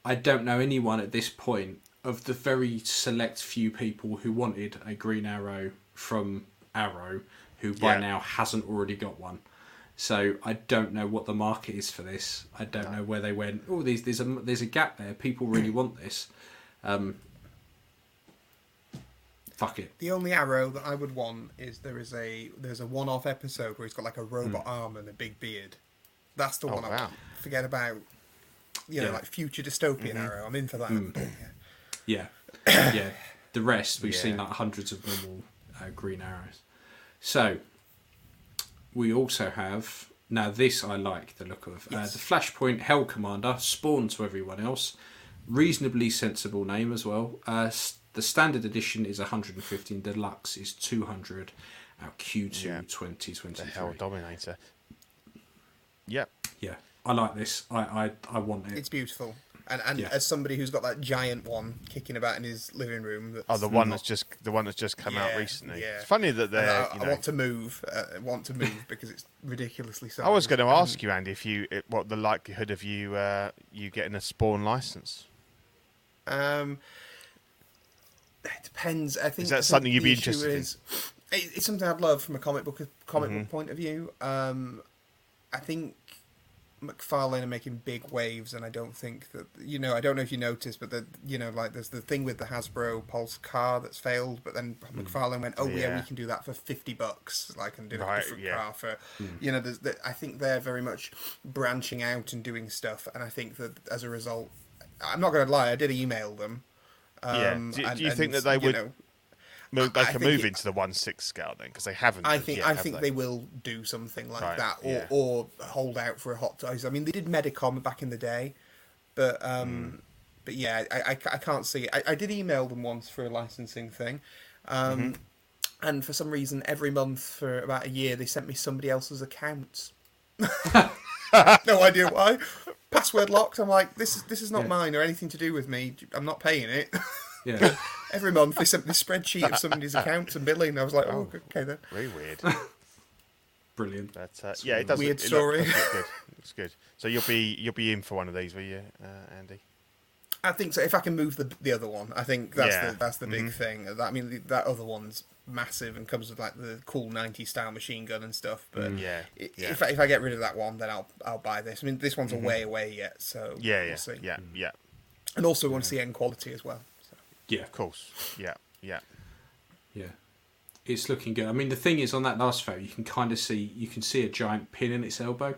I don't know anyone at this point of the very select few people who wanted a Green Arrow from Arrow who by Yeah. now hasn't already got one. So I don't know what the market is for this. I don't know where they went. Oh, there's there's a there's a gap there. People really want this. Um, fuck it. The only arrow that I would want is there is a there's a one-off episode where he's got like a robot arm and a big beard. That's the. Oh, one I wow. want. Forget about you know Yeah. like future dystopian Mm-hmm. arrow. I'm in for that. Hmm. Yeah. Yeah, yeah. The rest we've seen like hundreds of normal uh, green arrows. So we also have now this I like the look of uh, the Flashpoint Hell Commander Spawn to everyone else. Reasonably sensible name as well. Uh, the standard edition is 115. Deluxe is 200. Our Q2 Yeah. 2023. The Hell Dominator. Yep. Yeah, I like this. I I, I want it. It's beautiful. And and Yeah. as somebody who's got that giant one kicking about in his living room, that's Oh, the one that's just the one that's just come out recently. yeah. It's funny that they're. I, you I want to move. Uh, I want to move because it's ridiculously sized. I was going to And ask you, Andy, if you it, what the likelihood of you uh, you getting a spawn license. Um, it depends. I think is that something you'd be interested in? is- it- it's something I'd love from a comic book comic Mm-hmm. book point of view. Um, I think McFarlane are making big waves, and I don't think that you know. I don't know if you noticed, but the you know like there's the thing with the Hasbro Pulse car that's failed, but then McFarlane went, oh yeah, Mm. Yeah. we can do that for fifty bucks, like and do a different yeah. car for you know. There's, the, I think they're very much branching out and doing stuff, and I think that as a result, I'm not going to lie, I did email them. Yeah. Um, Do- do and- you think and, that they would- know, move, they I can move it- into the one six scale then because they haven't. I think yet, I think they? will do something like Right, that, or yeah. or hold out for a hot toys. I mean, they did Medicom back in the day, but um, but yeah, I, I, I can't see. It. I, I did email them once for a licensing thing, um, Mm-hmm. and for some reason, every month for about a year, they sent me somebody else's accounts. no idea why. Password locked. I'm like, this is this is not Yeah. mine or anything to do with me. I'm not paying it. Yeah. Every month they sent me a spreadsheet of somebody's accounts and billing. I was like, oh, okay then. Very weird. Brilliant. But uh, yeah, it does. Weird look, it story. Look, looks good. Looks good. So you'll be you'll be in for one of these, will you, uh, Andy? I think so. If I can move the the other one, I think that's Yeah. the that's the big thing. That, I mean, that other one's massive and comes with like the cool '90s style machine gun and stuff. But Yeah, i- yeah. if I, if I get rid of that one, then I'll I'll buy this. I mean, this one's a way away yet, so Yeah, we'll yeah, see. yeah, yeah. And also, we want to see end quality as well. Yeah. Of course. Yeah, yeah. Yeah. It's looking good. I mean, the thing is, on that last photo, you can kind of see you can see a giant pin in its elbow,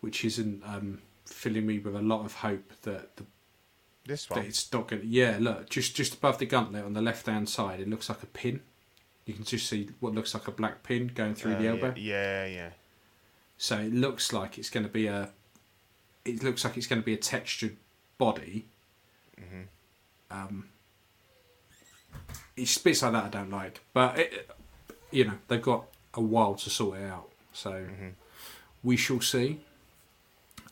which isn't um, filling me with a lot of hope that the This that one. it's not going. to... Yeah, look, just just above the gauntlet on the left hand side, it looks like a pin. You can just see what looks like a black pin going through Uh, the elbow. Yeah, yeah, yeah. So it looks like it's going to be a. It looks like it's going to be a textured body. Um, it's bits like that I don't like, but it, you know they've got a while to sort it out, so we shall see.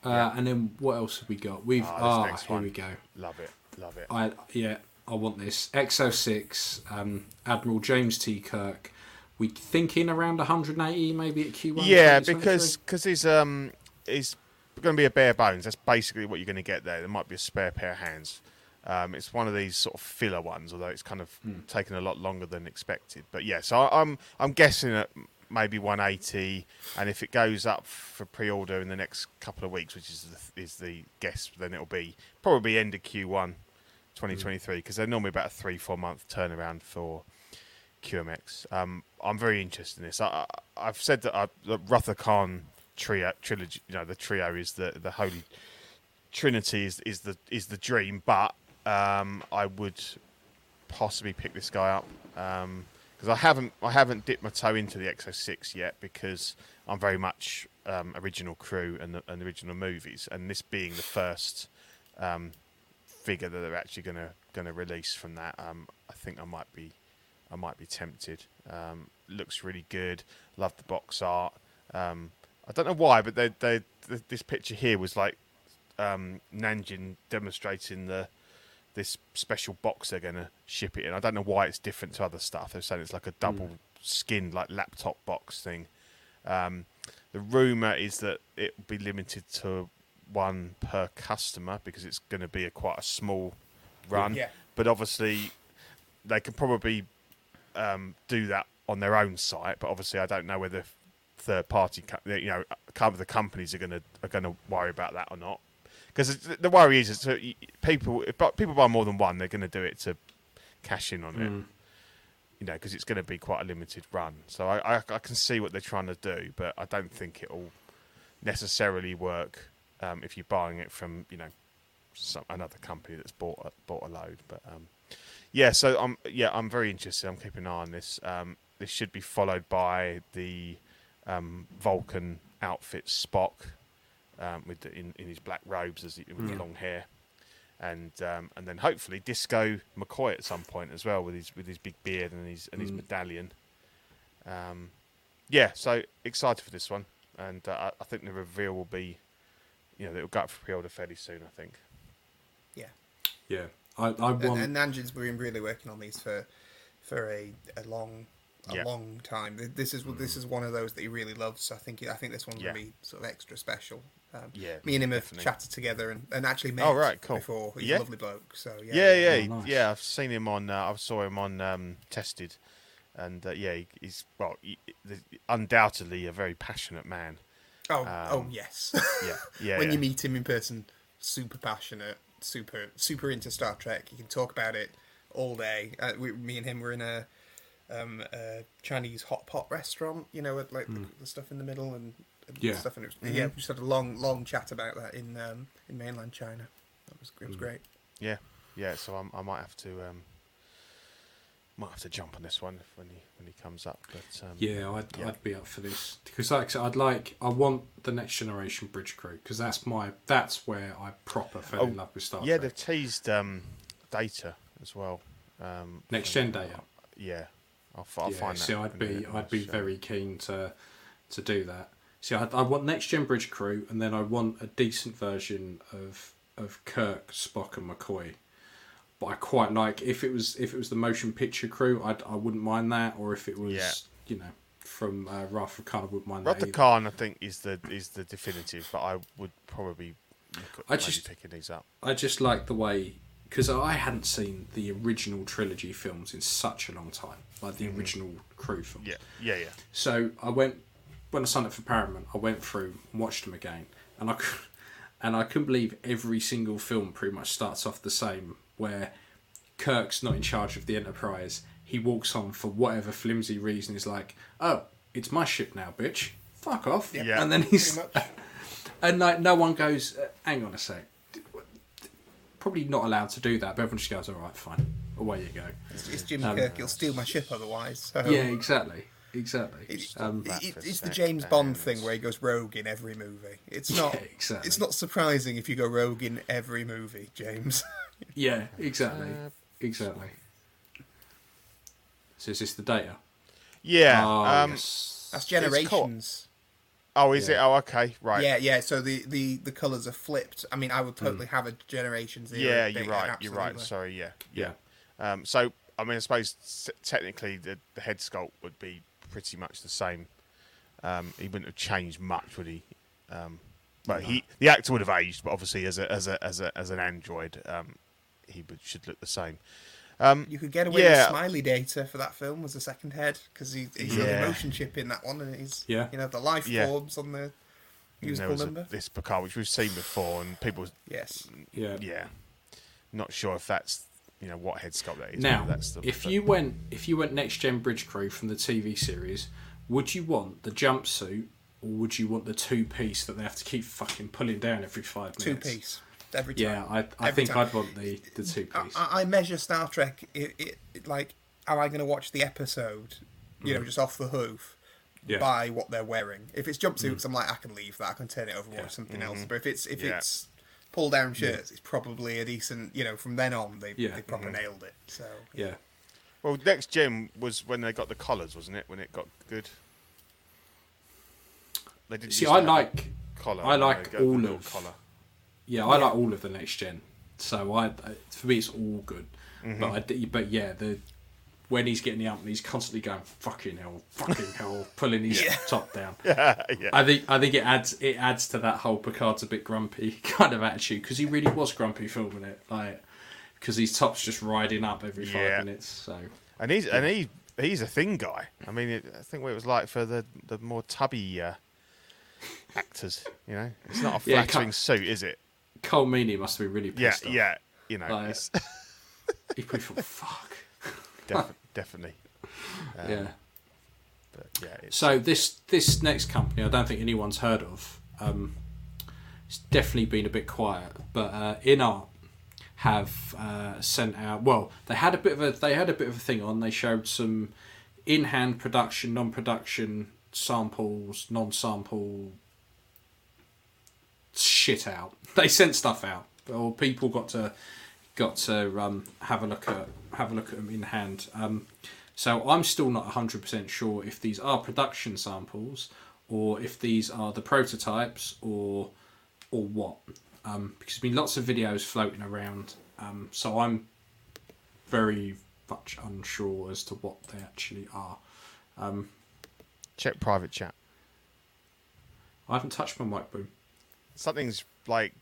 Uh, And then what else have we got? We've Ah, this here one. we go. Love it, love it. I yeah, I want this EXO-6 um, Admiral James T. Kirk. We thinking around 180 maybe at Q1. yeah, because cause he's um he's going to be a bare bones. That's basically what you're going to get there. There might be a spare pair of hands. Um, it's one of these sort of filler ones, although it's kind of Hmm. taken a lot longer than expected. But yeah, so I, I'm I'm guessing at maybe 180, and if it goes up for pre-order in the next couple of weeks, which is the, is the guess, then it'll be probably end of Q1 2023 because they're normally about a three four month turnaround for QMX. Um, I'm very interested in this. I, I, I've said that I, the Wrath of Khan trio trilogy, you know, the trio is the the holy trinity is is the is the dream, but um, I would possibly pick this guy up because I haven't I haven't dipped my toe into the EXO-6 yet because I'm very much um, original crew and the, and original movies, and this being the first um, figure that they're actually gonna gonna release from that, um, I think I might be I might be tempted. Um, looks really good. Love the box art. Um, I don't know why, but they, they, th this picture here was like um, Nanjin demonstrating the this special box they're going to ship it in. I don't know why it's different to other stuff. They're saying it's like a double skinned like laptop box thing. Um, the rumor is that it will be limited to one per customer because it's going to be a quite a small run. Yeah. But obviously, they could probably um, do that on their own site. But obviously, I don't know whether third party, you know, cover the companies are going to are going to worry about that or not. Because the worry is, is that people if people buy more than one, they're going to do it to cash in on it. You know, because it's going to be quite a limited run. So I, I I can see what they're trying to do, but I don't think it'll necessarily work um, if you're buying it from you know some another company that's bought a, bought a load. But um, yeah, so I'm yeah I'm very interested. I'm keeping an eye on this. Um, this should be followed by the um, Vulcan outfit Spock um, with the, in, in his black robes as he, with the long hair, and um, and then hopefully Disco McCoy at some point as well with his with his big beard and his and his medallion. Um, yeah, so excited for this one, and uh, I- I think the reveal will be, you know, it'll go up for pre-order fairly soon. I think. Yeah. Yeah, I, I want. And, and Nanjin's been really working on these for for a, a long a Yeah. long time. This is this is one of those that he really loves. I think I think this one's Yeah. gonna be sort of extra special. Um, Yeah, me and him definitely. have chatted together and, and actually met Oh, right, cool. before. He's Yeah. a lovely bloke. So yeah, Yeah, yeah, Oh, nice. yeah. I've seen him on. Uh, I saw him on um, Tested, and uh, yeah, he, he's well, he, he- undoubtedly a very passionate man. Oh, Um, oh yes. Yeah, yeah. when yeah. you meet him in person, super passionate, super super into Star Trek. You can talk about it all day. Uh, we, me and him were in a, um, a Chinese hot pot restaurant. You know, with like the, the stuff in the middle and, and Yeah. stuff. And it was, yeah, we just had a long long chat about that in um, in mainland China. That was it was great. Yeah, yeah. So I'm, I might have to um, might have to jump on this one when he when he comes up. But um, Yeah, I'd, Yeah. I'd be up for this because, like I said, I'd like I want the next generation bridge crew because that's my that's where I proper fell in Oh, love with Star yeah, Trek. they've teased um, data as well. Um, Next gen data. Yeah, I'll, f- I'll yeah, find that. see, I'd be I'd be so- very keen to to do that. See, I, I want next gen bridge crew, and then I want a decent version of of Kirk, Spock, and McCoy. But I quite like if it was if it was the motion picture crew, I'd, I wouldn't mind that, or if it was Yeah. you know from uh, Wrath of Khan, I wouldn't mind Rod that. either. Khan, I think, is the is the definitive, but I would probably look at I just- picking these up. I just like the way because I hadn't seen the original trilogy films in such a long time, like the original crew films. Yeah, yeah, yeah. So I went when I signed up for Paramount. I went through and watched them again, and I and I couldn't believe every single film pretty much starts off the same, where Kirk's not in charge of the Enterprise. He walks on for whatever flimsy reason. He's like, "Oh, it's my ship now, bitch. Fuck off." Yeah. And then he's and like no one goes, uh, "Hang on a sec." Probably not allowed to do that, but everyone just goes, "All right, fine, away you go." It's, it's Jim Um, Kirk. He'll steal my ship otherwise. So. Yeah, exactly, exactly. It's, Um, it- it's the James Bond and- thing where he goes rogue in every movie. It's not. Yeah, exactly. It's not surprising if you go rogue in every movie, James. Yeah, exactly, Uh, exactly. So is this the data? Yeah. Oh, um, yes. That's generations. Oh, is it? Oh, okay, right. Yeah, yeah. So the the the colors are flipped. I mean, I would totally have a generations. era Yeah, you're data, right. You're right. Sorry. Yeah, Yeah. yeah. Um, so, I mean, I suppose technically the, the head sculpt would be pretty much the same. Um, he wouldn't have changed much, would he? Um, but he, the actor would have aged, but obviously as a as a as a as an android, um, he would, should look the same. Um, You could get away Yeah. with Smiley data for that film as a second head because he, he's got the motion chip in that one, and he's Yeah. you know the life Yeah. forms on the and there musical was a, this Picard, which we've seen before, and people, Yes, Yeah. yeah, not sure if that's you know what head sculpt that is. Now, but that's the, if the- you went if you went next gen bridge crew from the TV series, would you want the jumpsuit or would you want the two piece that they have to keep fucking pulling down every five minutes? two minutes? piece every time. Yeah, I, I Every think time. I'd want the the two piece. I I measure Star Trek. It, it, it like, am I going to watch the episode? You know, just off the hoof. Mm. Yeah. Mm. By what they're wearing. If it's jumpsuits, I'm like, I can leave that. I can turn it over and Yeah. watch something else. But if it's if Yeah. it's pull down shirts, it's probably a decent. You know, from then on, they Yeah. they proper nailed it. So yeah. well, next gen was when they got the collars, wasn't it? When it got good. They didn't See, I like collar. I like all little of- collar. yeah I like all of the next gen. So I I- for me it's all good. Mm-hmm. But I d but yeah the when he's getting up and he's constantly going fucking hell, fucking hell, pulling his top down. yeah. I think I think it adds it adds to that whole Picard's a bit grumpy kind of attitude because he really was grumpy filming it, like because his top's just riding up every five Yeah. minutes. So And he's and he he's a thin guy. I mean, it, I think what it was like for the the more tubby uh, actors. You know, it's not a flattering suit, is it? Colm Meaney must be really Yeah, pissed off. yeah. You know, Like- he probably thought fuck. Def- definitely. Um, yeah. But yeah, it's, So this this next company, I don't think anyone's heard of. Um, it's definitely been a bit quiet, but uh, InArt have uh, sent out. Well, they had a bit of a they had a bit of a thing on. They showed some in hand production, non production samples, non sample shit out. They sent stuff out, or people got to got to um, have a look at have a look at them in hand. Um, so I'm still not 100% sure if these are production samples or if these are the prototypes or or what. Um, because there's been lots of videos floating around. Um, so I'm very much unsure as to what they actually are. check private chat. I haven't touched my mic boom. Something's like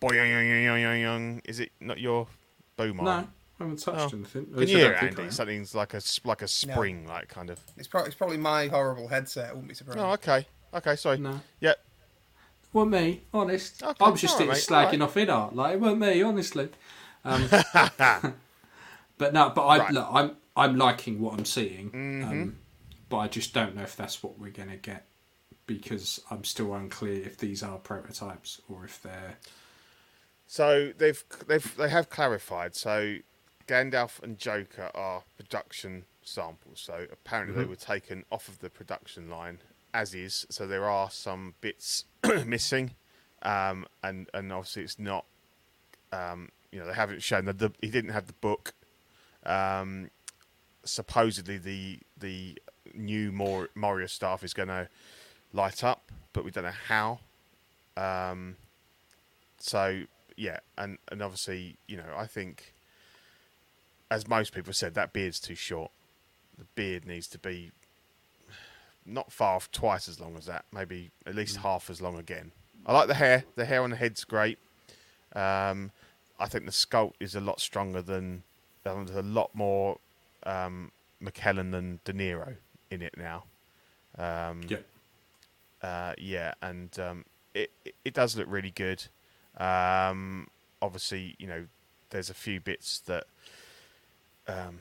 boing. Is it not your boom No, arm? I haven't touched Oh. anything. Can you hear it, Andy? am. Something's like a s- like a spring, like kind of. it's probably it's probably my horrible headset. I wouldn't be surprised. Oh, okay, okay, sorry. No. Yeah, Well, me, honest. Okay, I was just alright, sitting mate, slagging alright. off InArt, like it weren't me, honestly. Um, but no, but I Right. look, I'm I'm liking what I'm seeing, Mm-hmm. um, but I just don't know if that's what we're gonna get because I'm still unclear if these are prototypes or if they're So they've they've they have clarified. So Gandalf and Joker are production samples, so apparently they were taken off of the production line as is. So there are some bits missing, um, and and obviously it's not. Um, you know, they haven't shown that the, he didn't have the book. Um, supposedly the the new Mor- Moria staff is going to light up, but we don't know how. Um, so yeah, and and obviously, you know, I think, as most people said, that beard's too short. The beard needs to be not far off twice as long as that, maybe at least half as long again. I like the hair. The hair on the head's great. Um, I think the sculpt is a lot stronger than. There's a lot more um, McKellen than De Niro in it now. Um, Yeah. uh, yeah, and um, it, it it does look really good. Um, obviously, you know, there's a few bits that um,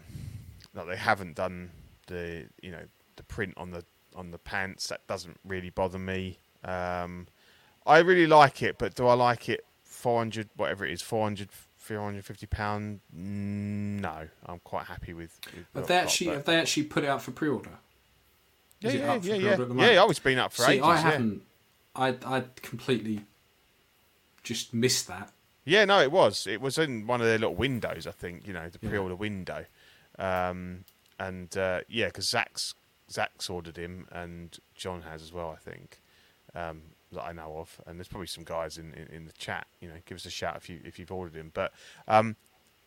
that they haven't done the you know the print on the on the pants. That doesn't really bother me. Um, I really like it, but do I like it? Four hundred, whatever it is, 400, 450 pound. No, I'm quite happy with. with Have they I've got, actually have they actually put it out for pre-order? Yeah, Is yeah, yeah, yeah. pre-order at the Yeah, oh, it's been up for See, ages. I haven't. I I completely just missed that. Yeah, no, it was. It was in one of their little windows, I think. You know, the pre-order window, um, and uh, yeah, because Zach's Zach's ordered him, and John has as well, I think, um, that I know of. And there's probably some guys in, in, in the chat. You know, give us a shout if you if you've ordered him. But um,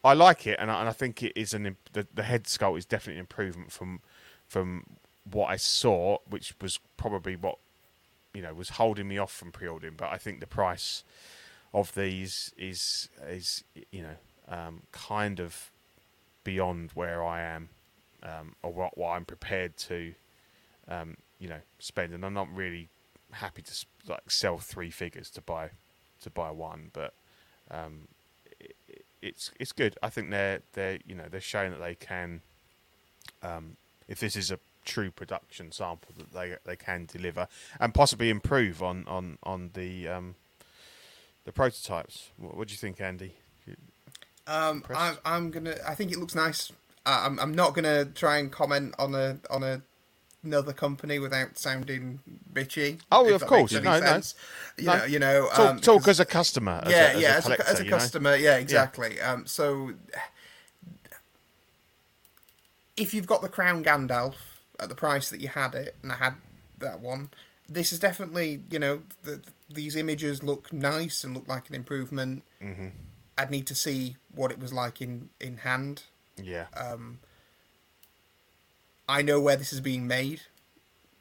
I like it, and I, and I think it is an the, the head sculpt is definitely an improvement from from what I saw, which was probably what you know was holding me off from pre-ordering. But I think the price of these is is you know um, kind of beyond where I am um, or what, what I'm prepared to um, you know spend, and I'm not really happy to like sell three figures to buy to buy one, but um, it, it's it's good. I think they're they're you know they're showing that they can um, if this is a true production sample that they they can deliver and possibly improve on on on the um, the prototypes. What, what do you think, Andy? Um, I'm, I'm gonna. I think it looks nice. Uh, I'm, I'm not gonna try and comment on a on a another company without sounding bitchy. Oh, of course. No, no. You No. know, you know. Talk, um, talk as a customer. As yeah, a, as yeah, a as a, as a you know? customer, yeah, exactly. Um, so if you've got the Crown Gandalf at the price that you had it, and I had that one, this is definitely, you know, the, these images look nice and look like an improvement. Mm-hmm. I'd need to see what it was like in in hand. Yeah. Um, I know where this is being made,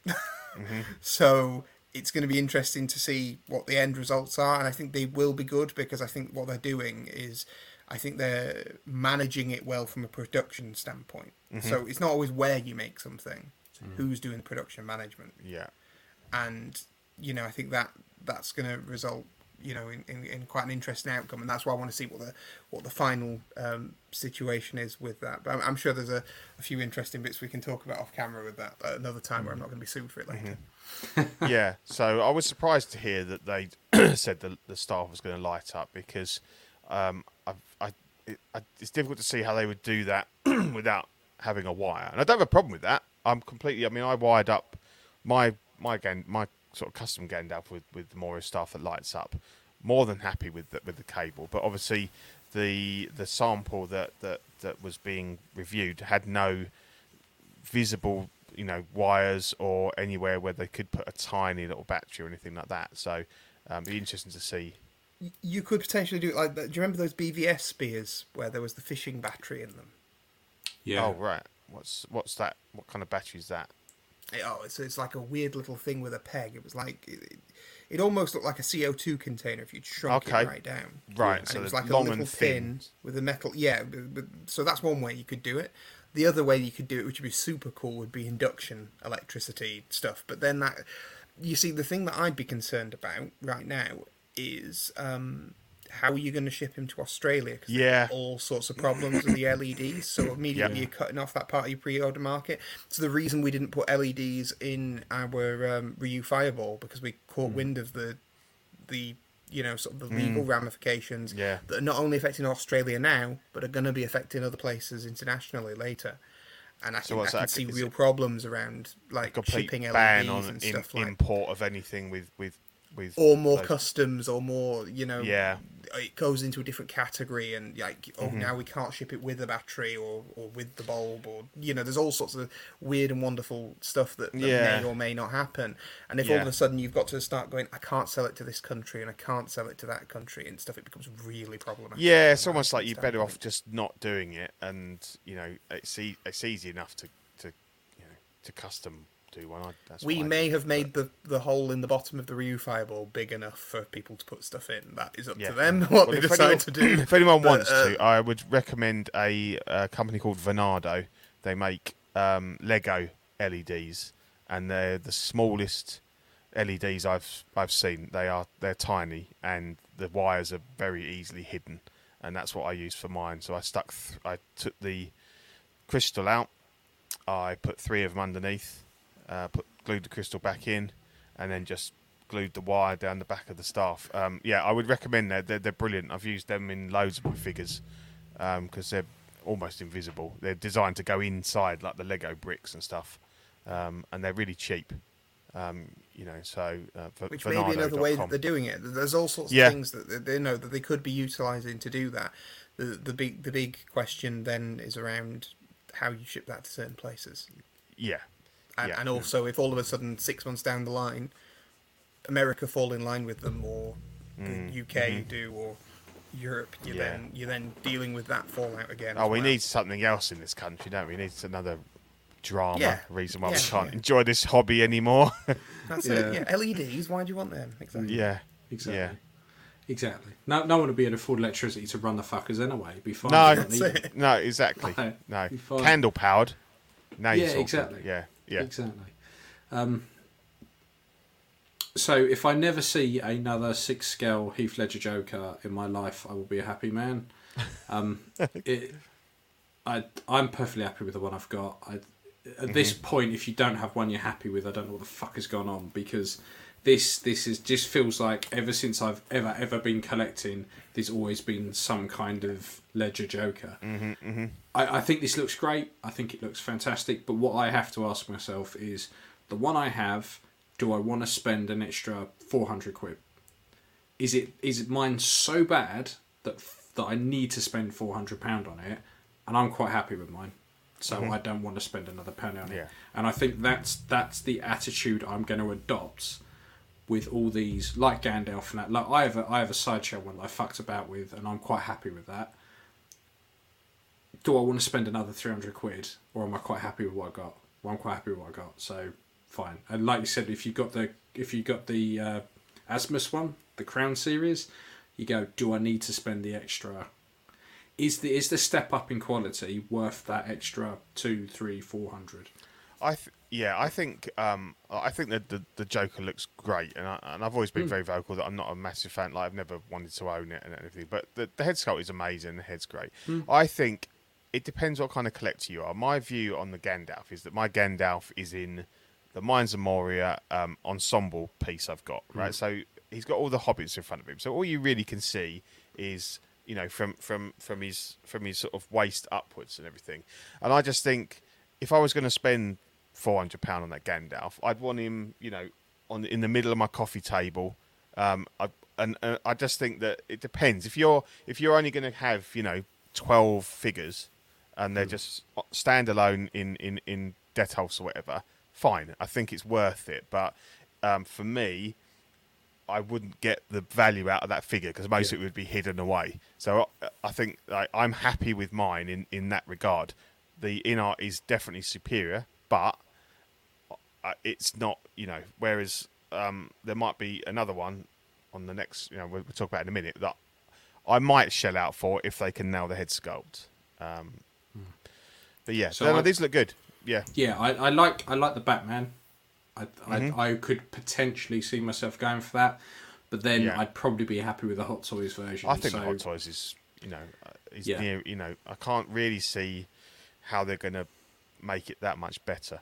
so it's going to be interesting to see what the end results are, and I think they will be good because I think what they're doing is, I think they're managing it well from a production standpoint. So it's not always where you make something, it's who's doing the production management, yeah. and you know I think that that's going to result you know in, in, in quite an interesting outcome and that's why I want to see what the what the final um, situation is with that but I'm, I'm sure there's a, a few interesting bits we can talk about off camera with that at another time where I'm not going to be sued for it later yeah. So I was surprised to hear that they said the the staff was going to light up because um, I, I, it, I, it's difficult to see how they would do that without having a wire, and I don't have a problem with that. I'm completely. I mean, I wired up my my Gan, my sort of custom Gandalf with with the Moria stuff that lights up. More than happy with the, with the cable, but obviously the the sample that, that that was being reviewed had no visible you know wires or anywhere where they could put a tiny little battery or anything like that. So um, be interesting to see. You could potentially do it like that. Do you remember those BVS spears where there was the fishing battery in them? Yeah. oh right. What's what's that? What kind of battery is that oh it's, it's like a weird little thing with a peg it was like it, it almost looked like a CO2 container if you'd shrunk Okay. it right down Right, and so it was like a little thin. with a metal yeah but, but, so that's one way you could do it the other way you could do it which would be super cool would be induction electricity stuff but then that you see the thing that i'd be concerned about right now is um how are you going to ship him to Australia? 'Cause Yeah. all sorts of problems with the LEDs. So immediately Yeah. you're cutting off that part of your pre-order market. So the reason we didn't put LEDs in our um, Ryu Fireball because we caught Hmm. wind of the the you know, sort of the legal ramifications Yeah. that are not only affecting Australia now, but are going to be affecting other places internationally later. And I So think I can see real problems around like shipping LEDs ban on and stuff like import of anything with with with or more those- customs or more you know Yeah. It goes into a different category and like oh Mm-hmm. now we can't ship it with the battery or, or with the bulb or you know there's all sorts of weird and wonderful stuff that, that Yeah. may or may not happen and if all of a sudden you've got to start going i can't sell it to this country and i can't sell it to that country and stuff it becomes really problematic Yeah, it's almost like you're better off just not doing it, and you know it's e- it's easy enough to to you know to custom do one. I, that's we may have made the, the hole in the bottom of the Ryu fireball big enough for people to put stuff in. That is up Yeah. to them what Well, they if decide anyone- to do. If anyone But, wants uh, to, I would recommend a, uh company called Vonado. They make um, Lego LEDs, and they're the smallest LEDs I've I've seen. They are they're tiny, and the wires are very easily hidden, and that's what I used for mine. So I stuck, th- I took the crystal out, I put three of them underneath, uh, put glued the crystal back in, and then just glued the wire down the back of the staff. Um, yeah, I would recommend that. They're, they're brilliant. I've used them in loads of my figures because they're almost invisible. They're designed to go inside like the Lego bricks and stuff, um, and they're really cheap. Um, you know, so uh, v- which may be another way that they're doing it. There's all sorts Yeah. of things that they- they know that they could be utilising to do that. The the big the big question then is around how you ship that to certain places, Yeah, and, yeah. and also if all of a sudden six months down the line, America fall in line with them or Mm, the UK do or Europe, you mm-hmm. Yeah. then you're then dealing with that fallout again. Oh, we well. need something else in this country, don't we? We need another drama Yeah. reason why we can't Yeah. enjoy this hobby anymore. That's Yeah. it. Yeah, LEDs. Why do you want them? Exactly. yeah, Exactly. yeah. Exactly. No, no one would be able to afford electricity to run the fuckers anyway. It'd be fine. No, You don't need That's it. it. No, exactly. No, No, candle powered. Now you're Yeah, exactly. Yeah, yeah. Exactly. Um, so if I never see another six scale Heath Ledger Joker in my life, I will be a happy man. Um, it, I I'm perfectly happy with the one I've got. I, at this Mm-hmm. point, if you don't have one you're happy with, I don't know what the fuck has gone on because this this is just feels like ever since I've ever ever been collecting, there's always been some kind of Ledger Joker. Mm-hmm, I, I think this looks great. I think it looks fantastic. But what I have to ask myself is, the one I have, do I want to spend an extra four hundred quid? Is it is it mine so bad that that I need to spend four hundred pound on it, and I'm quite happy with mine, so I don't want to spend another penny on it. Yeah. And I think that's that's the attitude I'm going to adopt with all these, like Gandalf and that. Like I have a, I have a sideshow one that I fucked about with, and I'm quite happy with that do I want to spend another 300 quid or am I quite happy with what I got? Well, I'm quite happy with what I got, so fine. And like you said, if you got the if you got the uh, Asmus one, the Crown series, you go, do I need to spend the extra? Is the is the step up in quality worth that extra two, three, four hundred? I th- yeah, I think um, I think that the, the Joker looks great, and I, and I've always been very vocal that I'm not a massive fan. Like I've never wanted to own it and everything, but the, the head sculpt is amazing. The head's great. I think it depends what kind of collector you are. My view on the Gandalf is that my Gandalf is in the Mines of Moria um, ensemble piece I've got. Right, so he's got all the hobbits in front of him. So all you really can see is you know from from from his from his sort of waist upwards and everything. And I just think if I was going to spend four hundred pound on that Gandalf, I'd want him, you know, on in the middle of my coffee table. Um, I, and, and I just think that it depends. If you're if you're only going to have you know twelve figures, and they're just standalone in in in house or whatever, fine. I think it's worth it. But um, for me, I wouldn't get the value out of that figure because most of it would be hidden away. So I, I think like, I'm happy with mine in, in that regard. The InArt is definitely superior, but uh, it's not, you know. Whereas um, there might be another one on the next, you know, we'll, we'll talk about in a minute that I might shell out for if they can nail the head sculpt. Um, but yeah, So no, no, these look good. Yeah, Yeah, I, I like I like the Batman. I, Mm-hmm. I I could potentially see myself going for that, but then Yeah. I'd probably be happy with the Hot Toys version. I think so, the Hot Toys is, you know, uh, is Yeah. near. You know, I can't really see how they're going to make it that much better.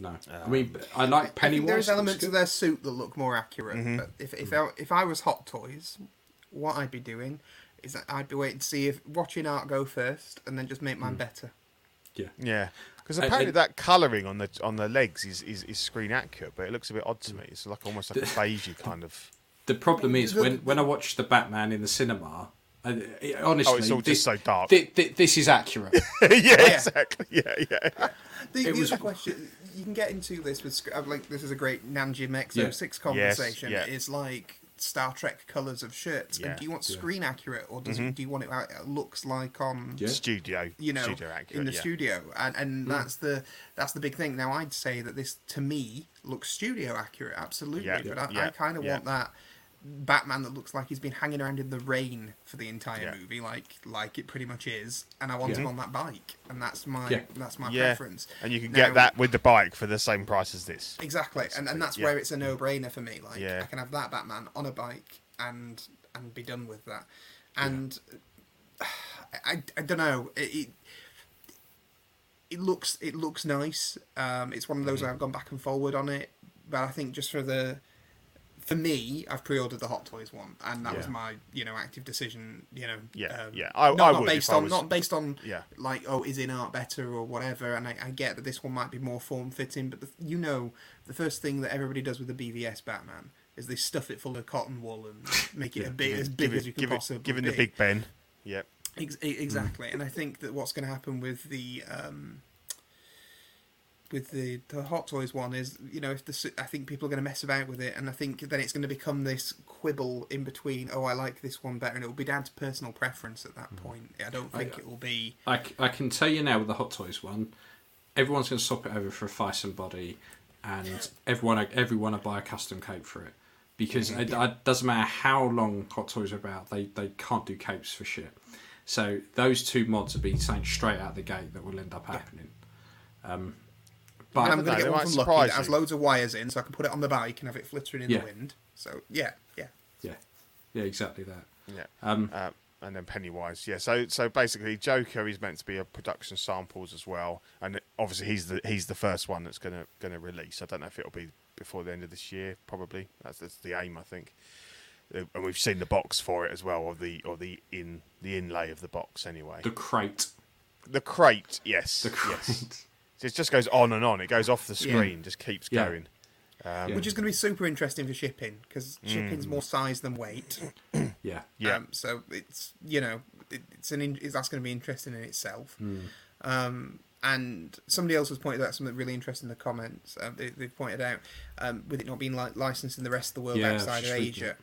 No, I mean I like I Pennywise. there's elements of their suit that look more accurate. Mm-hmm. But if if I, if I was Hot Toys, what I'd be doing is that I'd be waiting to see if watching art go first, and then just make Mm. mine better. Yeah, Yeah, because And- apparently and- that colouring on the on the legs is, is, is screen accurate, but it looks a bit odd to me. It's like almost like a beigey kind of. the problem is The- when when I watched the Batman in the cinema. I, it- uh, honestly, Oh, it's all just this, so dark. thi- thi- this is accurate. yeah, exactly. Yeah, yeah. The, It the was- other question you can get into this with uh, like this is a great Nanjin EXO Yeah. six Yes, conversation. yeah. Is like Star Trek colors of shirts. Yeah. And do you want Yeah. screen accurate, or does it, mm-hmm. do you want it how it looks like on Yeah. Studio, you know studio accurate. in the yeah. studio and and mm. that's the that's the big thing now i'd say that this to me looks studio accurate absolutely Yeah, but i, yeah, I kind of yeah. want that batman that looks like he's been hanging around in the rain for the entire Yeah. movie like like it pretty much is and i want Yeah. him on that bike and that's my Yeah. that's my Yeah, preference and you can Now- get that with the bike for the same price as this. exactly and, and that's yeah. where it's a no-brainer for me like Yeah. i can have that batman on a bike and and be done with that and I, I don't know it, it it looks it looks nice um it's one of Mm-hmm. those where i've gone back and forward on it but i think just for the for me i've pre-ordered the hot toys one and that was my you know active decision you know Yeah, um, yeah. I- not, I not based on was- not based on Yeah. like oh is InArt better or whatever and I, I get that this one might be more form fitting but the, you know the first thing that everybody does with the bvs batman is they stuff it full of cotton wool and make it a bit as big give as you can give it, possibly it the be. Big Ben. Yep. Ex- exactly, and I think that what's going to happen with the um, with the the Hot Toys one is, you know, if the I think people are going to mess about with it, and I think then it's going to become this quibble in between. Oh, I like this one better, and it will be down to personal preference at that point. I don't think it will be. I, I can tell you now with the Hot Toys one, everyone's going to swap it over for a Phicen body, and everyone everyone will buy a custom cape for it because it, it doesn't matter how long Hot Toys are about, they they can't do capes for shit. So those two mods will be saying straight out the gate that will end up happening. Um, but And I'm going to get one from Lucky surprise that has loads of wires in, so I can put it on the bike and have it flittering in Yeah. the wind. So yeah, yeah. yeah, yeah, exactly that. Yeah. Um, Uh, and then Pennywise, yeah. So so basically, Joker is meant to be a production samples as well, and obviously he's the he's the first one that's gonna gonna release. I don't know if it'll be before the end of this year, probably. That's, that's the aim, I think. Uh, And we've seen the box for it as well, or the or the in the inlay of the box anyway. the crate, The crate, yes, the crate. yes. So it just goes on and on. It goes off the Yeah. screen, just keeps Yeah. going. Um, Which is going to be super interesting for shipping because shipping's more size than weight. yeah, Yeah. Um, so it's you know it, it's an in, it's, that's going to be interesting in itself. Hmm. Um, and somebody else has pointed out something really interesting in the comments. Uh, they, they've pointed out um, with it not being like licensed in the rest of the world Yeah, outside of just reading Asia.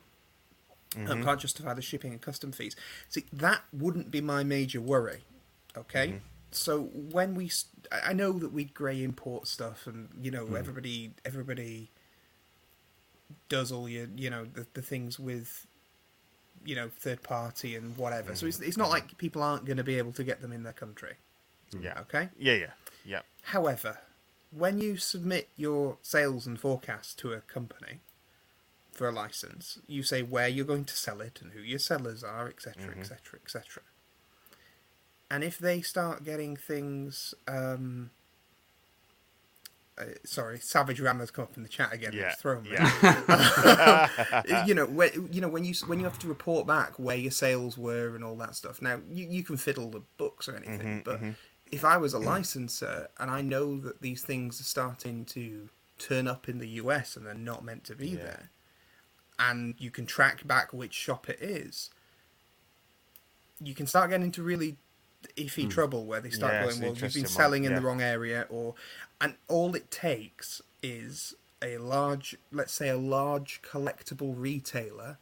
it. um, can't justify the shipping and custom fees. See, that wouldn't be my major worry. Okay, so when we, I know that we grey import stuff, and you know hmm. everybody, everybody does all your, you know, the, the things with, you know, third party and whatever. So it's hmm. it's not hmm. like people aren't going to be able to get them in their country. yeah. Okay. Yeah, yeah, yeah. However, when you submit your sales and forecast to a company for a license, you say where you're going to sell it and who your sellers are, etc., etc., etc. And if they start getting things, um, uh, sorry, Savage Rammer's come up in the chat again. Yeah, It's thrown me. yeah. you know, when, you know when you when you have to report back where your sales were and all that stuff. Now you, you can fiddle the books or anything, but if I was a licensor and I know that these things are starting to turn up in the US and they're not meant to be Yeah. there, and you can track back which shop it is, you can start getting into really iffy trouble where they start. Yeah, going, well, you've been interesting one, selling in the wrong area, or and all it takes is a large, let's say, a large collectible retailer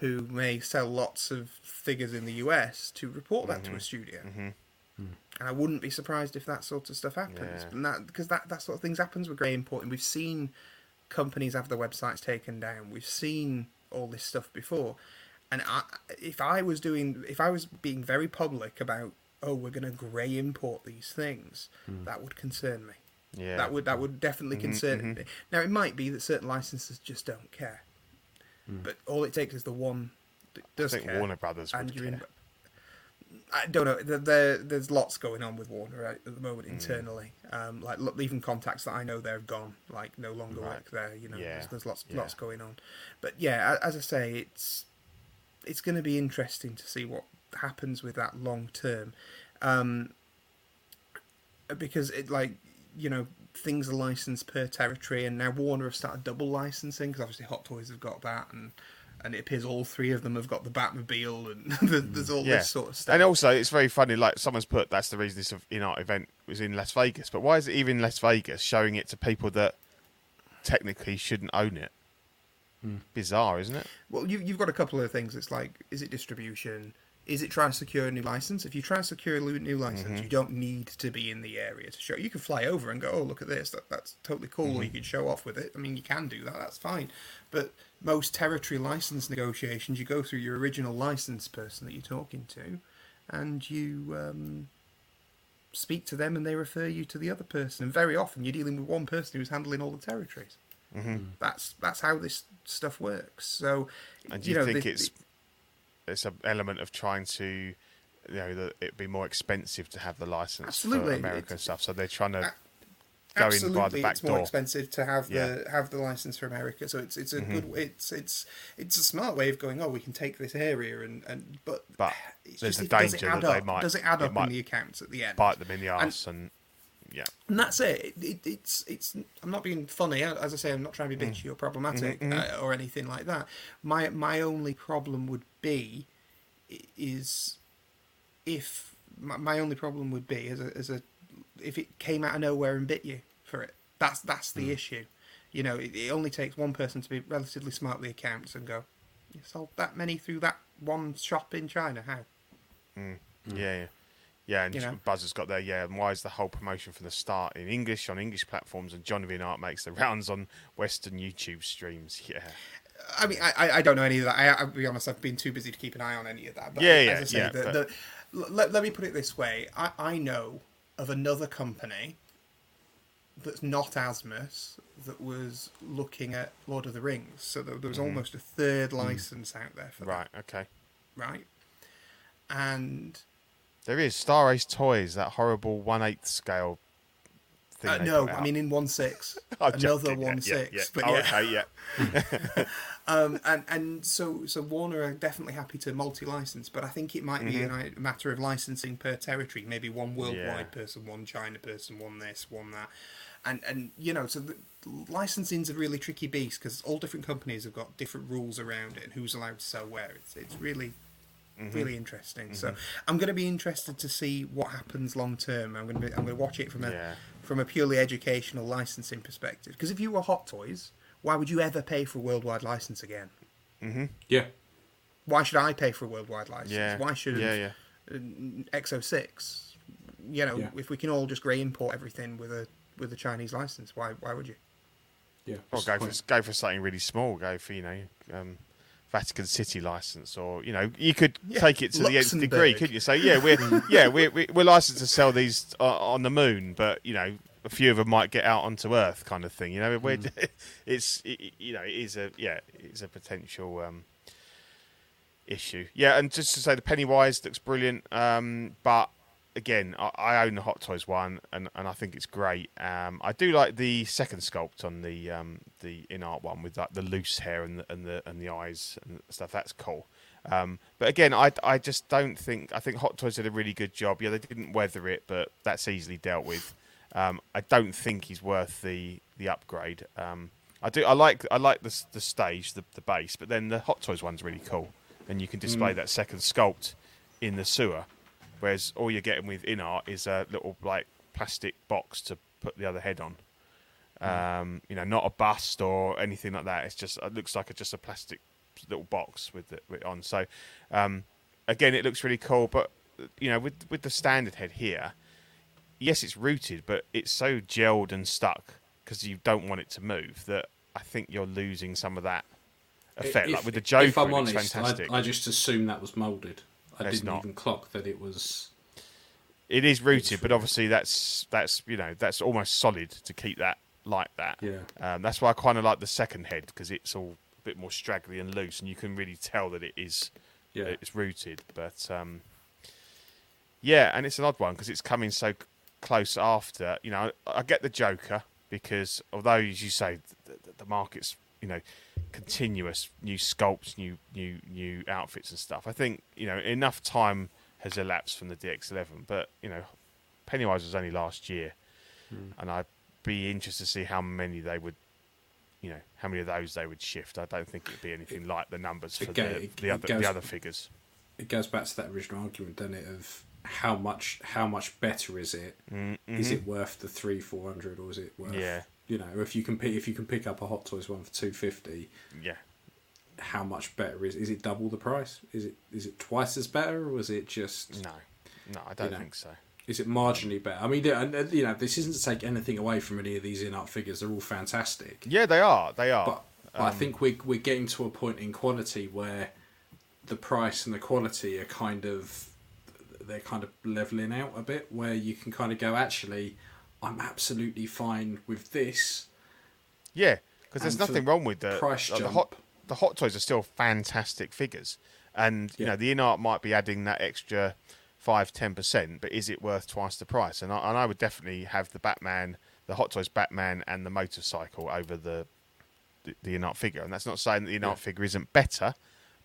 who may sell lots of figures in the US to report that Mm-hmm. to a studio. And I wouldn't be surprised if that sort of stuff happens. Yeah. And that because that that sort of things happens with grey importing. We've seen companies have their websites taken down. We've seen all this stuff before. And I, if I was doing, if I was being very public about, oh, we're going to grey import these things, that would concern me. Yeah. That would that would definitely concern me. Now it might be that certain licenses just don't care, but all it takes is the one that does I think care. Warner Brothers would you're in. care. I don't know. There, there, there's lots going on with Warner at the moment Mm. internally. Um, like even contacts that I know they're gone, like no longer Right. work there. You know, Yeah. there's, there's lots, Yeah. lots going on. But yeah, as I say, it's it's going to be interesting to see what happens with that long term, um, because it like you know things are licensed per territory, and now Warner have started double licensing because obviously Hot Toys have got that, and and it appears all three of them have got the Batmobile, and there's, there's all Yeah, this sort of stuff. and also it's very funny. Like someone's put, that's the reason this InArt event was in Las Vegas. But why is it even Las Vegas showing it to people that technically shouldn't own it? Bizarre, isn't it? Well, you, you've got a couple of things. It's like, is it distribution? Is it trying to secure a new license? If you try to secure a new license, you don't need to be in the area to show. You can fly over and go, oh, look at this. That, that's totally cool. Or you can show off with it. I mean, you can do that. That's fine. But most territory license negotiations, you go through your original license person that you're talking to, and you um, speak to them, and they refer you to the other person. And very often, you're dealing with one person who's handling all the territories. That's that's how this stuff works. So, And do you, know, think the- it's it's an element of trying to, you know, that it'd be more expensive to have the license Absolutely, for America it's- and stuff? So they're trying to A- go in by the back it's more door. expensive to have Yeah. Mm-hmm. the have the license for America. So it's it's a good it's it's it's a smart way of going. Oh, we can take this area and and but But it's there's just a if- does it danger that they up? might- does it add it up in the accounts at the end? Bite them in the And- and, yeah. And that's it. It, it. It's it's. I'm not being funny. As I say, I'm not trying to be Mm. bitchy or problematic Mm-hmm, uh, or anything like that. My my only problem would be is if my, my only problem would be as a as a if it came out of nowhere and bit you for it. That's that's Mm. the issue. You know, it, it only takes one person to be relatively smart with accounts and go, you sold that many through that one shop in China. How? Yeah, yeah. Yeah, and You know? Buzzer's got there, yeah. And why is the whole promotion from the start in English on English platforms and Johnny Vin Art makes the rounds on Western YouTube streams? Yeah. I mean, I, I- don't know any of that. I, I'll be honest, I've been too busy to keep an eye on any of that. But Yeah, yeah, I say, yeah, The, but- the, let, let me put it this way: I, I know of another company that's not Asmus that was looking at Lord of the Rings. So there, there was almost a third license out there for Mm-hmm. Right, okay. right? And There is Star Ace Toys, that horrible one eighth scale thing. uh, no, I mean in one six, another joking, one yeah, six. Yeah, But Oh, yeah. okay, yeah. Um, and and so so Warner are definitely happy to multi-license, but I think it might be a matter of licensing per territory. Maybe one worldwide Mm-hmm. Yeah. person, one China person, one this, one that, and and you know, so the, licensing's a really tricky beast because all different companies have got different rules around it and who's allowed to sell where. It's it's really Mm-hmm. really interesting. So I'm going to be interested to see what happens long term. I'm going to be I'm going to watch it from a Yeah. from a purely educational licensing perspective. Because if you were Hot Toys, why would you ever pay for a worldwide license again? Yeah. Why should I pay for a worldwide license? Yeah. Why should Yeah, yeah. EXO-6? You know, Yeah. if we can all just grey import everything with a with a Chinese license, why why would you? Yeah. Or go for go for something really small. Go for you know um, Vatican City license, or you know you could Yeah, take it to the nth degree, couldn't you? Say yeah, we're yeah we're we- we're licensed to sell these uh, on the moon, but you know a few of them might get out onto Earth, kind of thing. You know, we're, it's it, you know it is a yeah it's a potential. Um, issue. Yeah, and just to say, the Pennywise looks brilliant. Um, but again, I, I own the Hot Toys one, and, and I think it's great. Um, I do like the second sculpt on the um, the InArt one with like the loose hair and the and the and the eyes and stuff. That's cool. Um, but again, I, I just don't think I think Hot Toys did a really good job. Yeah, they didn't weather it, but that's easily dealt with. Um, I don't think he's worth the the upgrade. Um, I do. I like I like the the stage, the the base, but then the Hot Toys one's really cool, and you can display that second sculpt in the sewer, whereas all you're getting with InArt is a little like plastic box to put the other head on. Um, you know, not a bust or anything like that. It's just it looks like a, just a plastic little box with it, with it on. So um, again, it looks really cool. But you know, with with the standard head here, yes, it's rooted, but it's so gelled and stuck because you don't want it to move that I think you're losing some of that effect. If- like with the Joker, if I'm honest, fantastic. I, I just assumed that was moulded. I It's didn't not. even clock that it was. It is rooted, but obviously that's that's you know that's almost solid to keep that like that. Yeah. Um, that's why I kind of like the second head because it's all a bit more straggly and loose, and you can really tell that it is Yeah. it's rooted. But um, Yeah, and it's an odd one because it's coming so c- close after. You know, I get the Joker because although, as you say, the, the, the market's you know continuous new sculpts, new new new outfits and stuff. I think you know enough time has elapsed from the DX11, but you know, Pennywise was only last year, and I'd be interested to see how many they would. You know how many of those they would shift. I don't think it'd be anything like the numbers for Again, the, it- the other goes- the other figures. it goes back to that original argument, doesn't it? Of how much how much better is it? Is it worth the three four hundred or is it worth? Mm-hmm. Yeah. You know, if you can pick if you can pick up a Hot Toys one for two fifty, Yeah, how much better is is it double the price? Is it is it twice as better or is it just no, no, I don't know. think so. is it marginally better? I mean, you know, this isn't to take anything away from any of these InArt figures. They're all fantastic. Yeah, they are. They are. But, but I um, think we we're getting to a point in quality where the price and the quality are kind of they're kind of leveling out a bit. Where you can kind of go, actually, I'm absolutely fine with this. Yeah, because there's nothing wrong with the price like, the hot the hot toys are still fantastic figures, and you Yeah. know the InArt might be adding that extra five ten percent, but is it worth twice the price? And I, and I would definitely have the Batman, the hot toys Batman, and the motorcycle over the the, the InArt figure. And that's not saying that the InArt Yeah. figure isn't better,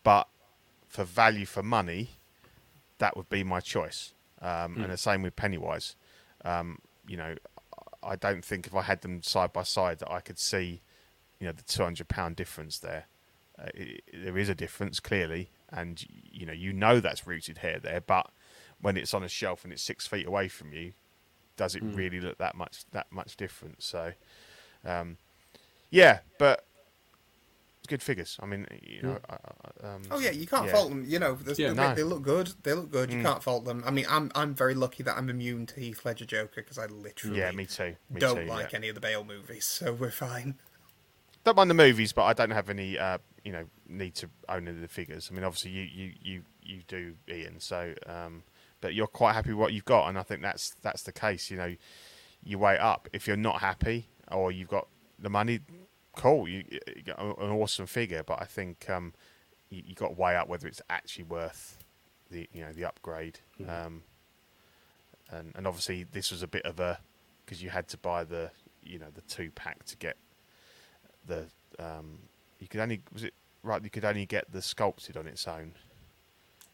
but for value for money, that would be my choice. Um, Hmm. And the same with Pennywise. Um, you know, I don't think if I had them side by side that I could see, you know, the two hundred pound difference there. Uh, i there is a difference clearly, and you know, you know that's rooted hair there. But when it's on a shelf and it's six feet away from you, does it Hmm. really look that much that much different? So, um, yeah, but good figures. I mean, you know, I- I- um, Oh yeah, you can't yeah. fault them. You know, Yeah, they, no. they look good. They look good. Mm. You can't fault them. I mean, I'm I'm very lucky that I'm immune to Heath Ledger Joker because I literally Yeah, me too. Me don't too, like yeah. any of the Bale movies, so we're fine. don't mind the movies, but I don't have any, uh, you know, need to own any of the figures. I mean, obviously you you you you do, Ian. So, um, but you're quite happy with what you've got, and I think that's that's the case. You know, you weigh up. If you're not happy or you've got the money, cool. You, you got an awesome figure, but I think um, you, you got to weigh up whether it's actually worth the you know the upgrade. Um, and and obviously this was a bit of a because you had to buy the you know the two pack to get the um, you could only was it right you could only get the sculpted on its own.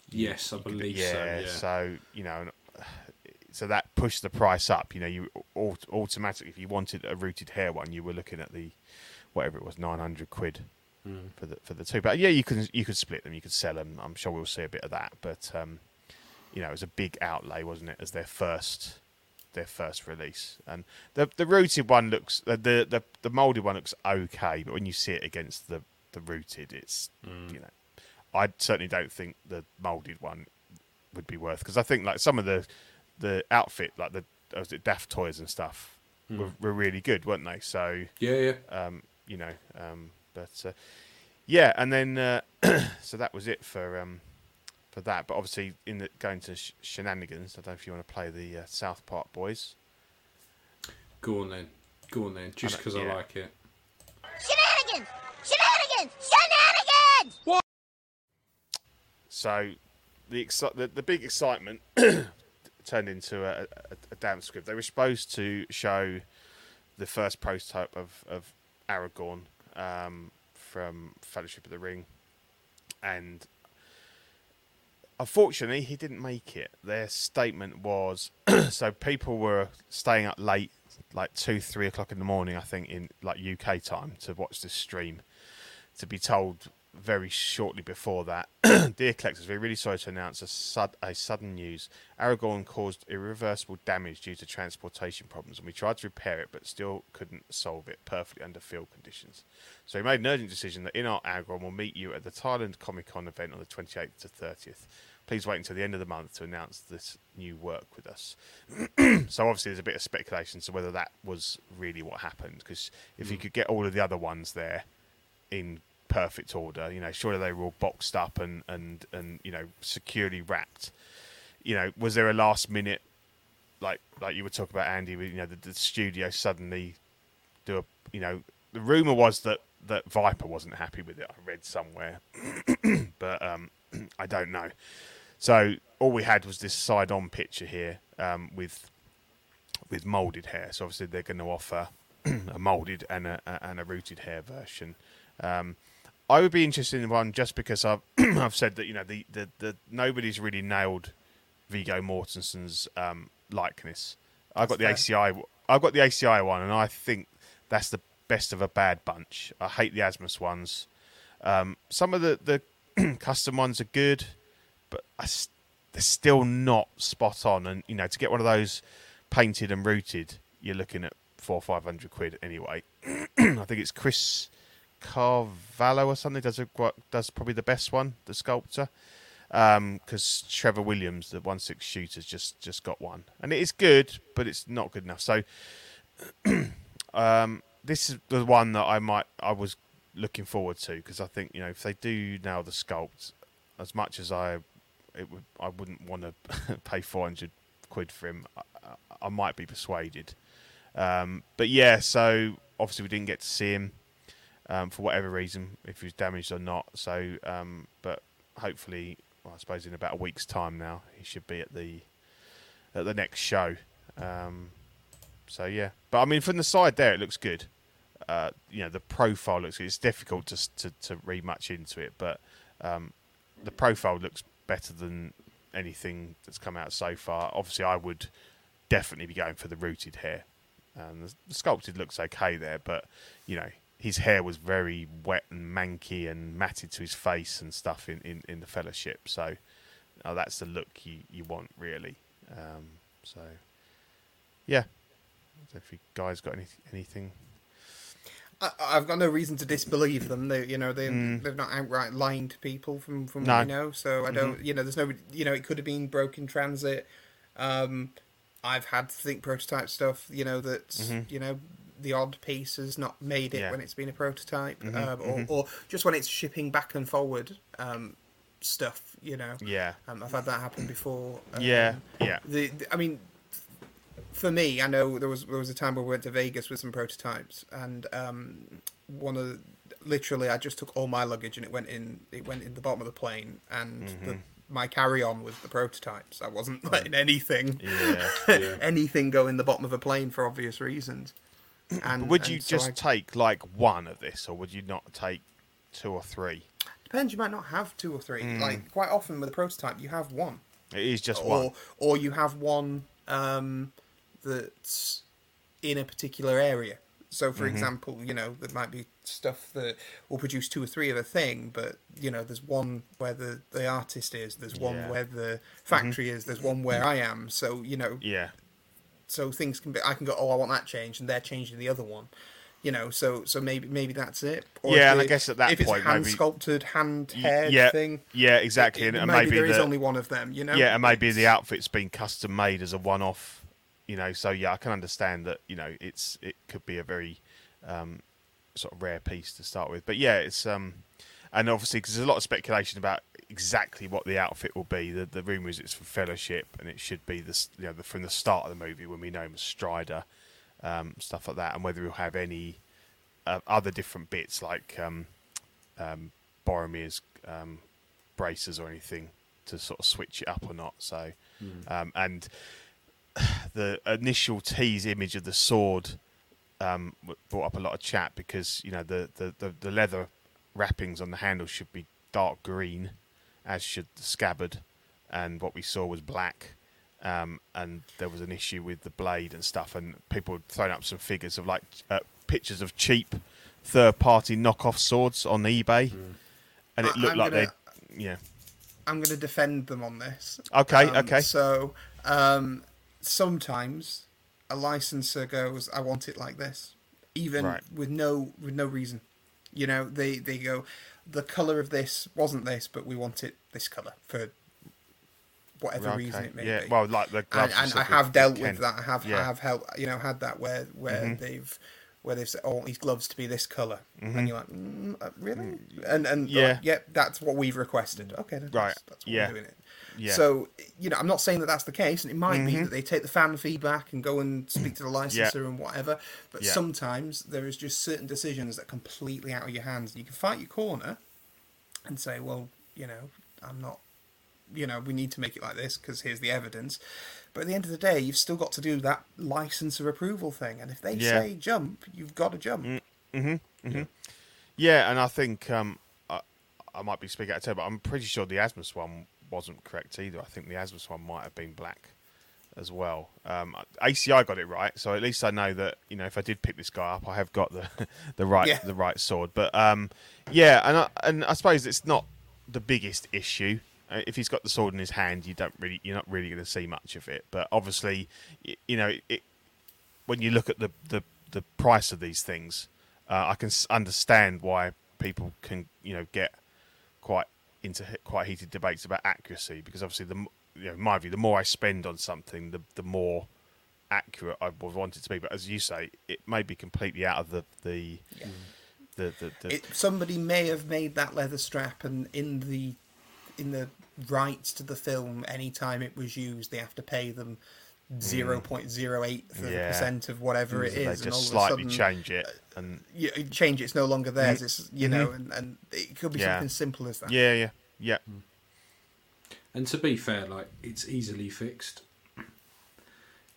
Yes, I You could- believe yeah, so. Yeah. so you know, so that pushed the price up. You know, you au- automatically if you wanted a rooted hair one, you were looking at the whatever it was nine hundred quid Hmm. for the for the two. But yeah, you can you could split them, you could sell them. I'm sure we'll see a bit of that. But um, you know, it was a big outlay, wasn't it, as their first their first release. And the the rooted one looks the the the, molded one looks okay, but when you see it against the the rooted, it's Hmm. you know, I certainly don't think the molded one would be worth because I think like some of the the outfit like the was it Daft Toys and stuff were, were really good, weren't they? So yeah, yeah. um, you know, um, but uh, yeah, and then uh, so that was it for um, for that. But obviously, in the going to sh- shenanigans, I don't know if you want to play the uh, South Park boys. Go on then. Go on then. Just because don't- I like it. Shenanigans! Shenanigans! Shenanigans! What? So the exci- the, the big excitement turned into a, a, a damn script. They were supposed to show the first prototype of of Aragorn um, from Fellowship of the Ring, and unfortunately, he didn't make it. Their statement was so people were staying up late, like two, three o'clock in the morning, I think, in like UK time to watch this stream. To be told very shortly before that, dear collectors, we're really sorry to announce a, sud- a sudden news. Aragorn caused irreversible damage due to transportation problems, and we tried to repair it, but still couldn't solve it perfectly under field conditions. So we made an urgent decision that InArt Aragorn will meet you at the Thailand Comic Con event on the 28th to 30th. Please wait until the end of the month to announce this new work with us. so obviously, there's a bit of speculation as to whether that was really what happened. Because if you hmm. could get all of the other ones there in perfect order, you know, surely they were all boxed up and and and you know securely wrapped. You know, was there a last minute, like like you were talking about Andy, you know the, the studio suddenly do a you know the rumor was that that Viper wasn't happy with it. I read somewhere, but um, I don't know. So all we had was this side-on picture here um, with with molded hair. So obviously they're going to offer a molded and a, and a rooted hair version. Um, I would be interested in one just because I've I've said that you know the, the, the nobody's really nailed Viggo Mortensen's um, likeness. I got the ACI. I got the ACI one, and I think that's the best of a bad bunch. I hate the Asmus ones. Um, some of the the custom ones are good, but I they're still not spot on. And you know, to get one of those painted and rooted, you're looking at four or five hundred quid anyway. I think it's Chris Carvalho or something does a, does probably the best one, the sculptor. Because Trevor Williams, the one six shooters, just just got one, and it is good, but it's not good enough. So um, this is the one that I might I was looking forward to because I think you know if they do now the sculpt, as much as I it would I wouldn't want to pay four hundred quid for him, I, I might be persuaded. Um, but yeah, so obviously we didn't get to see him um, for whatever reason, if he was damaged or not. So, um, but hopefully, well, I suppose in about a week's time now, he should be at the at the next show. Um, so yeah, but I mean, from the side there, it looks good. Uh, you know, the profile looks. It's difficult to to, to read much into it, but um, the profile looks better than anything that's come out so far. Obviously, I would definitely be going for the rooted hair. The, the sculpted looks okay there, but you know his hair was very wet and manky and matted to his face and stuff in, in, in the fellowship. So uh, that's the look you, you want really. Um, so yeah, if you guys got any, anything, I, I've got no reason to disbelieve them. They, you know, they they've not outright lying to people from from No. what we know. So I don't, you know, there's no, you know, it could have been broken transit. Um, I've had think prototype stuff. You know that's you know the odd piece has not made it Yeah. when it's been a prototype, um, or or just when it's shipping back and forward um, stuff. You know, yeah, um, I've had that happen before. Um, yeah, yeah, the, the- I mean, for me, I know there was there was a time where we went to Vegas with some prototypes, and um, one of the, literally I just took all my luggage and it went in it went in the bottom of the plane, and the, my carry on was the prototypes. I wasn't letting anything yeah. anything go in the bottom of a plane for obvious reasons. And would and you so just I- take like one of this, or would you not take two or three? depends? You might not have two or three. Mm. Like quite often with a prototype, you have one. It is just or one. or you have one um, that's in a particular area. So, Mm-hmm. for example, you know there might be stuff that will produce two or three of a thing, but you know there's one where the the artist is, there's one Yeah. Mm-hmm. where the factory is, there's one where I am. So you know, Yeah, so things can be. I can go, oh, I want that changed, and they're changing the other one. You know, so so maybe maybe that's it. Or Yeah, and I guess at that if point, a hand maybe- sculpted, hand haired yeah, thing, yeah, exactly. it- and, and maybe, maybe there is the, only one of them. You know, yeah, and maybe It's- the outfit's been custom made as a one-off. You know, so yeah, I can understand that. You know, it's it could be a very um, sort of rare piece to start with, but yeah, it's um, and obviously because there's a lot of speculation about exactly what the outfit will be. The the rumor is it's for Fellowship, and it should be this you know the, from the start of the movie when we know him as Strider, um, stuff like that, and whether he'll have any uh, other different bits like um, um, Boromir's um, braces or anything to sort of switch it up or not. So, um, and the initial tease image of the sword um, brought up a lot of chat because you know the, the, the, the leather wrappings on the handle should be dark green, as should the scabbard, and what we saw was black. Um, and there was an issue with the blade and stuff, and people had thrown up some figures of like uh, pictures of cheap third-party knockoff swords on eBay, and it looked I'm like they, yeah, I'm going to defend them on this. Okay, Um, okay. So um, sometimes a licensor goes, "I want it like this," even Right. with no with no reason. You know, they they go, "The color of this wasn't this, but we want it this color for whatever Okay, reason it may yeah. be." Well, like the and, and I have dealt with with that. I have Yeah. Mm-hmm. I have helped you know had that where where they've where they've said, "Oh, I want these gloves to be this color," and you're like, mm, uh, "Really?" And and Mm-hmm. Yeah. yeah, that's what we've requested. Okay, then Right, That's, yeah. we're doing it. Yeah. Mm-hmm. So you know, I'm not saying that that's the case, and it might be that they take the fan feedback and go and speak to the licensor and whatever. But Yeah. sometimes there is just certain decisions that are completely out of your hands. You can fight your corner and say, "Well, you know, I'm not you know, we need to make it like this because here's the evidence. But at the end of the day, you've still got to do that license of approval thing, and if they Yeah. say jump, you've got to jump. Yeah, and I think um, I, I might be speaking out of turn, but I'm pretty sure the Asmus one wasn't correct either. I think the Asmus one might have been black as well. Um, ACI got it right, so at least I know that you know if I did pick this guy up, I have got the the right Yeah. the right sword. But um, yeah, and I, and I suppose it's not the biggest issue. Uh, If he's got the sword in his hand, you don't really you're not really going to see much of it. But obviously, y- you know, it, when you look at the, the, the price of these things, uh, I can understand why people can you know get quite into quite heated debates about accuracy because obviously the you know in my view the more I spend on something the the more accurate I would want it to be. But as you say, it may be completely out of the the the, the, the It, somebody may have made that leather strap, and in the in the rights to the film, anytime it was used, they have to pay them hmm. zero point zero eight Yeah. percent of whatever hmm. it is. they is, and all just of a slightly sudden, change it uh, and you you change it, it's no longer theirs. Hmm. It's you know, and, and it could be Yeah. something simple as that. yeah yeah yeah And to be fair, like it's easily fixed.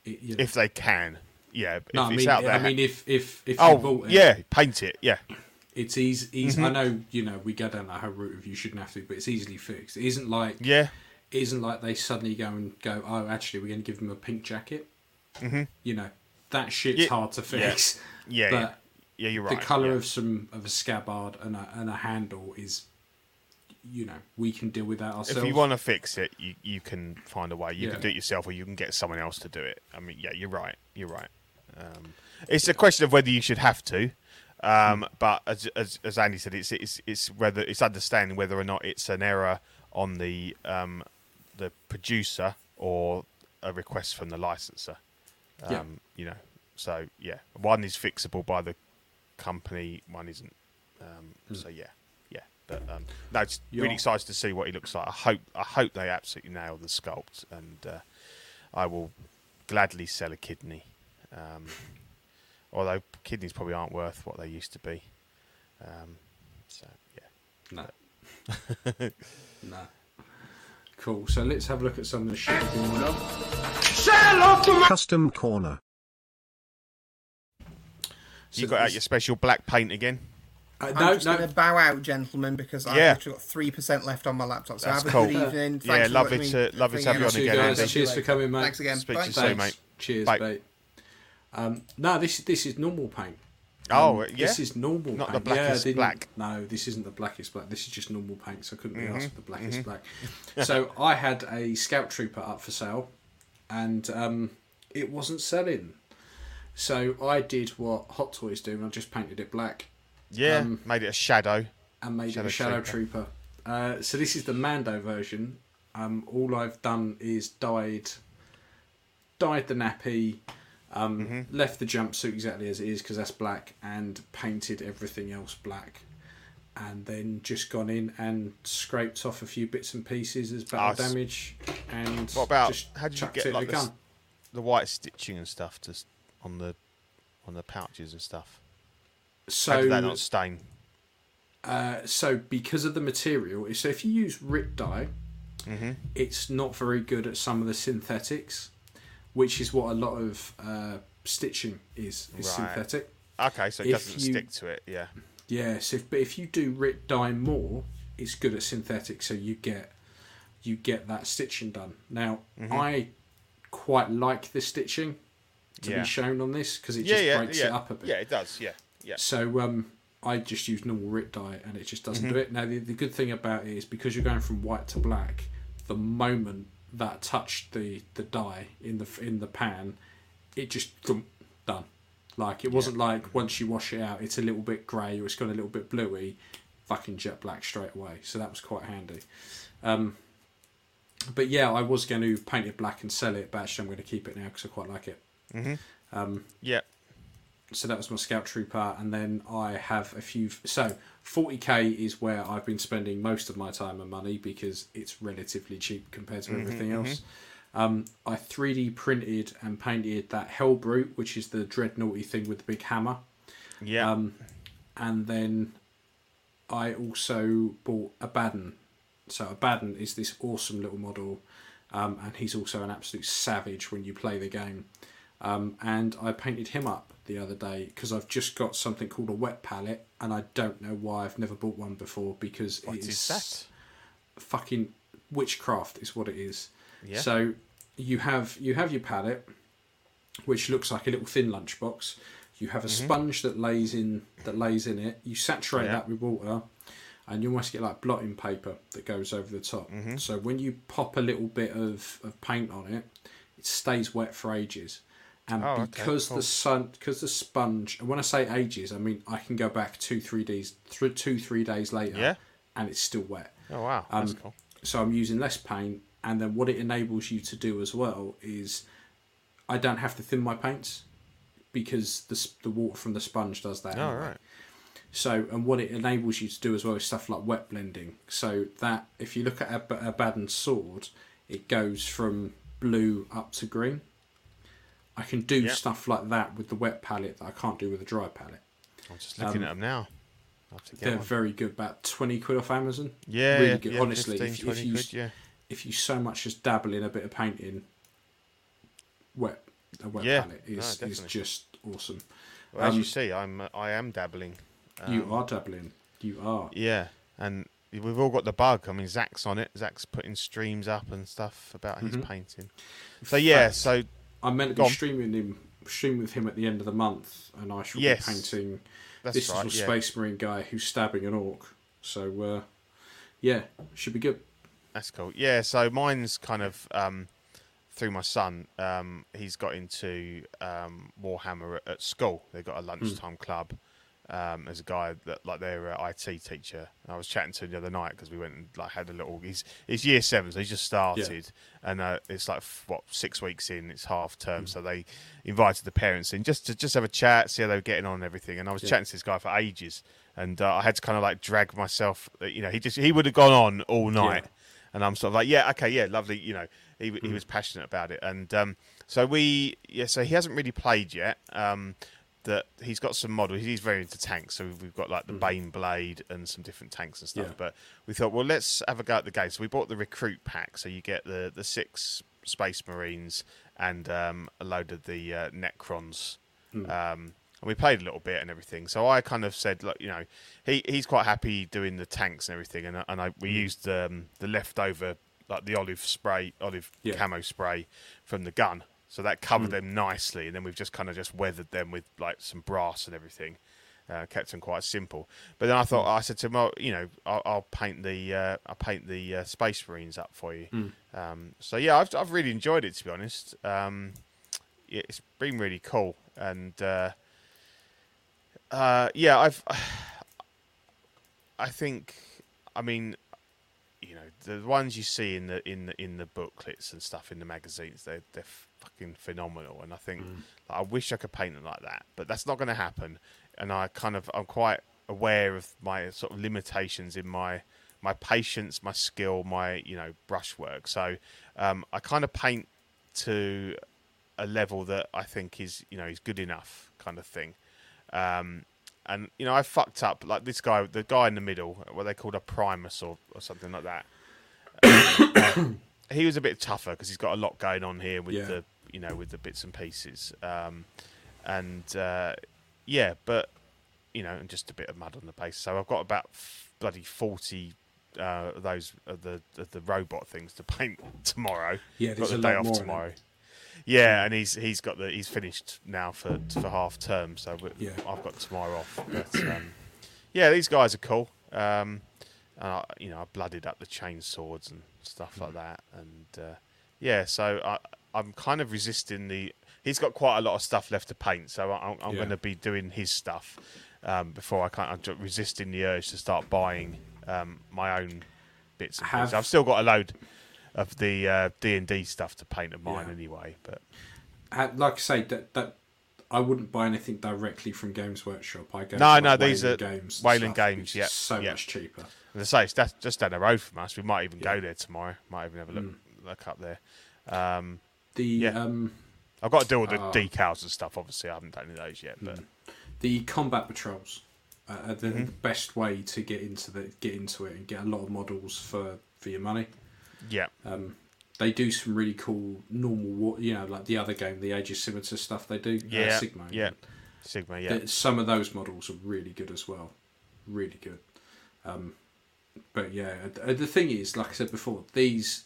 It, you know- if they can yeah if no, I it's mean, out there I mean, if if if you oh bought it, yeah paint it yeah it's easy. easy Mm-hmm. I know, you know, we go down that whole route of you shouldn't have to, but it's easily fixed. It isn't like yeah it isn't like they suddenly go and go, oh, actually, we're going to give them a pink jacket. Mm-hmm. You know, that shit's Yeah, hard to fix. yeah but yeah. yeah you're right the color yeah. of some of a scabbard and a and a handle is, you know, we can deal with that ourselves. if you want to fix it, you, you can find a way. You Yeah. can do it yourself, or you can get someone else to do it. I mean, yeah, you're right. You're right. Um, it's a question of whether you should have to. Um, but as, as as Andy said, it's it's it's whether it's understanding whether or not it's an error on the um, the producer or a request from the licensor. Um, Yeah. You know, so yeah, one is fixable by the company, one isn't. Um, So yeah, yeah. But um, no, it's really You're- excited to see what he looks like. I hope I hope they absolutely nail the sculpt, and uh, I will gladly sell a kidney. Although kidneys probably aren't worth what they used to be. Um, so yeah, No. no. Cool. So let's have a look at some of the shit going on. Custom Corner. you got out your special black paint again. Uh, I'm just no. going to bow out, gentlemen, because I've Yeah. literally got three percent left on my laptop. So That's have a cool. good evening. Thanks Yeah, for lovely to- me lovely to have you on again, guys. Cheers for coming, mate. Thanks again. Speak to Bye. you soon, mate. Cheers, Bye. mate. Um, no, this this is normal paint. Oh, Um, yeah. This is normal Not the paint. yeah, I blackest didn't- black. No, this isn't the blackest black. This is just normal paint, so I couldn't be Mm-hmm. asked for the blackest black. so I had a Scout Trooper up for sale, and um, it wasn't selling. So I did what Hot Toys do, and I just painted it black Yeah, Um, made it a shadow. and made Shadow it a Shadow Trooper. Trooper. Uh, so this is the Mando version. Um, all I've done is dyed, dyed the nappy, um, Mm-hmm. left the jumpsuit exactly as it is because that's black, and painted everything else black, and then just gone in and scraped off a few bits and pieces as battle s- damage, and What about just how did you get like the gun. the white stitching and stuff to on the on the pouches and stuff? How did that not stain? Uh, so because of the material, so if you use Rit dye, Mm-hmm. it's not very good at some of the synthetics, which is what a lot of uh, stitching is, is Right. synthetic. Okay, so it if doesn't you- stick to it. Yeah. Yes, if, but if you do Rit DyeMore, it's good at synthetic, so you get you get that stitching done. Now, Mm-hmm. I quite like the stitching to Yeah. be shown on this because it Yeah, just yeah, breaks it up a bit. Yeah, it does. Yeah, yeah. So um, I just use normal RIP dye and it just doesn't do it. Now the, the good thing about it is because you're going from white to black, the moment that touched the, the dye in the in the pan, it just done. Like it wasn't like once you wash it out, it's a little bit grey or it's got a little bit bluey, fucking jet black straight away. So that was quite handy. Um, but yeah, I was going to paint it black and sell it, but actually I'm going to keep it now because I quite like it. um Yeah. So that was my scout trooper and then i have a few so 40k is where i've been spending most of my time and money because it's relatively cheap compared to everything else um, i 3d printed and painted that Helbrute which is the dreadnoughty thing with the big hammer Yeah. Um, and then i also bought Abaddon So Abaddon is this awesome little model, um, and he's also an absolute savage when you play the game. Um, and I painted him up the other day because I've just got something called a wet palette, and I don't know why I've never bought one before because What it is is that? fucking witchcraft is what it is. Yeah. So you have you have your palette, which looks like a little thin lunchbox. You have a sponge that lays in that lays in it. You saturate Mm-hmm. Yeah. that with water, and you almost get like blotting paper that goes over the top. Mm-hmm. So when you pop a little bit of, of paint on it, it stays wet for ages. And Oh, okay, because cool. the sun, because the sponge, and when I say ages, I mean I can go back two, three days, through two, three days later, Yeah. and it's still wet. Oh wow, that's Um, cool. So I'm using less paint, and then what it enables you to do as well is I don't have to thin my paints because the the water from the sponge does that. Oh anyway. right. So and what it enables you to do as well is stuff like wet blending. So that if you look at a, Abaddon sword, it goes from blue up to green. I can do Yeah. stuff like that with the wet palette that I can't do with a dry palette. I'm just looking um, at them now. I'll have to get They're one. very good. About twenty quid off Amazon. Yeah, really good. yeah, Honestly, 15, if, if you quid, yeah. if you so much as dabble in a bit of painting, wet a wet Yeah, palette no, is is just awesome. Well, as Um, you see, I'm I am dabbling. you Um, are dabbling. You are. Yeah, and we've all got the bug. I mean, Zach's on it. Zach's putting streams up and stuff about his painting. So yeah, so I'm meant to be streaming him, stream with him at the end of the month, and I shall Yes. be painting that's this right. little Yeah, space marine guy who's stabbing an orc. So uh, yeah, should be good. that's cool. Yeah, so mine's kind of um, through my son. Um, he's got into um, Warhammer at, at school. They've got a lunchtime club. Um, there's a guy that like their uh, IT teacher. I was chatting to him the other night because we went and like had a little. He's he's year seven, so he's just started, and uh, it's like what six weeks in. It's half term, so they invited the parents in just to just have a chat, see how they were getting on and everything. And I was chatting to this guy for ages, and uh, I had to kind of like drag myself. uh, You know, he just he would have gone on all night. And I'm sort of like, yeah, okay, yeah, lovely. You know, he he was passionate about it, and um, so we, yeah, so he hasn't really played yet. Um, that he's got some models. He's very into tanks, so we've got like the Baneblade and some different tanks and stuff. Yeah. But we thought, well, let's have a go at the game. So we bought the recruit pack, so you get the the six Space Marines and um, a load of the uh, Necrons. Um, and we played a little bit and everything. So I kind of said, look, you know, he he's quite happy doing the tanks and everything, and and I we used um, the leftover like the olive spray, olive Yeah. camo spray from the gun. So that covered them nicely, and then we've just kind of just weathered them with like some brass and everything. Uh, kept them quite simple. But then I thought I said to him, well, you know, I'll, I'll paint the uh, I'll paint the uh, Space Marines up for you. Um, so yeah, I've I've really enjoyed it to be honest. Um, yeah, it's been really cool, and uh, uh, yeah, I've I think I mean you know the ones you see in the in the in the booklets and stuff in the magazines they're they're fucking phenomenal. And I think like, I wish I could paint them like that but that's not going to happen. And I kind of I'm quite aware of my sort of limitations in my my patience my skill my you know brushwork. So um, I kind of paint to a level that I think is you know is good enough kind of thing. Um, and you know I fucked up like this guy the guy in the middle what they called a primus or, or something like that. He was a bit tougher because he's got a lot going on here with Yeah. the you know with the bits and pieces um, and uh, yeah but you know and just a bit of mud on the base so I've got about f- bloody 40 uh, those of the of the robot things to paint tomorrow Yeah, got the a day off tomorrow yeah, and he's he's got the he's finished now for for half term, so Yeah. I've got tomorrow off. But um, yeah, these guys are cool. Um, I, you know, I blooded up the chain swords and stuff like that, and uh, yeah, so I I'm kind of resisting the. He's got quite a lot of stuff left to paint, so I, I'm, I'm Yeah. going to be doing his stuff um, before I can't. I'm just resisting the urge to start buying um, my own bits and Have- pieces. I've still got a load of the uh, D and D stuff to paint of mine Yeah. anyway, but. Like I say, that that I wouldn't buy anything directly from Games Workshop. I go No, no, like, these Wayland are games. Wayland stuff, Games, yeah, so yeah. much cheaper. As I say, it's that's just down the road from us. We might even Yeah. go there tomorrow. Might even have a look look up there. Um, The Yeah. um I've got to do all the Ah. decals and stuff. Obviously, I haven't done any of those yet. But the combat patrols uh, are the, Mm-hmm. best way to get into the get into it and get a lot of models for for your money. Yeah. They do some really cool normal, wa- you know, like the other game, the Age of Sigmar stuff. They do. uh, yeah. Sigmar. Yeah. Sigmar. Yeah. Some of those models are really good as well. Really good. Um, but yeah, uh, the thing is, like I said before, these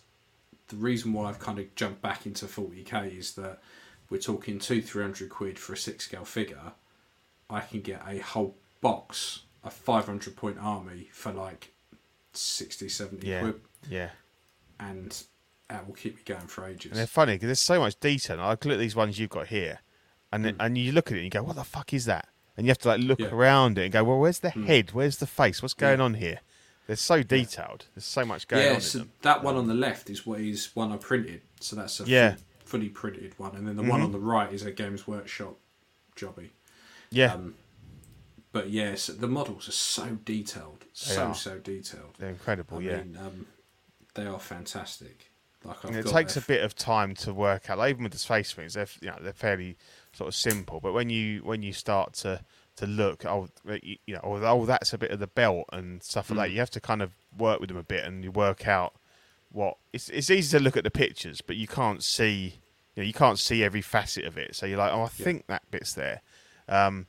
the reason why I've kind of jumped back into 40k is that we're talking two, three hundred quid for a six scale figure. I can get a whole box, a 500 point army for like 60, 70 Yeah. quid, Yeah. and that will keep me going for ages. And they're funny because there's so much detail. I look at these ones you've got here, and then, hmm. and you look at it and you go, "What the fuck is that?" And you have to like look. Yeah. Around it and go, "Well, where's the hmm. head? Where's the face? What's going Yeah. on here?" They're so detailed. There's so much going on yeah, in so them. that one on the left is what is one I printed. So that's a Yeah. full- fully printed one, and then the one on the right is a Games Workshop jobby. Yeah, Um, But yes, the models are so detailed, so are. so detailed. they're incredible. I yeah, mean, um, they are fantastic. Like I've it takes a bit of time to work out. Like, even with the space things, they're you know they're fairly sort of simple. But when you when you start to to look, oh, you know, oh, that's a bit of the belt and stuff like Hmm. that. You have to kind of work with them a bit, and you work out what it's. It's easy to look at the pictures, but you can't see. You know, you can't see every facet of it. So you're like, oh, I think that bit's there. Um,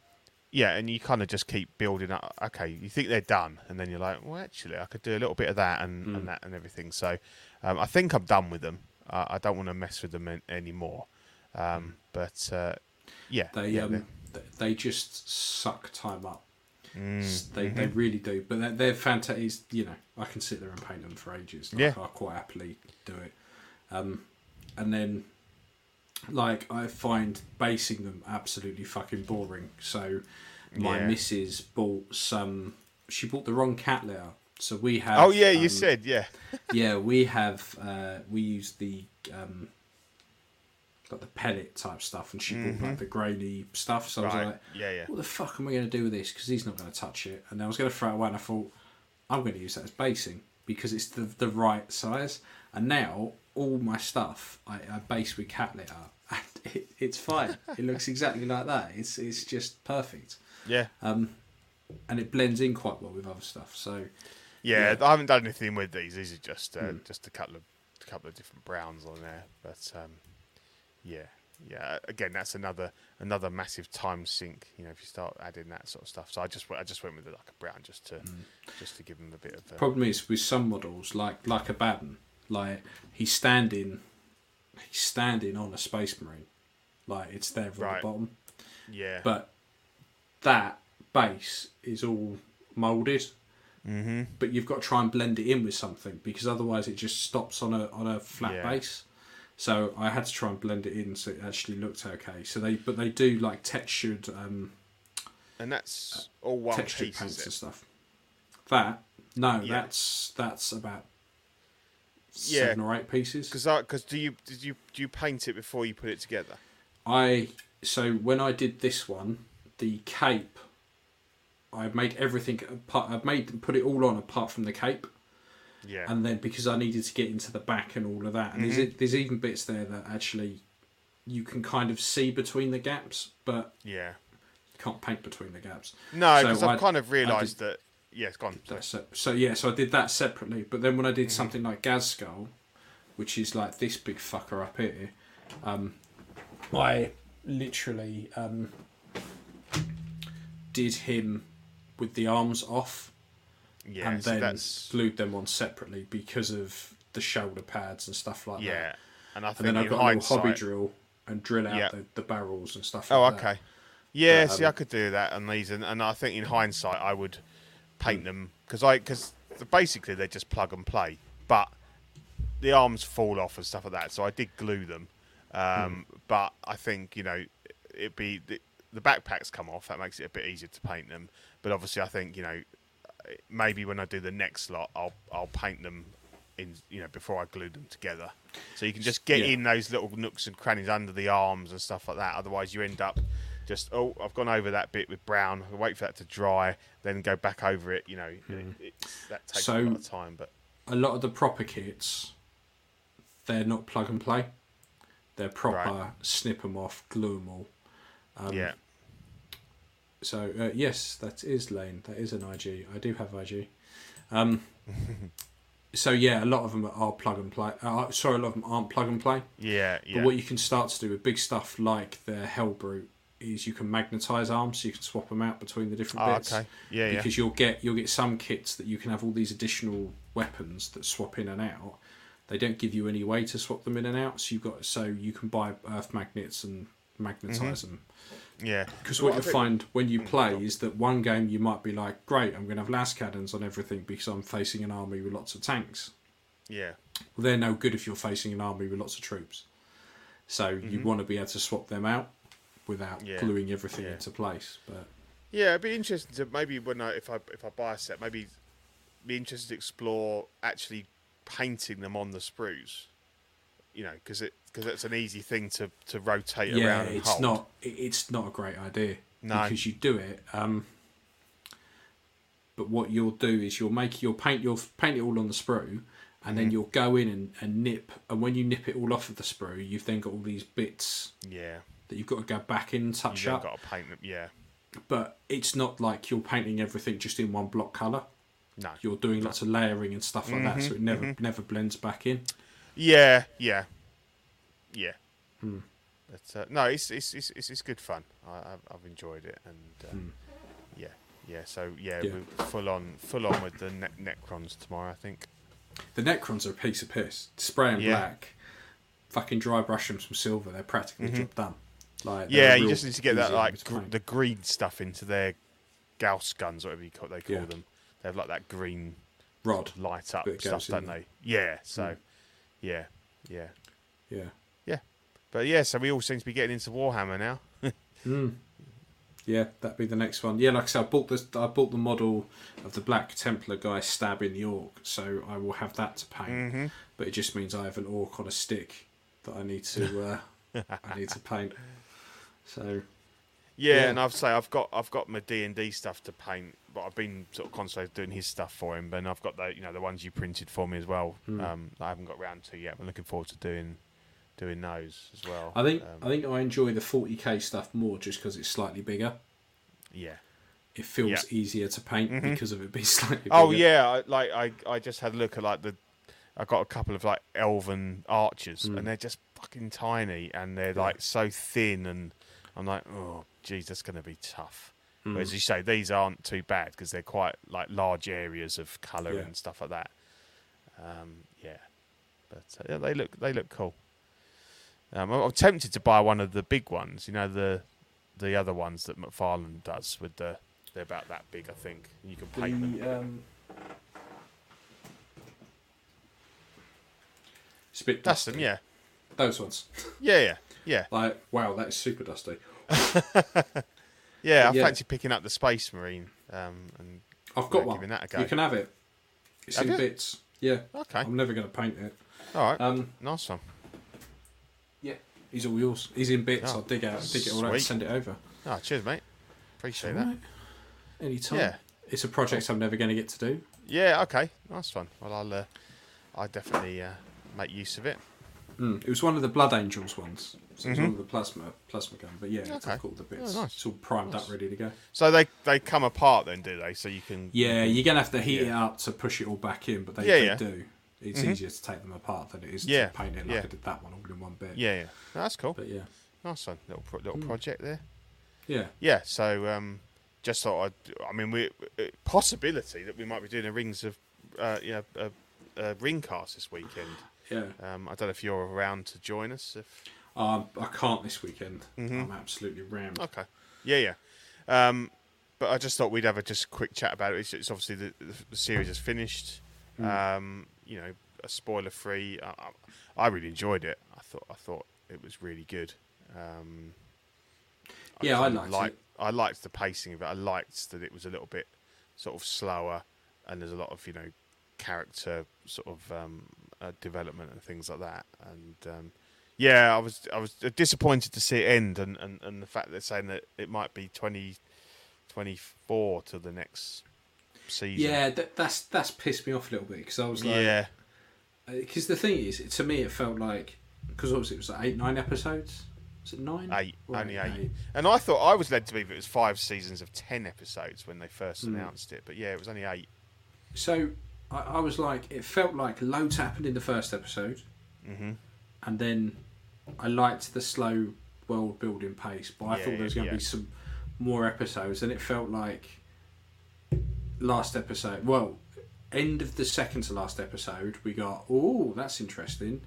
yeah, and you kind of just keep building up. Okay, you think they're done, and then you're like, well, actually, I could do a little bit of that and, Hmm. and that and everything. So um, I think I'm done with them. Uh, I don't want to mess with them an anymore. Um, but uh, yeah, they yeah, um they just suck time up. Mm, They they mm-hmm. really do. But they're, they're fantastic. You know, I can sit there and paint them for ages. Like, Yeah. I quite happily do it. Um, and then like I find basing them absolutely fucking boring. So my Yeah. missus bought some. She bought the wrong cat litter. So we have. oh yeah, you um, said yeah, yeah, we have. Uh, we use the um, like the pellet type stuff, and she bought like the grainy stuff. So I Mm-hmm. was like, yeah, yeah, "What the fuck am I going to do with this?" Because he's not going to touch it, and I was going to throw it away. And I thought, I'm going to use that as basing because it's the the right size. And now all my stuff I, I base with cat litter, and it, it's fine. it looks exactly like that. It's it's just perfect, yeah, Um, and it blends in quite well with other stuff. So yeah. yeah. I haven't done anything with these. These are just uh, Mm. just a couple of a couple of different browns on there. But um, yeah, yeah. Again, that's another another massive time sink. You know, if you start adding that sort of stuff. So I just went- I just went with like a brown just to Mm. just to give them a bit of. Uh, problem is with some models like like Abaddon, like he's standing he's standing on a space marine. Like it's there from Right. the bottom. yeah, But that base is all moulded. mm-hmm. But you've got to try and blend it in with something because otherwise it just stops on a on a flat Yeah. base. So I had to try and blend it in so it actually looked okay. So they but they do like textured um and that's all one textured piece. paints and stuff. That no, Yeah. that's that's about Yeah. seven or eight pieces. Because because do you did you do you paint it before you put it together? I so when I did this one, the cape, I made everything apart. I made put it all on apart from the cape, Yeah, and then because I needed to get into the back and all of that, and Mm-hmm. there's there's even bits there that actually you can kind of see between the gaps, but yeah. you can't paint between the gaps. No, So because I- I've kind of realised that. Yeah, it's gone. so yeah, so I did that separately. But then when I did Mm-hmm. something like Ghazghkull, which is like this big fucker up here, um, I literally um, did him with the arms off Yeah, and then that's glued them on separately because of the shoulder pads and stuff like yeah. that. And I And think then I've in got a little hobby drill and drill out Yeah. the, the barrels and stuff. Oh, like that. okay. Yeah, But, see, um, I could do that on these, and, and I think in hindsight, I would paint them because I because basically they're just plug and play, but the arms fall off and stuff like that. So I did glue them, um, but I think you know it'd be the, the backpacks come off. That makes it a bit easier to paint them. But obviously, I think you know maybe when I do the next lot, I'll I'll paint them in you know before I glue them together, so you can just get Yeah. in those little nooks and crannies under the arms and stuff like that. Otherwise, you end up just oh I've gone over that bit with brown. I'll wait for that to dry, then go back over it. You know, it, it's, that takes a So- lot of time. But a lot of the proper kits, they're not plug and play. They're proper Right. snip them off, glue them all. Um, yeah, So uh, yes, that is Lane. That is an IG. I do have IG. Um, so yeah, a lot of them are plug and play. Uh, sorry, a lot of them aren't plug and play. Yeah, yeah. But what you can start to do with big stuff like the Helbrute is you can magnetize arms, so you can swap them out between the different Oh, bits. okay. Yeah, yeah. Because you'll get you'll get some kits that you can have all these additional weapons that swap in and out. They don't give you any way to swap them in and out, so you've got so you can buy earth magnets and magnetize them. Yeah. Because Well, what you'll think- find when you play is that one game you might be like, great, I'm going to have lascannons on everything because I'm facing an army with lots of tanks. Yeah. Well, they're no good if you're facing an army with lots of troops. So you want to be able to swap them out without Mm-hmm. Yeah. gluing everything Yeah. into place. But Yeah, it'd be interesting to maybe when I if I if I buy a set, maybe be interested to explore actually painting them on the sprues. You know, because it because it's an easy thing to to rotate yeah, around and it's hold. not it's not a great idea No. because you do it. Um, but what you'll do is you'll make you'll paint you'll paint it all on the sprue, and Mm. then you'll go in and, and nip. And when you nip it all off of the sprue, you've then got all these bits Yeah, that you've got to go back in and touch you've up. got to paint them. Yeah, But it's not like you're painting everything just in one block color. no. You're doing lots of layering and stuff like that, so it never Mm-hmm. never blends back in. Yeah, yeah, yeah. Hmm. But uh, no, it's, it's it's it's it's good fun. I, I've, I've enjoyed it, and uh, yeah, yeah. So yeah, Hmm. Yeah. we're full on full on with the ne- Necrons tomorrow. I think. The Necrons are a piece of piss. Spray them Yeah. black, fucking dry brush them some silver. They're practically job done. Like Mm-hmm. Yeah, you just need to get that like gr- the green stuff into their Gauss guns, whatever you call, they call Yeah. them. They have like that green rod. light up stuff, don't they? Yeah. So, yeah, yeah, Yeah, yeah. But yeah, so we all seem to be getting into Warhammer now. yeah, that'd be the next one. Yeah, like I said, I bought this. I bought the model of the Black Templar guy stabbing the orc, so I will have that to paint. Mm-hmm. But it just means I have an orc on a stick that I need to. Uh, I need to paint. So Yeah, Yeah. and I've say I've got I've got my D and D stuff to paint, but I've been sort of concentrating doing his stuff for him, and I've got the you know the ones you printed for me as well. Hmm. Um, that I haven't got round to yet. I'm looking forward to doing doing those as well. I think Um, I think I enjoy the 40k stuff more just because it's slightly bigger. yeah. It feels Yeah. Mm-hmm. easier to paint because of it being slightly bigger. Oh yeah, I, like I I just had a look at like the I got a couple of like elven archers, Hmm. and they're just fucking tiny, and they're like so thin, and I'm like, oh, geez, that's going to be tough. Hmm. But as you say, these aren't too bad because they're quite like large areas of colour Yeah. and stuff like that. Um, yeah, but uh, yeah, they look they look cool. Um, I'm tempted to buy one of the big ones. You know the the other ones that McFarlane does with the they're about that big, I think. You can paint them. The, um, it's a bit dusty. them, yeah. Those ones. Yeah, yeah, yeah, Like, wow, that is super dusty. yeah. I Yeah. fancy picking up the Space Marine um, and I've got one. giving that a go. You can have it. It's Have in you? bits. Yeah. Okay. I'm never going to paint it. all right, Um, nice one. He's all yours. He's in bits. Oh, I'll dig out, dig it all out, and send it over. Oh, cheers, mate. Appreciate that. Alright. Anytime. Yeah. It's a project I'm never going to get to do. Yeah, okay, nice one. Well, I'll uh, I definitely uh, make use of it. Mm. It was one of the Blood Angels ones. So it was one of the plasma plasma gun. But yeah, it's Mm-hmm. Okay. I've all the bits. Oh, nice. It's all primed up, ready to go. So they they come apart then, do they? So you can Yeah, you're gonna have to heat it Yeah. up to push it all back in, but they, Yeah, they yeah. do. It's easier to take them apart than it is Yeah, to paint it like yeah. I did that one all in one bit. yeah, yeah. No, that's cool. But yeah, Nice one, little pro- little project there. yeah, Yeah. So um, just thought I'd. I mean, we possibility that we might be doing a rings of uh, you know a, a ring cast this weekend. yeah. Um, I don't know if you're around to join us. If Um, I can't this weekend. Mm-hmm. I'm absolutely rammed. Okay. Yeah, yeah. Um, but I just thought we'd have a just quick chat about it. It's, it's obviously the, the series is finished. Um, you know, a spoiler free. I, I, I really enjoyed it. I thought I thought it was really good. Um, Yeah, I liked. I liked the pacing of it. I liked that it was a little bit sort of slower, and there's a lot of you know character sort of um, uh, development and things like that. And um, yeah, I was I was disappointed to see it end, and, and, and the fact that they're saying that it might be 20, 24 to the next season. Yeah, that, that's that's pissed me off a little bit because I was like, yeah, Because the thing is, to me, it felt like because obviously it was like eight, nine episodes. Was it nine? eight, Right, only eight. And I thought I was led to believe it was five seasons of ten episodes when they first Hmm. announced it, but yeah, it was only eight. So I, I was like, it felt like loads happened in the first episode, Mhm. and then I liked the slow world building pace, but I Yeah, thought there was going to yeah. be some more episodes, and it felt like last episode. Well, end of the second to last episode, we got oh that's interesting,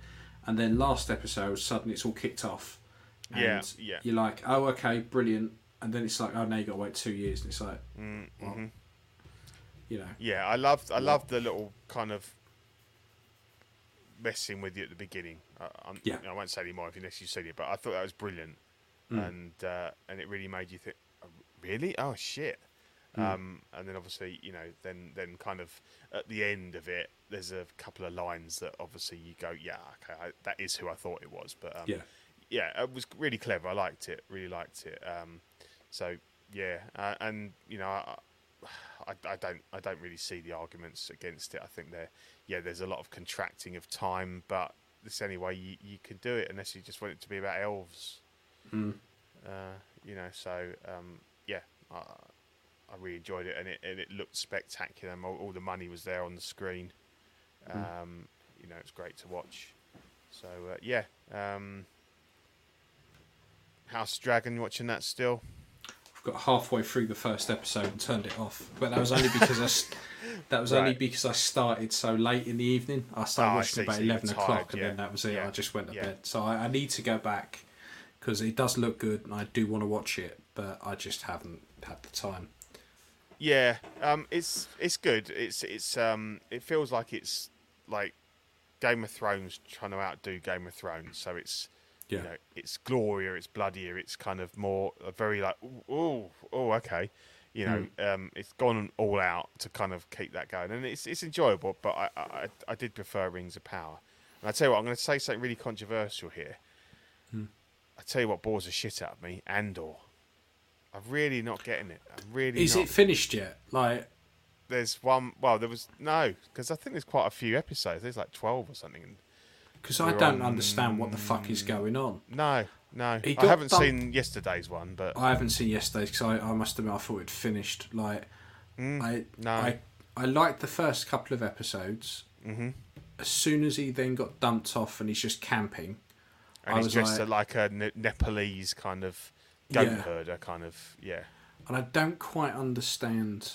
and then last episode suddenly it's all kicked off. And Yeah, yeah. You're like, oh okay, brilliant, and then it's like, oh now you got to wait two years, and it's like, Mm, what? mhm. you know, Yeah, I loved I loved the little kind of messing with you at the beginning. I, I'm, Yeah. I won't say anymore if you unless you've seen it, but I thought that was brilliant, Mm. and uh, and it really made you think, "Oh, really? Oh shit! Mm. Um, and then obviously you know then then kind of at the end of it, there's a couple of lines that obviously you go, yeah, okay, I, that is who I thought it was, but um, yeah. yeah, it was really clever. I liked it. Really liked it. Um, so yeah, uh, and you know, I, I, I don't, I don't really see the arguments against it. I think there, yeah, there's a lot of contracting of time, but this anyway, you, you can do it unless you just want it to be about elves. Mm. Uh, you know, so um, yeah, I, I really enjoyed it, and it and it looked spectacular. All, all the money was there on the screen. Um, you know, it's great to watch. So uh, yeah, um, House of Dragon, watching that still? I've got halfway through the first episode and turned it off, but that was only because I that was only because I started so late in the evening. I started Oh, watching see, about so eleven tired, o'clock, and yeah. then that was it. Yeah, I just went to yeah. bed. So I, I need to go back because it does look good, and I do want to watch it, but I just haven't had the time. Yeah, um, it's it's good. It's it's um, it feels like it's like Game of Thrones trying to outdo Game of Thrones. So it's Yeah, you know it's glorier, it's bloodier, it's kind of more a very like oh oh okay, you know um, it's gone all out to kind of keep that going, and it's it's enjoyable. But I I, I did prefer Rings of Power, and I tell you what, I'm going to say something really controversial here. I tell you what bores the shit out of me, Andor. I'm really not getting it. I'm really is not it finished yet? Like, there's one. Well, there was no, because I think there's quite a few episodes. There's like twelve or something. Because I don't on- understand what the fuck is going on. no, no, I haven't done- seen yesterday's one, but I haven't seen yesterday's because I, I must admit I thought it finished. Like, I Mm, no. I I liked the first couple of episodes. Mm-hmm. As soon as he then got dumped off and he's just camping, and I he's just like, a, like a Ne- Nepalese kind of goat Yeah. herder, kind of yeah. and I don't quite understand.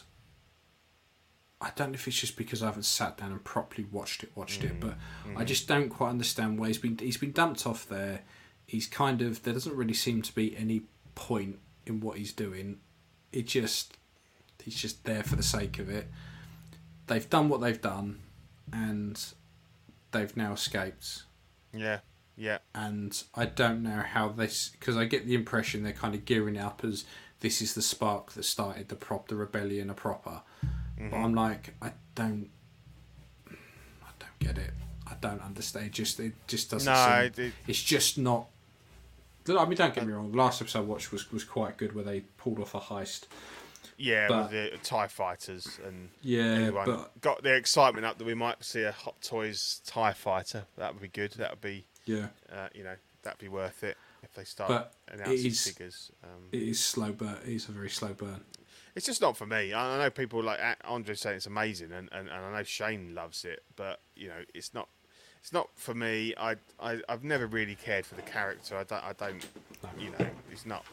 I don't know if it's just because I haven't sat down and properly watched it, watched it, mm-hmm. but I mm-hmm. just don't quite understand why he's been he's been dumped off there. He's kind of there doesn't really seem to be any point in what he's doing. It just he's just there for the sake of it. They've done what they've done, and they've now escaped. Yeah, yeah, and I don't know how this because I get the impression they're kind of gearing up as this is the spark that started the prop the rebellion a proper. Mm-hmm. But I'm like I don't I don't get it. I don't understand. It just it just doesn't. No, seem, it- it- it's just not. I mean, don't get me wrong. The last episode I watched was was quite good, where they pulled off a heist. yeah. But- with the Tie Fighters and Yeah, but got their excitement up that we might see a Hot Toys Tie Fighter. That would be good. That would be yeah, uh, you know that'd be worth it if they start But announcing is- figures. Um, it is slow burn. It is a very slow burn. It's just not for me. I I know people like Andre saying it's amazing, and, and, and I know Shane loves it, but you know, it's not. It's not for me. I, I I've never really cared for the character. I don't. I don't. You know, it's not.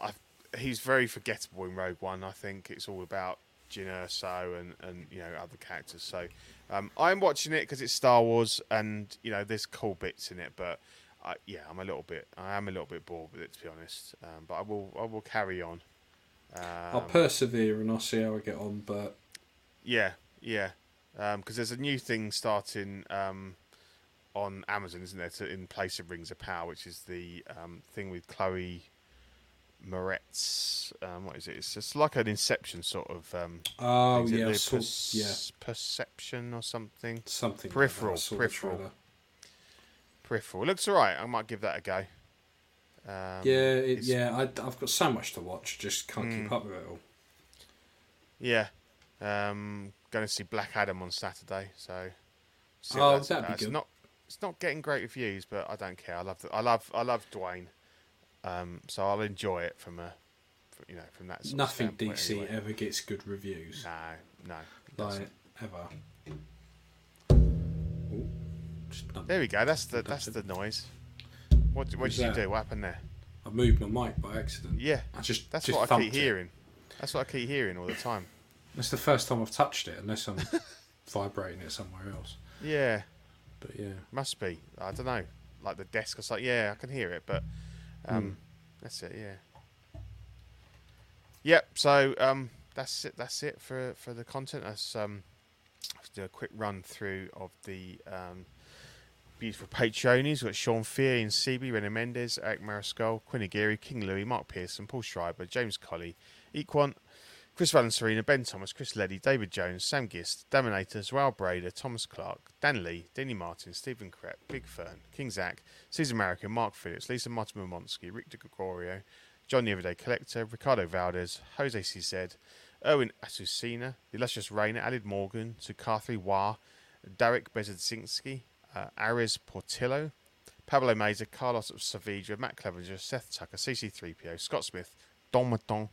I. He's very forgettable in Rogue One. I think it's all about Jyn Erso and and you know other characters. So, um, I'm watching it because it's Star Wars, and you know there's cool bits in it, but. I, yeah, I'm a little bit. I am a little bit bored with it, to be honest. Um, but I will. I will carry on. I'll Um, persevere and I'll see how I get on. But yeah, yeah. Because there's a new thing starting um, on Amazon, isn't there? To, in place of Rings of Power, which is the um, thing with Chloe Moretz. Um, what is it? It's just like an Inception sort of. Um, oh thing. Is it yeah, saw- perce- yeah. perception or something. something like. Peripheral, I peripheral. Peripheral. It looks alright. I might give that a go. Um, Yeah, it, yeah. I, I've got so much to watch, just can't keep Mm. up with it all. Yeah. Um, going to see Black Adam on Saturday, so. Oh, that'd be good. not. It's not getting great reviews, but I don't care. I love. The, I love. I love Dwayne. Um, so I'll enjoy it from a, from, you know, from that. Nothing DC anyway. ever gets good reviews. No, no. like ever. Ooh, There we go. That's the that's the noise. What what did you do? What happened there? I moved my mic by accident. Yeah, I just that's just what I keep it. hearing. That's what I keep hearing all the time. That's the first time I've touched it, unless I'm vibrating it somewhere else. Yeah, But yeah, must be. I don't know. Like the desk or something. Yeah, I can hear it, but um, that's it. Yeah. Yep. So um, that's it. That's it for for the content. Let's um, let's do a quick run through of the um, beautiful Patreonies. We've got Sean Fear, and CB, René Mendes, Eric Mariscal, Quinn Aguirre, King Louis, Mark Pearson, Paul Schreiber, James Colley, Equant, Chris Valencerina, Ben Thomas, Chris Leddy, David Jones, Sam Gist, Daminator, Zoal Brader, Thomas Clark, Dan Lee, Denny Martin, Stephen Krepp, Big Fern, King Zach, Caesar American, Mark Phillips, Lisa Martin Momonsky, Rick De Gregorio, John the Everyday Collector, Ricardo Valdez, Jose CZ, Erwin Asusina, The Illustrious Rainer, Alid Morgan, Sukathri Wah, Derek Bezadzinski, uh, Ares Portillo, Pablo Meza, Carlos of Savidra, Matt Clevenger, Seth Tucker, CC3PO, Scott Smith, Don Maton,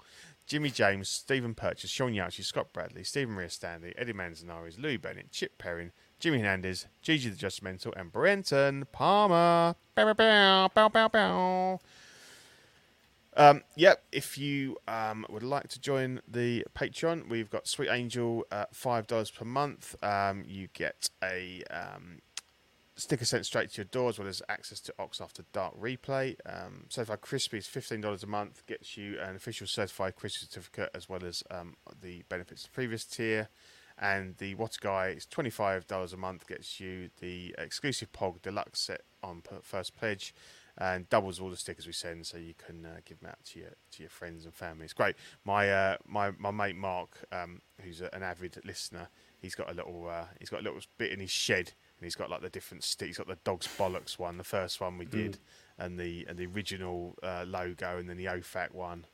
Jimmy James, Stephen Purchase, Sean Yauchi, Scott Bradley, Stephen Ria Stanley, Eddie Manzanares, Louis Bennett, Chip Perrin, Jimmy Hernandez, Gigi the Judgmental, and Brenton Palmer. Bow, bow, bow, bow, bow. Um, yep, if you um, would like to join the Patreon, we've got Sweet Angel at $5 per month. Um, you get a um, sticker sent straight to your door as well as access to Ox After Dark replay. Um, certified Crispy is $15 a month, gets you an official certified Crispy certificate as well as um, the benefits of the previous tier. And the a Guy is $25 a month, gets you the exclusive POG deluxe set on first pledge and doubles all the stickers we send so you can uh, give them out to your to your friends and family. It's great. My uh, my my mate Mark, um, who's a, an avid listener, he's got a little uh, he's got a little bit in his shed and he's got like the different sticks. He's got the dog's bollocks one, the first one we did, and the and the original uh, logo, and then the OFAC one.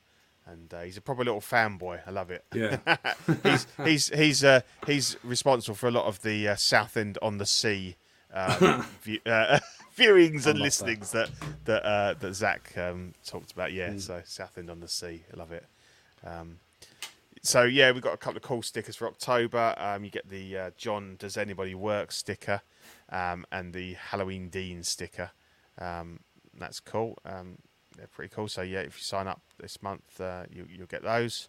And uh, he's a proper little fanboy. I love it. yeah, he's he's he's uh, he's responsible for a lot of the uh, Southend on the Sea um, view, uh, viewings and listenings that that uh, that Zach um, talked about. Yeah, so Southend on the Sea, I love it. Um, so yeah, we've got a couple of cool stickers for October. Um, you get the uh, John Does Anybody Work sticker um, and the Halloween Dean sticker. Um, that's cool. Um, they're pretty cool. So yeah, if you sign up this month, uh, you, you'll get those.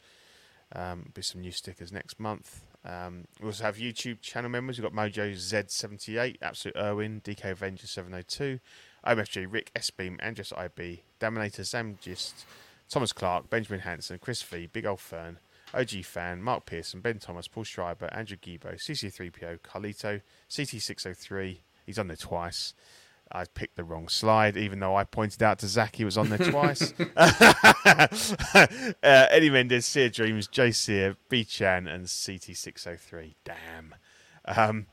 Um, be some new stickers next month. Um, we also have YouTube channel members. We've got Mojo Z78, Absolute Irwin, DK Avenger 702, OMFG Rick, S Beam, Andres IB, Daminator Zamgist, Thomas Clark, Benjamin Hanson, Chris V, Big Old Fern, OG Fan, Mark Pearson, Ben Thomas, Paul Schreiber, Andrew Gibo, CC3PO, Carlito, CT603. He's on there twice. I picked the wrong slide, even though I pointed out to Zach he was on there twice. uh, Eddie Mendes, Sear Dreams, Jay Sear, B Chan, and CT603. Damn. Um,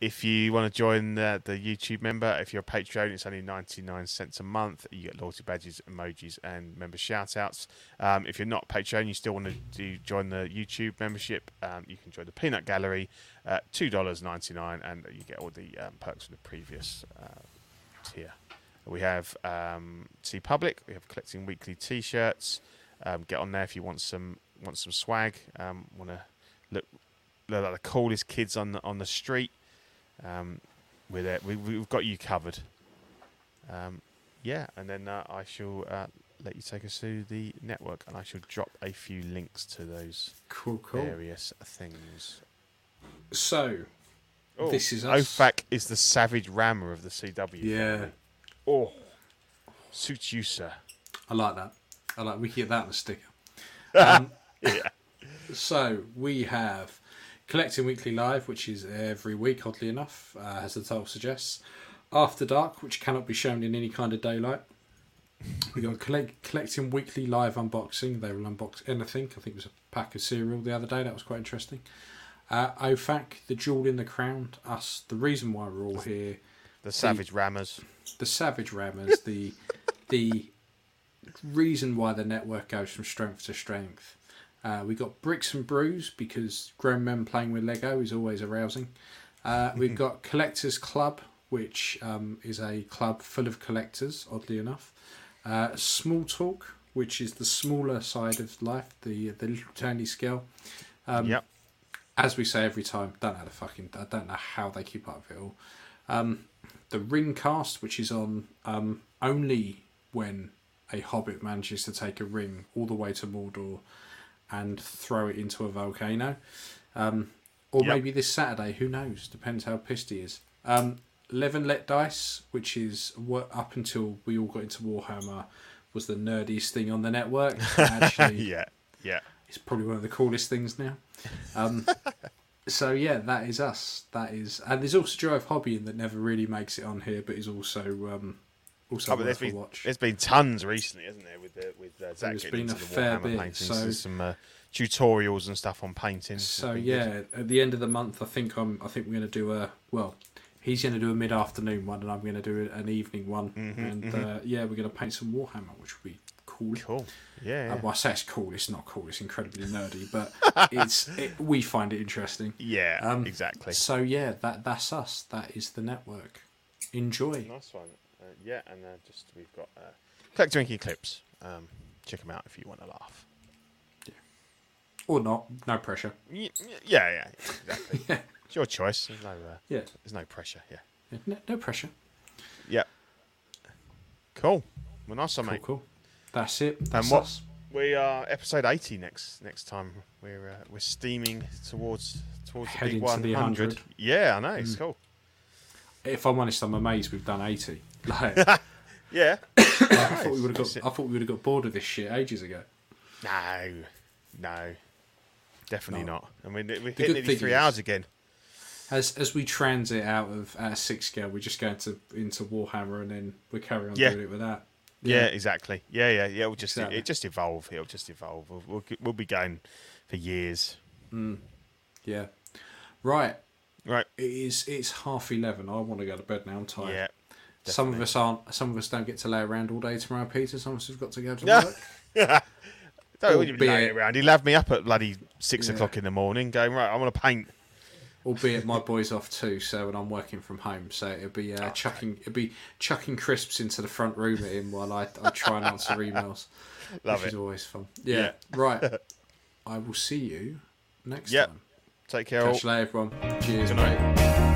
if you want to join the, the YouTube member, if you're a Patreon, it's only 99 cents a month. You get loyalty badges, emojis, and member shout outs. Um, if you're not Patreon, you still want to do, join the YouTube membership, um, you can join the Peanut Gallery at $2.99 and you get all the um, perks from the previous uh, tier. We have um, T Public. We have collecting weekly T-shirts. Um, get on there if you want some want some swag. Um, want to look look like the coolest kids on the on the street. Um, we're there. We, we've got you covered. Um, yeah, and then uh, I shall uh, let you take us through the network, and I shall drop a few links to those cool, cool. various things. So, Oh, This is us. OFAC is the savage rammer of the CW. yeah, family. Oh, suits you, sir. I like that. I like we can get that on a sticker. Um, Yeah. So we have Collecting Weekly Live, which is every week, oddly enough, uh, as the title suggests. After Dark, which cannot be shown in any kind of daylight. We got collect, Collecting Weekly Live unboxing. They will unbox anything. I think it was a pack of cereal the other day. That was quite interesting. Uh, OFAC, The Jewel in the Crown, us, the reason why we're all here, The savage rammers. the Savage Rammers, the the reason why the network goes from strength to strength. Uh, we got Bricks and Brews because grown men playing with Lego is always arousing. Uh, we've got Collectors Club, which um, is a club full of collectors, oddly enough. Uh, Small Talk, which is the smaller side of life, the the little tiny scale. Um, yep. as we say every time, don't know the fucking, I don't know how they keep up with it all. Um, the ring cast, which is on um, only when a hobbit manages to take a ring all the way to Mordor and throw it into a volcano. Um, or Yep. maybe this Saturday, who knows? Depends how pissed he is. Um, Levin Let Dice, which is what up until we all got into Warhammer, was the nerdiest thing on the network. Actually, Yeah, yeah. it's probably one of the coolest things now. Um, so yeah, that is us. That is, and there's also Drive Hobbying that never really makes it on here, but is also um, also Oh, but there's been watch. there's been tons recently, hasn't there? With the, with uh, Zach There's been a the fair Warhammer bit, paintings. so- There's some uh, tutorials and stuff on painting. So yeah, at the end of the month, I think I'm. I think we're going to do a well. He's going to do a mid-afternoon one, and I'm going to do an evening one. Mm-hmm, and Uh, yeah, we're going to paint some Warhammer, which will be cool. cool. Yeah, Uh, yeah. well, I say it's cool. It's not cool. It's incredibly nerdy, but it's it, we find it interesting. yeah, Um, exactly. So yeah, that that's us. That is the network. Enjoy. Nice one. Uh, yeah, and uh, just we've got uh, collect drinking clips. Um, check them out if you want to laugh. Or not. No pressure. Y- y- Yeah, yeah, exactly. Yeah. It's your choice. There's no, uh, Yeah. there's no pressure. Yeah. Yeah, No, no pressure. Yeah. Cool. Well, nice one, Cool, mate. cool. That's it. That's what- us. We are episode eighty next next time. We're uh, we're steaming towards towards the Heading to the 100. 100. Yeah, I know. It's Mm. cool. If I'm honest, I'm amazed we've done 80. Like, Yeah. I thought we would have got. I thought we would have got bored of this shit ages ago. No, no, definitely No. not. I mean, we hit good nearly three is- hours again. As as we transit out of of six scale, we're just going to into Warhammer, and then we carry on Yeah. doing it with that. Yeah, exactly. Yeah, yeah, yeah. It'll just Exactly. it just evolve. It'll just evolve. We'll, we'll we'll be going for years. Mm. yeah. Right. Right. It is. It's half eleven. I want to go to bed now. I'm tired. Yeah. Some of us aren't. Some of us don't get to lay around all day tomorrow, Peter. Some of us have got to go to work. Yeah. Don't even lay Albeit- around. He'll have me up at bloody six Yeah. o'clock in the morning, going right. I want to paint. Albeit my boy's off too, so and I'm working from home, so it'll be uh, chucking it'll be chucking crisps into the front room at him while I, I try and answer emails. Love which it. is always fun. Yeah. Yeah. Right. I will see you next Yep. time. Take care. all. Catch you later, everyone. Cheers, mate.